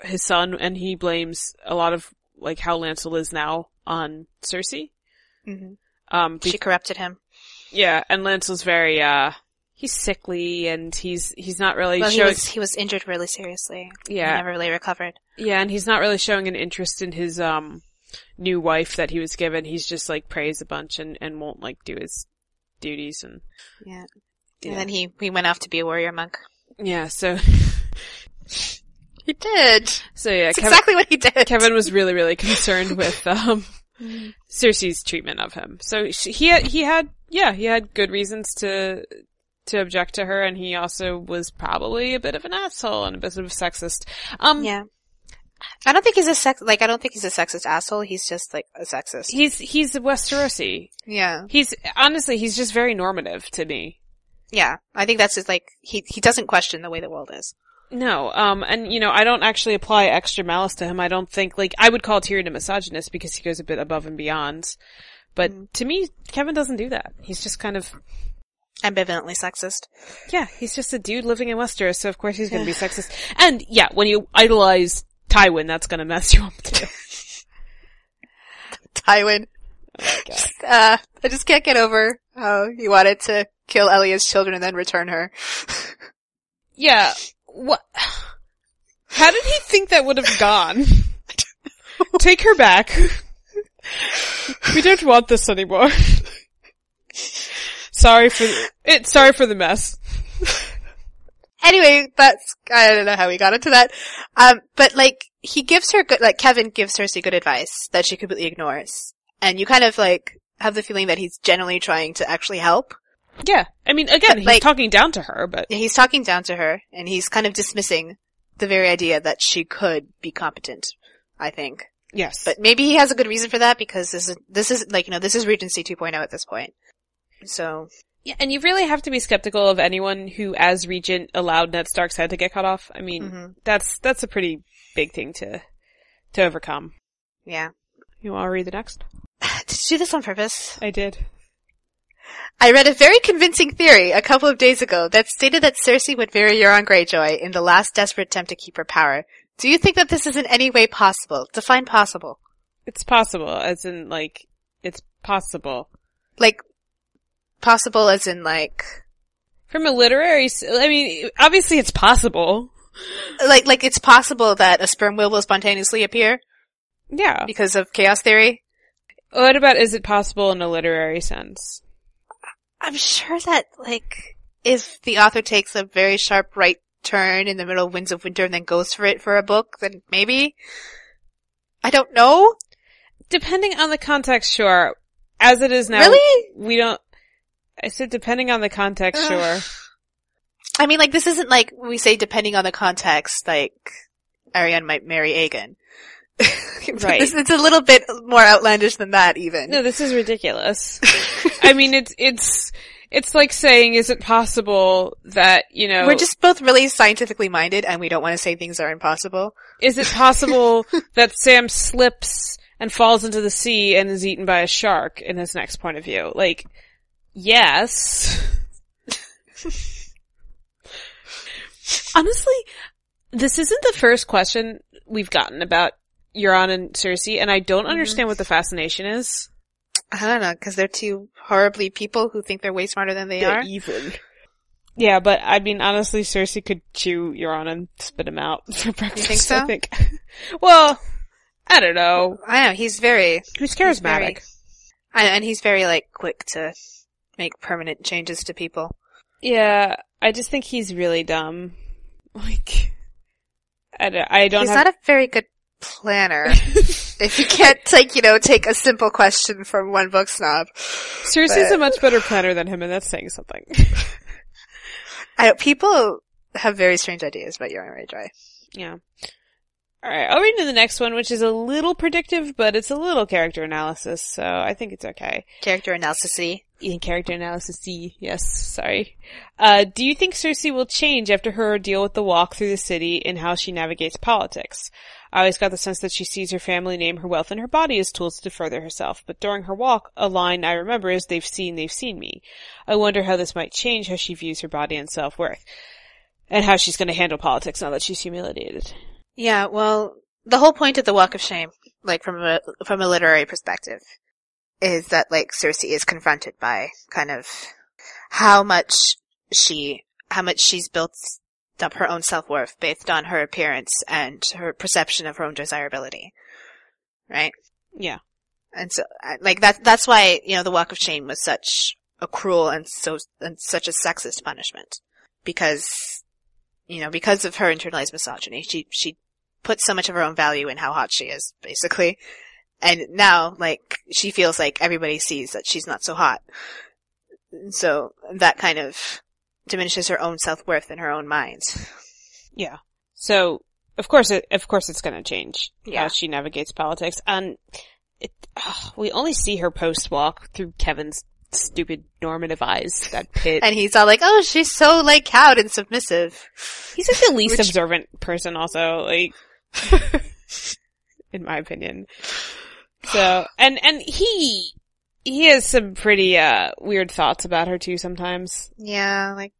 his son, and he blames a lot of like how Lancel is now on Cersei.
mhm.
Um, be-
she corrupted him.
yeah, and Lancel's very uh, he's sickly and he's he's not really
Well, he
showing
was, he was injured really seriously. He
yeah
never really recovered.
yeah, and he's not really showing an interest in his um new wife that he was given. He's just like prays a bunch and and won't like do his duties and
Yeah.
Yeah.
And then he, he went off to be a warrior monk.
yeah. So
He did.
so yeah,
That's
Kevan,
exactly what he did.
Kevan was really, really concerned with um, Cersei's treatment of him. So she, he had, he had, yeah, he had good reasons to to object to her, and he also was probably a bit of an asshole and a bit of a sexist. Um,
Yeah. I don't think he's a sex, like, I don't think he's a sexist asshole. He's just, like, a sexist.
he's he's a Westerosi.
yeah.
He's honestly, he's just very normative to me.
Yeah. I think that's just, like, he, he doesn't question the way the world is.
No, um, and you know, I don't actually apply extra malice to him. I don't think like I would call Tyrion a misogynist because he goes a bit above and beyond. But
Mm.
to me, Kevan doesn't do that. He's just kind of
Ambivalently sexist.
Yeah, he's just a dude living in Westeros, so of course he's gonna be sexist. And yeah, when you idolize Tywin, that's gonna mess you up too.
Tywin. Uh, I just can't get over how he wanted to kill Elia's children and then return her.
Yeah, what? How did he think that would have gone? Take her back. we don't want this anymore. sorry for it. Sorry for the mess.
Anyway, that's, I don't know how we got into that. Um, but like, he gives her good, like, Kevan gives Cersei good advice that she completely ignores. And you kind of like, have the feeling that he's genuinely trying to actually help.
Yeah, I mean, again,
But,
he's
like-
talking down to her, but
He's talking down to her, and he's kind of dismissing the very idea that she could be competent, I think.
yes,
But maybe he has a good reason for that because this is, this is, like, you know, this is Regency 2.0 at this point. So,
Yeah, and you really have to be skeptical of anyone who, as regent, allowed Ned Stark's head to get cut off. I mean,
Mhm.
that's that's a pretty big thing to to overcome.
yeah.
You want to read the next?
Did you do this on purpose?
I did.
I read a very convincing theory a couple of days ago that stated that Cersei would marry Euron Greyjoy in the last desperate attempt to keep her power. Do you think that this is in any way possible? Define possible.
It's possible, as in, like, it's possible.
Like, possible as in like,
From a literary, I mean, obviously it's possible.
like, like it's possible that a sperm whale will spontaneously appear
Yeah.
because of chaos theory.
What about is it possible in a literary sense?
I'm sure that, like, if the author takes a very sharp right turn in the middle of Winds of Winter and then goes for it for a book, then maybe? I don't know.
Depending on the context, sure. As it is now,
Really?
we don't, I said depending on the context, sure.
I mean, like, this isn't like we say depending on the context, like, Arianne might marry Aegon.
Right.
It's, it's a little bit more outlandish than that, even.
No, this is ridiculous. I mean, it's, it's, it's like saying, is it possible that, you know,
We're just both really scientifically minded and we don't want to say things are impossible.
is it possible that Sam slips and falls into the sea and is eaten by a shark in his next point of view? Like, yes. Honestly, this isn't the first question we've gotten about Euron and Cersei, and I don't mm-hmm. understand what the fascination is.
I don't know, because they're two horribly people who think they're way smarter than they are. are.
evil. Yeah, but I mean, honestly, Cersei could chew Euron and spit him out for breakfast.
You think so?
I think. well, I don't know.
I know, he's very, He's very-
charismatic?
I and he's very, like, quick to make permanent changes to people.
Yeah, I just think he's really dumb. Like, I don't, I don't
he's
have.
not a very good planner. if you can't, like, you know, take a simple question from one book snob.
Cersei's
but-
a much better planner than him, and that's saying something.
I people have very strange ideas about Euron Greyjoy.
yeah. Alright, I'll read into the next one, which is a little predictive, but it's a little character analysis, so I think it's okay.
Character analysis
in character analysis C. Yes, sorry. Uh, do you think Cersei will change after her ordeal with the walk through the city and how she navigates politics? I always got the sense that she sees her family name, her wealth, and her body as tools to further herself, but during her walk, a line I remember is, they've seen, they've seen me. I wonder how this might change how she views her body and self-worth. And how she's gonna handle politics now that she's humiliated.
Yeah, well, the whole point of the Walk of Shame, like from a from a literary perspective, is that like Cersei is confronted by kind of how much she how much she's built up her own self worth based on her appearance and her perception of her own desirability, right?
Yeah.
And so, like that that's why you know the Walk of Shame was such a cruel and so and such a sexist punishment because you know because of her internalized misogyny, she she put so much of her own value in how hot she is, basically. And now, like, she feels like everybody sees that she's not so hot. And So that kind of diminishes her own self-worth in her own mind.
Yeah. So, of course it, of course it's gonna change
Yeah.
how she navigates politics. And it, ugh, we only see her post-walk through Kevan's stupid normative eyes, that pit.
And he's all like, oh, she's so, like, cowed and submissive.
He's like the least
Which-
observant person also, like, in my opinion. So, and, and he, he has some pretty, uh, weird thoughts about her too sometimes.
Yeah, like,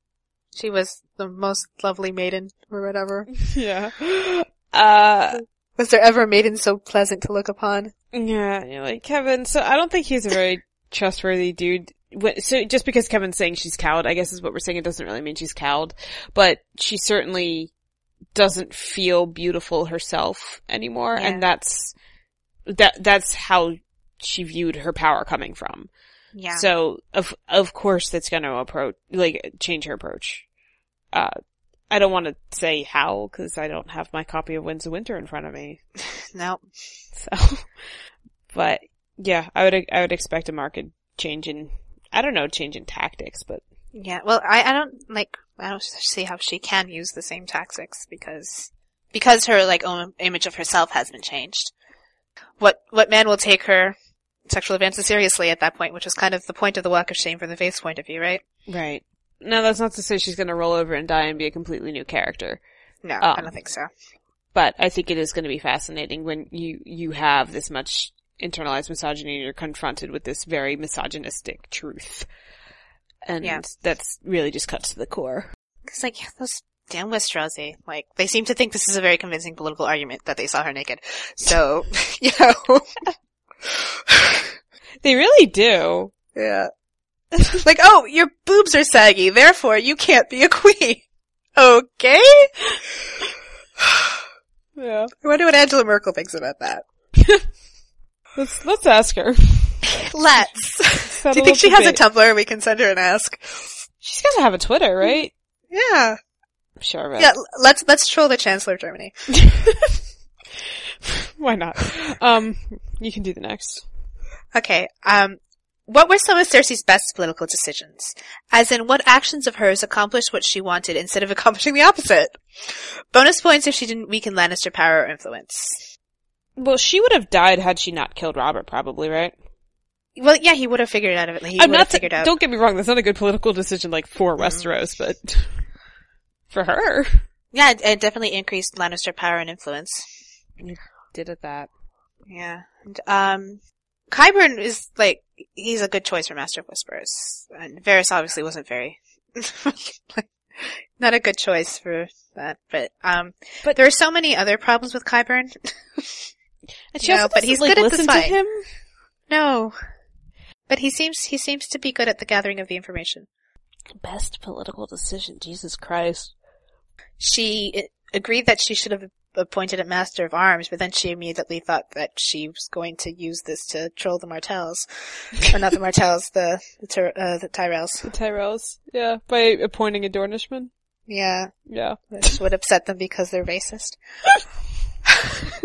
she was the most lovely maiden, or whatever.
Yeah. Uh,
Was there ever a maiden so pleasant to look upon?
Yeah, like Kevan. So I don't think he's a very trustworthy dude. So just because Kevan's saying she's cowed, I guess is what we're saying. It doesn't really mean she's cowed, but she certainly doesn't feel beautiful herself anymore,
Yeah.
and that's that. That's how she viewed her power coming from.
Yeah.
So of of course that's going to approach like change her approach. Uh, I don't want to say how because I don't have my copy of Winds of Winter in front of me.
no.
So, but yeah, I would I would expect a market change in I don't know change in tactics, but
Yeah, well, I, I don't, like, I don't see how she can use the same tactics because, because her, like, own image of herself has been changed. What, what man will take her sexual advances seriously at that point, which is kind of the point of the walk of shame from the faith's point of view, right?
right. Now that's not to say she's going to roll over and die and be a completely new character,
No, I
Um,
don't think so.
but I think it is going to be fascinating when you you have this much internalized misogyny and you're confronted with this very misogynistic truth. And
Yeah.
that's really just cuts to the core.
Cause like, those damn Westerosi, like, they seem to think this is a very convincing political argument that they saw her naked. So, you know.
They really do.
Yeah. like, oh, your boobs are saggy, therefore you can't be a queen. Okay?
Yeah.
I wonder what Angela Merkel thinks about that.
Let's, let's ask her.
Let's. Do you think she has a. Tumblr we can send her and ask?
She's gotta have a Twitter, right?
Yeah.
I'm sure of it.
Yeah, let's, let's troll the Chancellor of Germany.
Why not? Um, you can do the next.
Okay, um, what were some of Cersei's best political decisions? As in, what actions of hers accomplished what she wanted instead of accomplishing the opposite? Bonus points if she didn't weaken Lannister power or influence.
Well, she would have died had she not killed Robert, probably, right?
Well, yeah, he would have figured it out. He
I'm
would
not.
figured out.
Don't get me wrong. That's not a good political decision, like for
Mm.
Westeros, but for her,
Yeah, it, it definitely increased Lannister power and influence.
Did it that.
Yeah. And, um, Qyburn is like, he's a good choice for Master of Whispers. And Varys obviously wasn't very, not a good choice for that, but, um,
But-
there are so many other problems with Qyburn.
And she
No, but he's
like,
good at this fight.
him.
no. But he seems, he seems to be good at the gathering of the information.
Best political decision, Jesus Christ.
She agreed that she should have appointed a Master of Arms, but then she immediately thought that she was going to use this to troll the Martells. or not the Martells, the, the, Tyr- uh, the Tyrells.
The Tyrells, yeah, by appointing a Dornishman.
Yeah.
Yeah.
which would upset them because they're racist.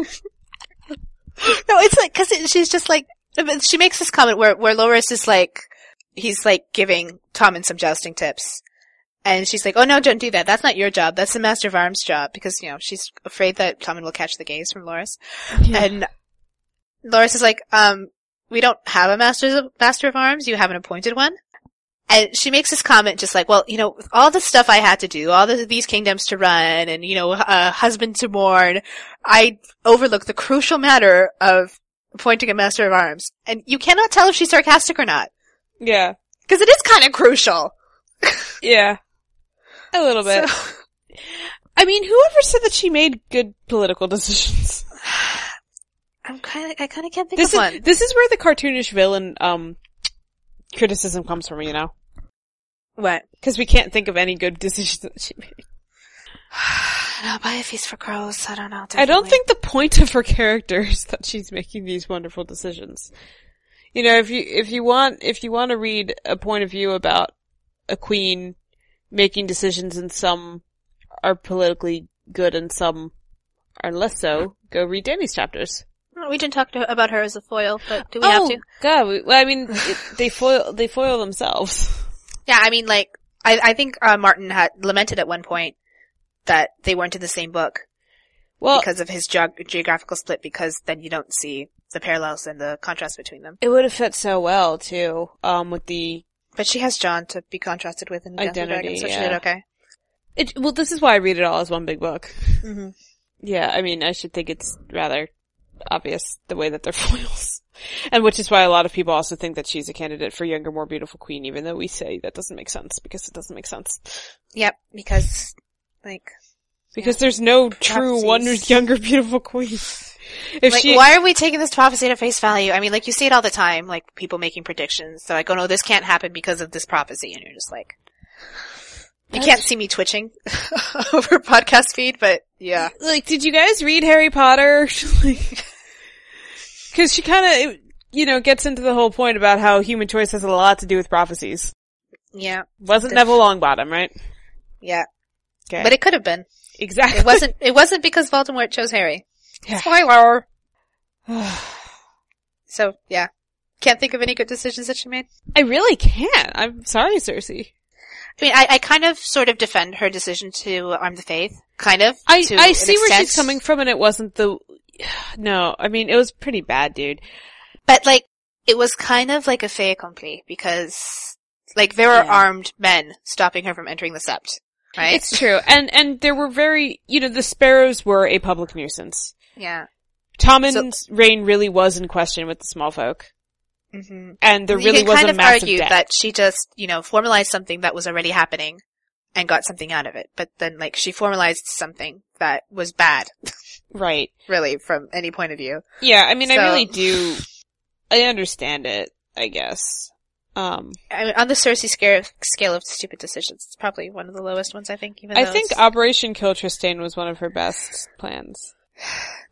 no, it's like because it, she's just like she makes this comment where where Loras is like he's like giving Tommen some jousting tips, and she's like, "Oh no, don't do that. That's not your job. That's the Master of Arms' job." Because you know she's afraid that Tommen will catch the gaze from Loras, and Loras is like, "Um, we don't have a Master of Master of Arms. You have an appointed one." And she makes this comment just like, well, you know, with all the stuff I had to do, all the, these kingdoms to run, and, you know, a husband to mourn, I overlooked the crucial matter of appointing a master of arms. And you cannot tell if she's sarcastic or not.
yeah,
Because it is kind of crucial.
yeah, a little bit.
So-
I mean, whoever said that she made good political decisions?
I'm kind of, I kind of can't think
This
of
is
one.
this is where the cartoonish villain um criticism comes from, you know,
What?
because we can't think of any good decisions that she made.
no, buy A Feast for Crows. I don't know.
I don't think the point of her character is that she's making these wonderful decisions. You know, if you if you want if you want to read a point of view about a queen making decisions and some are politically good and some are less so, go read Dany's chapters.
we didn't talk to, about her as a foil, but do we have to?
God, we, well, I mean, it, they foil they foil themselves.
Yeah, I mean, like, I, I think uh, Martin had lamented at one point that they weren't in the same book.
Well,
because of his geog- geographical split because then you don't see the parallels and the contrast between them.
it would have fit so well too, um, with the
But she has Jon to be contrasted with in
Identity,
Dragons, so she
yeah.
did okay.
it. Well, this is why I read it all as one big book.
Mm-hmm.
Yeah, I mean, I should think it's rather obvious the way that they're foils. And which is why a lot of people also think that she's a candidate for younger, more beautiful queen, even though we say that doesn't make sense because it doesn't make sense.
Yep, because like,
Because there's no true
Prophecies.
one younger, beautiful queen. If
like
she,
why are we taking this prophecy at face value? I mean, like you see it all the time, like people making predictions. So like, oh no, this can't happen because of this prophecy, and you're just like, you can't see me twitching over podcast feed, but yeah.
like, did you guys read Harry Potter? Like, Cause she kinda, you know, gets into the whole point about how human choice has a lot to do with prophecies.
Yeah,
Wasn't
Def-
Neville Longbottom, right?
yeah,
Okay.
but it could have been.
exactly.
It wasn't. It wasn't because Voldemort chose Harry.
Yeah.
Spoiler. So yeah, can't think of any good decisions that she made.
I really can't. I'm sorry, Cersei.
I mean, I, I kind of sort of defend her decision to arm the faith. Kind of.
I I see where she's coming from, and it wasn't the. No, I mean it was pretty bad, dude.
But like, it was kind of like a fait accompli because, like, there were
Yeah.
armed men stopping her from entering the sept. Right?
It's true, and and there were very, you know, the sparrows were a public nuisance.
Yeah.
Tommen's reign really was in question with the small folk.
Mm-hmm.
And there really was
kind
a
of
massive
argue
debt.
that she just, you know, formalized something that was already happening and got something out of it. But then, like, she formalized something that was bad,
right.
really, from any point of view.
Yeah, I mean, I really do, I understand it, I guess. Um,
I mean, on the Cersei scale, scale of stupid decisions, it's probably one of the lowest ones, I think. Even
I think Operation Kill Trystane was one of her best plans.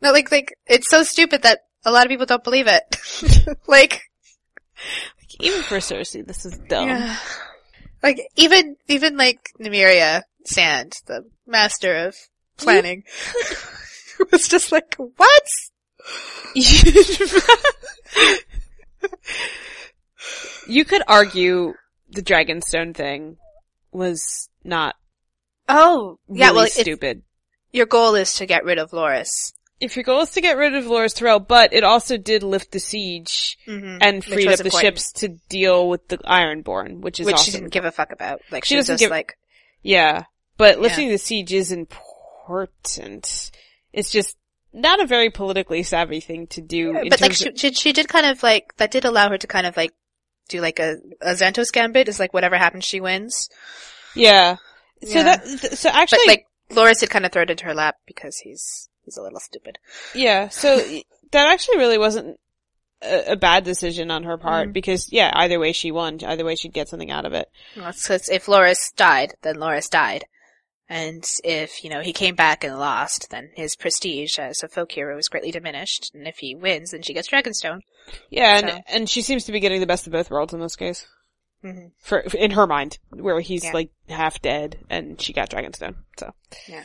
No, like, like it's so stupid that a lot of people don't believe it. like,
Even for Cersei, this is dumb.
yeah. like even even like Nymeria Sand, the master of planning, was just like, what?
you could argue the Dragonstone thing was not
Oh,
really
yeah. Well,
stupid.
Your goal is to get rid of Loras,
If your goal is to get rid of Loras Tyrell, but it also did lift the siege
mm-hmm.
and freed up the
important.
ships to deal with the Ironborn, which is
which
awesome.
she didn't give a fuck about. Like
She
she, was
doesn't
just
give-
like,
Yeah, but
Yeah.
lifting the siege is important. It's just not a very politically savvy thing to do. in
but like she, she she did kind of like that did allow her to kind of like do like a a Xanatos gambit is like whatever happens she wins.
yeah. So
Yeah.
that so actually,
But like Loras had kind of thrown it into her lap because he's he's a little stupid.
yeah. So that actually really wasn't a, a bad decision on her part
Mhm.
because yeah, either way she won. Either way she'd get something out of it.
Because if Loras died, then Loras died. And if, you know, he came back and lost, then his prestige as a folk hero is greatly diminished. And if he wins, then she gets Dragonstone.
Yeah, and and she seems to be getting the best of both worlds in this case.
Mm-hmm.
For in her mind, where he's
Yeah.
like half dead and she got Dragonstone. So
Yeah.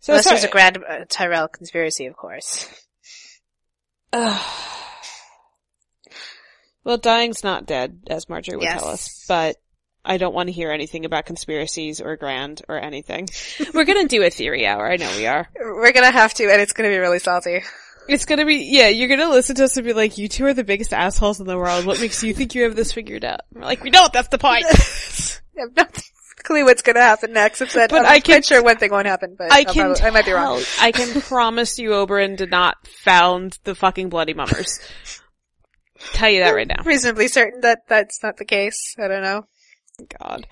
So
Unless
sorry-
there's a grand uh, Tyrell conspiracy, of course.
well, dying's not dead, as Margaery would
Yes.
tell us, but I don't want to hear anything about conspiracies or grand or anything. We're gonna do a theory hour. I know we are.
We're gonna have to, and it's gonna be really salty.
It's gonna be, yeah, you're gonna listen to us and be like, you two are the biggest assholes in the world. What makes you think you have this figured out? We're like, we don't, that's the point.
I have no clue what's gonna happen next, except
But
I'm
I can-
quite sure one thing won't happen, but
I
I'll
can
probably- I might be wrong.
I can promise you Oberyn did not found the fucking Bloody Mummers. Tell you that right now.
Reasonably certain that that's not the case. I don't know.
God.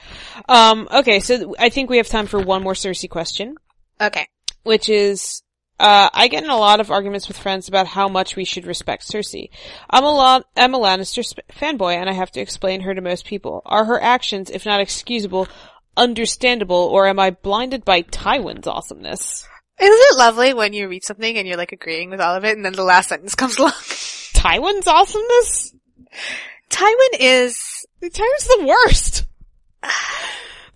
Um, okay, so I think we have time for one more Cersei question,
Okay.
which is, uh, I get in a lot of arguments with friends about how much we should respect Cersei. I'm a I'm a Lannister sp- fanboy and I have to explain her to most people. Are her actions, if not excusable, understandable, or am I blinded by Tywin's awesomeness?
Isn't it lovely when you read something and you're like agreeing with all of it and then the last sentence comes along?
Tywin's awesomeness?
Tywin is,
Tywin's the worst!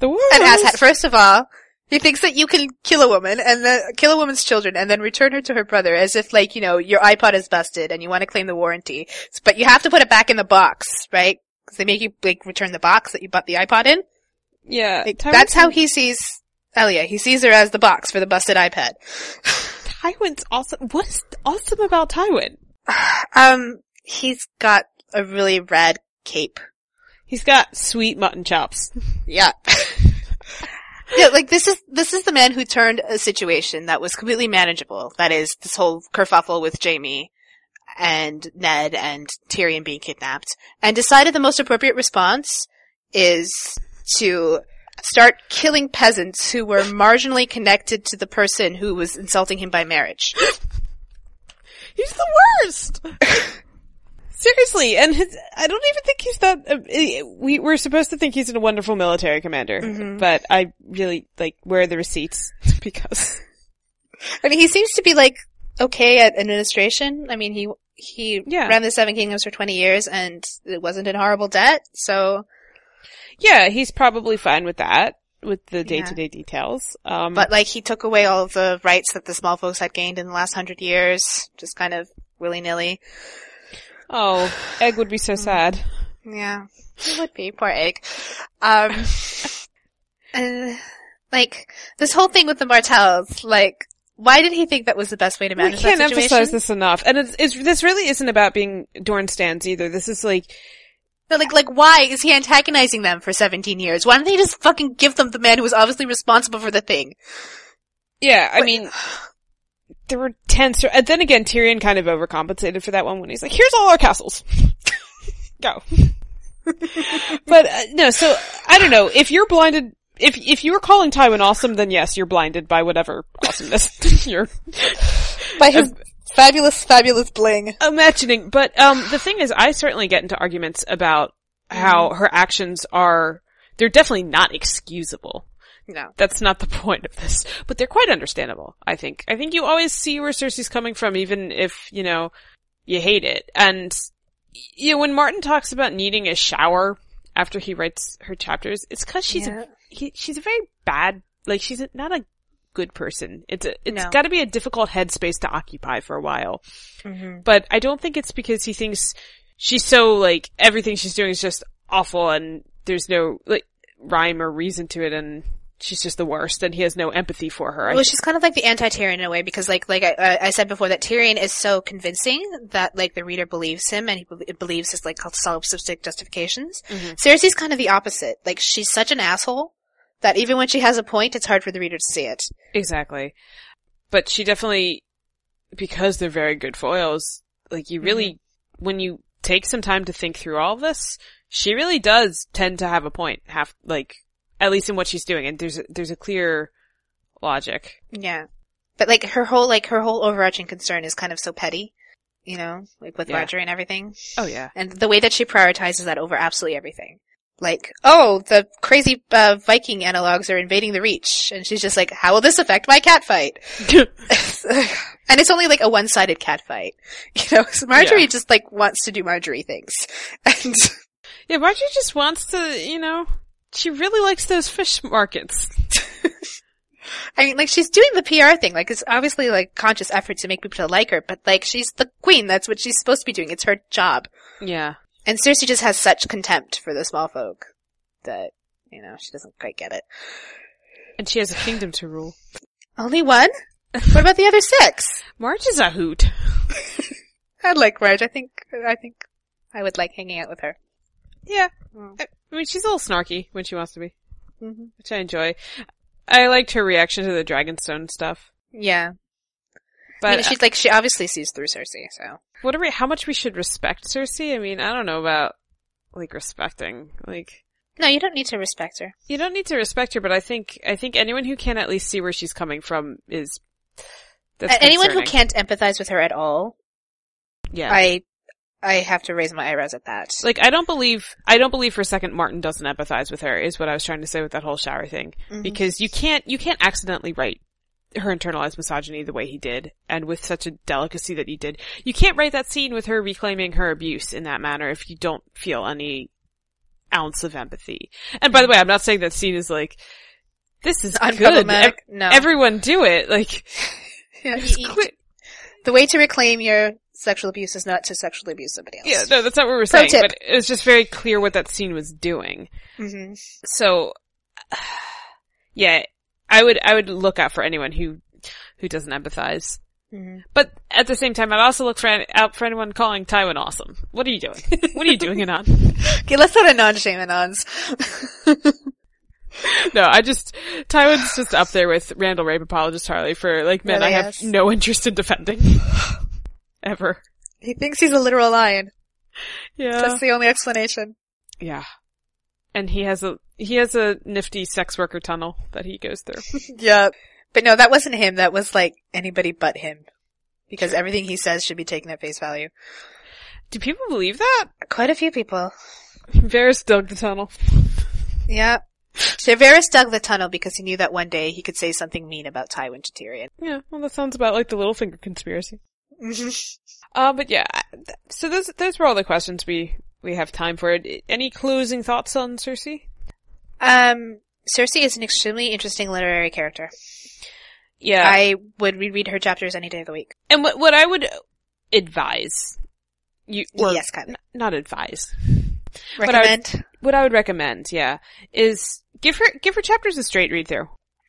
The worst!
an asshat. First of all, he thinks that you can kill a woman and then kill a woman's children and then return her to her brother as if like, you know, your iPod is busted and you want to claim the warranty. But you have to put it back in the box, right? Because they make you like return the box that you bought the iPod in.
Yeah,
Like, that's how he sees Elia. He sees her as the box for the busted iPad.
Tywin's awesome. What is awesome about Tywin?
Um, he's got a really rad cape.
He's got sweet mutton chops.
Yeah. yeah, like this is, this is the man who turned a situation that was completely manageable. That is this whole kerfuffle with Jaime and Ned and Tyrion being kidnapped and decided the most appropriate response is to start killing peasants who were marginally connected to the person who was insulting him by marriage.
He's the worst. Seriously, and his, I don't even think he's that. Uh, eh, we we're supposed to think he's a wonderful military commander,
Mhm.
but I really like where are the receipts because
I mean, he seems to be like okay at administration. I mean, he he
Yeah.
ran the Seven Kingdoms for twenty years, and it wasn't in horrible debt. So,
yeah, he's probably fine with that with the day to day details. Um,
but like, he took away all the rights that the small folks had gained in the last hundred years, just kind of willy nilly.
Oh, Egg would be so sad.
Yeah, it would be poor egg. Um, and like this whole thing with the Martells, like. Why did he think that was the best way to manage?
We can't
that situation?
emphasize this enough, and it's, it's this really isn't about being Dorne stands either. This is like
No, like, like, why is he antagonizing them for 17 years? Why don't they just fucking give them the man who was obviously responsible for the thing?
Yeah, I
But-
mean, there were ten. tense, and then again, Tyrion kind of overcompensated for that one when he's like, here's all our castles. Go. but, uh, no, so, I don't know, if you're blinded, if, if you were calling Tywin awesome, then yes, you're blinded by whatever awesomeness you're
By his fabulous, fabulous bling.
imagining. But, um, the thing is, I certainly get into arguments about how her actions are, they're definitely not excusable.
No.
That's not the point of this, but they're quite understandable. I think. I think you always see where Cersei's coming from, even if you know you hate it. And you know, when Martin talks about needing a shower after he writes her chapters, it's because she's
Yeah.
a he, she's a very bad, like she's a, not a good person. It's a, it's
No.
got to be a difficult headspace to occupy for a while.
Mm-hmm.
But I don't think it's because he thinks she's so like everything she's doing is just awful and there's no like rhyme or reason to it and she's just the worst and he has no empathy for her.
Well, she's kind of like the anti-Tyrion in a way because, like, like I, I- said before, that Tyrion is so convincing that like the reader believes him and he be- believes his like solipsistic justifications.
Mhm.
Cersei's kind of the opposite. Like, she's such an asshole that even when she has a point, it's hard for the reader to see it.
Exactly. But she definitely, because they're very good foils, like you really, when you take some time to think through all this, she really does tend to have a point, half, like, at least in what she's doing, and there's a, there's a clear logic.
Yeah, but like her whole like her whole overarching concern is kind of so petty, you know, like with
Yeah.
Margaery and everything,
Oh yeah.
and the way that she prioritizes that over absolutely everything. Like, oh, the crazy uh, Viking analogs are invading the Reach, and she's just like, how will this affect my cat fight? and it's only like a one-sided cat fight, you know. So Margaery
Yeah.
just like wants to do Margaery things, and
yeah, Margaery just wants to, you know, she really likes those fish markets.
I mean, like she's doing the PR thing. Like it's obviously like conscious effort to make people to like her, but like she's the queen. That's what she's supposed to be doing. It's her job.
Yeah.
And Cersei just has such contempt for the small folk that you know she doesn't quite get it.
And she has a kingdom to rule.
Only one? What about the other six?
Marge is a hoot.
I like Marge. I think I think I would like hanging out with her.
Yeah.
Mm.
I mean, she's a little snarky when she wants to be,
hmm
which I enjoy. I liked her reaction to the Dragonstone stuff.
Yeah,
But
I mean, she's like she obviously sees through Cersei. So
what are we, how much we should respect Cersei? I mean, I don't know about, like, respecting. Like,
no, you don't need to respect her.
you don't need to respect her, but I think, I think anyone who can at least see where she's coming from is,
Anyone who can't empathize with her at all,
Yeah.
I I have to raise my eyebrows at that.
like, I don't believe, I don't believe for a second Martin doesn't empathize with her, is what I was trying to say with that whole shower thing.
Mhm.
Because you can't, you can't accidentally write her internalized misogyny the way he did, and with such a delicacy that he did. You can't write that scene with her reclaiming her abuse in that manner if you don't feel any ounce of empathy. And by the way, I'm not saying that scene is like, this is good. Ev-
no,
Everyone do it. Like,
Yeah,
just
you- you- the way to reclaim your sexual abuse is not to sexually abuse somebody else.
Yeah, no, that's not what we're
Pro
saying,
tip.
but it was just very clear what that scene was doing.
hmm
So, yeah, I would, I would look out for anyone who, who doesn't empathize.
hmm
But at the same time, I'd also look for, out for anyone calling Tywin awesome. What are you doing? what are you doing, Anon?
Okay, let's not a non-shame anons.
No, I just, Tywin's just up there with Randyll Rape Apologist Tarly for like men
Really
I have
is.
no interest in defending. Ever.
he thinks he's a literal lion.
Yeah.
That's the only explanation.
Yeah. And he has a, he has a nifty sex worker tunnel that he goes through.
Yeah. But no, that wasn't him. That was like anybody but him. Because everything he says should be taken at face value.
Do people believe that?
Quite a few people.
Varys dug the tunnel.
Yeah. Severus dug the tunnel because he knew that one day he could say something mean about Tywin to Tyrion.
Yeah, well that sounds about like the Littlefinger conspiracy. Uh, but yeah, so those, those were all the questions we, we have time for. Any closing thoughts on Cersei?
Um, Cersei is an extremely interesting literary character.
Yeah.
I would reread her chapters any day of the week.
and what, what I would advise, you,
yes, kind of.
n- not advise, But I would-
Recommend.
what I would recommend, yeah, is give her, give her chapters a straight read through.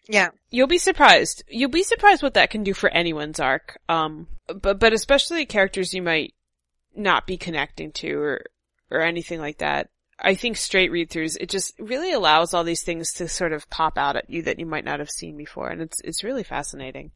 Yeah.
You'll be surprised. You'll be surprised what that can do for anyone's arc. Um, but, but especially characters you might not be connecting to or, or anything like that. I think straight read throughs, it just really allows all these things to sort of pop out at you that you might not have seen before. And it's, it's really fascinating.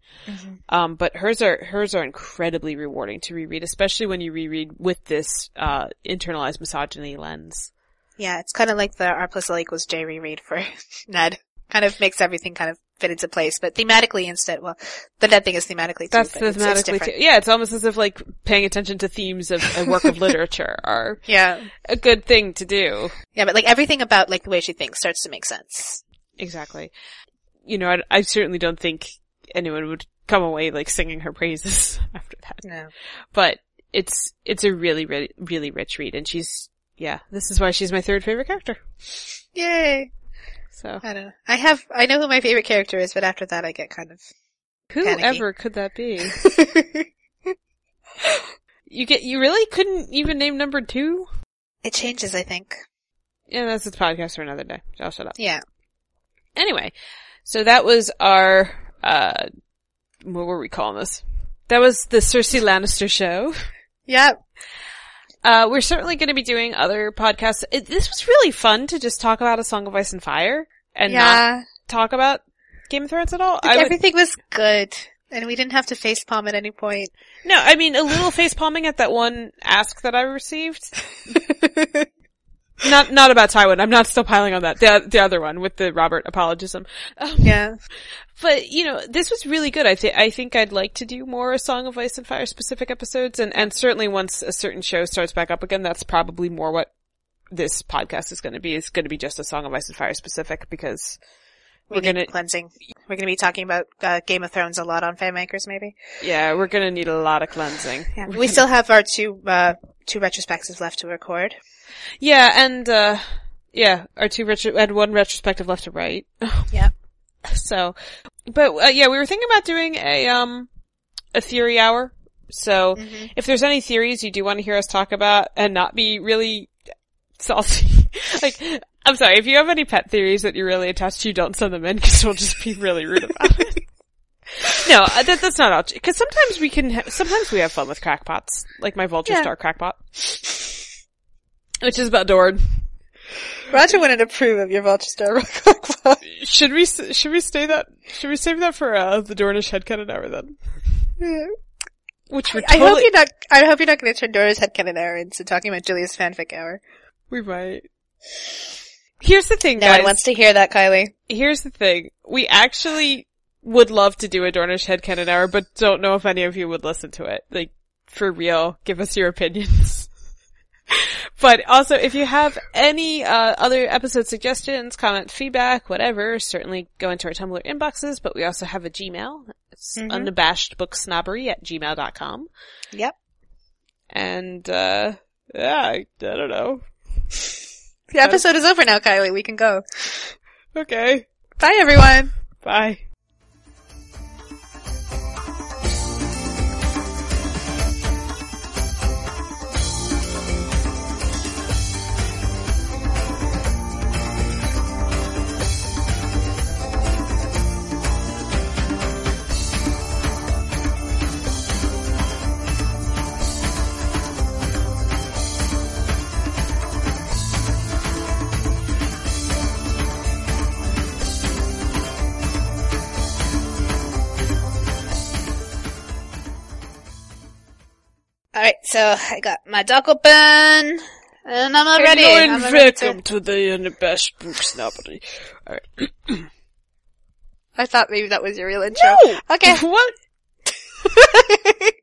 Um, but hers are, hers are incredibly rewarding to reread, especially when you reread with this, uh, internalized misogyny lens.
Yeah, it's kind of like the R plus L equals J reread for Ned. Kind of makes everything kind of fit into place, but thematically instead, well, the Ned thing is thematically too.
That's
but it's- it's
thematically, too. yeah, it's almost as if like paying attention to themes of a work of literature are
Yeah.
a good thing to do.
Yeah, but like everything about like the way she thinks starts to make sense.
Exactly. You know, I, I certainly don't think anyone would come away like singing her praises after that.
No.
But it's, it's a really, really, really rich read and she's, yeah, this is why she's my third favorite character.
Yay.
So,
I don't know. I have, I know who my favorite character is, but after that I get kind of.
whoever could that be? You get, you really couldn't even name number two?
it changes, I think.
Yeah, that's a podcast for another day. I'll shut up.
Yeah.
Anyway, so that was our, uh, what were we calling this? That was the Cersei Lannister show.
Yep.
Uh, we're certainly going to be doing other podcasts. It, this was really fun to just talk about A Song of Ice and Fire and not talk about Game of Thrones at all.
Like,
would,
everything was good. And we didn't have to face palm at any point.
no, I mean, a little face palming at that one ask that I received. not, not about Tywin. I'm not still piling on that. The, the other one with the Robert apologism. Um,
yeah.
But you know, this was really good. I think I think I'd like to do more Song of Ice and Fire specific episodes, and and certainly once a certain show starts back up again, that's probably more what this podcast is going to be. It's going to be just a Song of Ice and Fire specific because
We
we're gonna
cleansing. We're gonna be talking about uh, Game of Thrones a lot on Fanmakers, maybe.
yeah we're going to need a lot of cleansing.
Yeah. We still have our two uh, two retrospectives left to record.
Yeah, and uh yeah, our two retro and one retrospective left to right.
Yeah.
So, but uh, yeah, we were thinking about doing a um a theory hour. So,
Mm-hmm.
if there's any theories you do want to hear us talk about and not be really salty, like I'm sorry, if you have any pet theories that you're really attached to, don't send them in because we'll just be really rude about it. no, uh, that, that's not all. Because sometimes we can, ha- sometimes we have fun with crackpots, like my Vulture
Yeah.
Star crackpot, which is about Dord.
Roger wouldn't approve of your Vulture Star Rock
Should we should we stay that should we save that for uh, the Dornish headcanon hour then? Which we're
I hope you're not. I hope you're not going to turn Dora's headcanon hour into talking about Julia's fanfic hour.
we might. Here's the thing,
No
guys.
one wants to hear that, Kylie.
Here's the thing. We actually would love to do a Dornish headcanon hour, but don't know if any of you would listen to it. Like, for real, give us your opinions. but also, if you have any uh, other episode suggestions, comment, feedback, whatever, certainly go into our Tumblr inboxes. But we also have a Gmail. It's
Mhm.
unabashedbooksnobbery at gmail.com.
Yep.
And, uh, yeah, I, I don't know.
The episode is over now, Kylie. We can go.
Okay.
Bye, everyone.
Bye.
So I got my doc open, and I'm all ready.
Hello
I'm
and
to-
welcome to the Unabashed Book Snobbery. Alright.
I thought maybe that was your real intro. Okay.
What?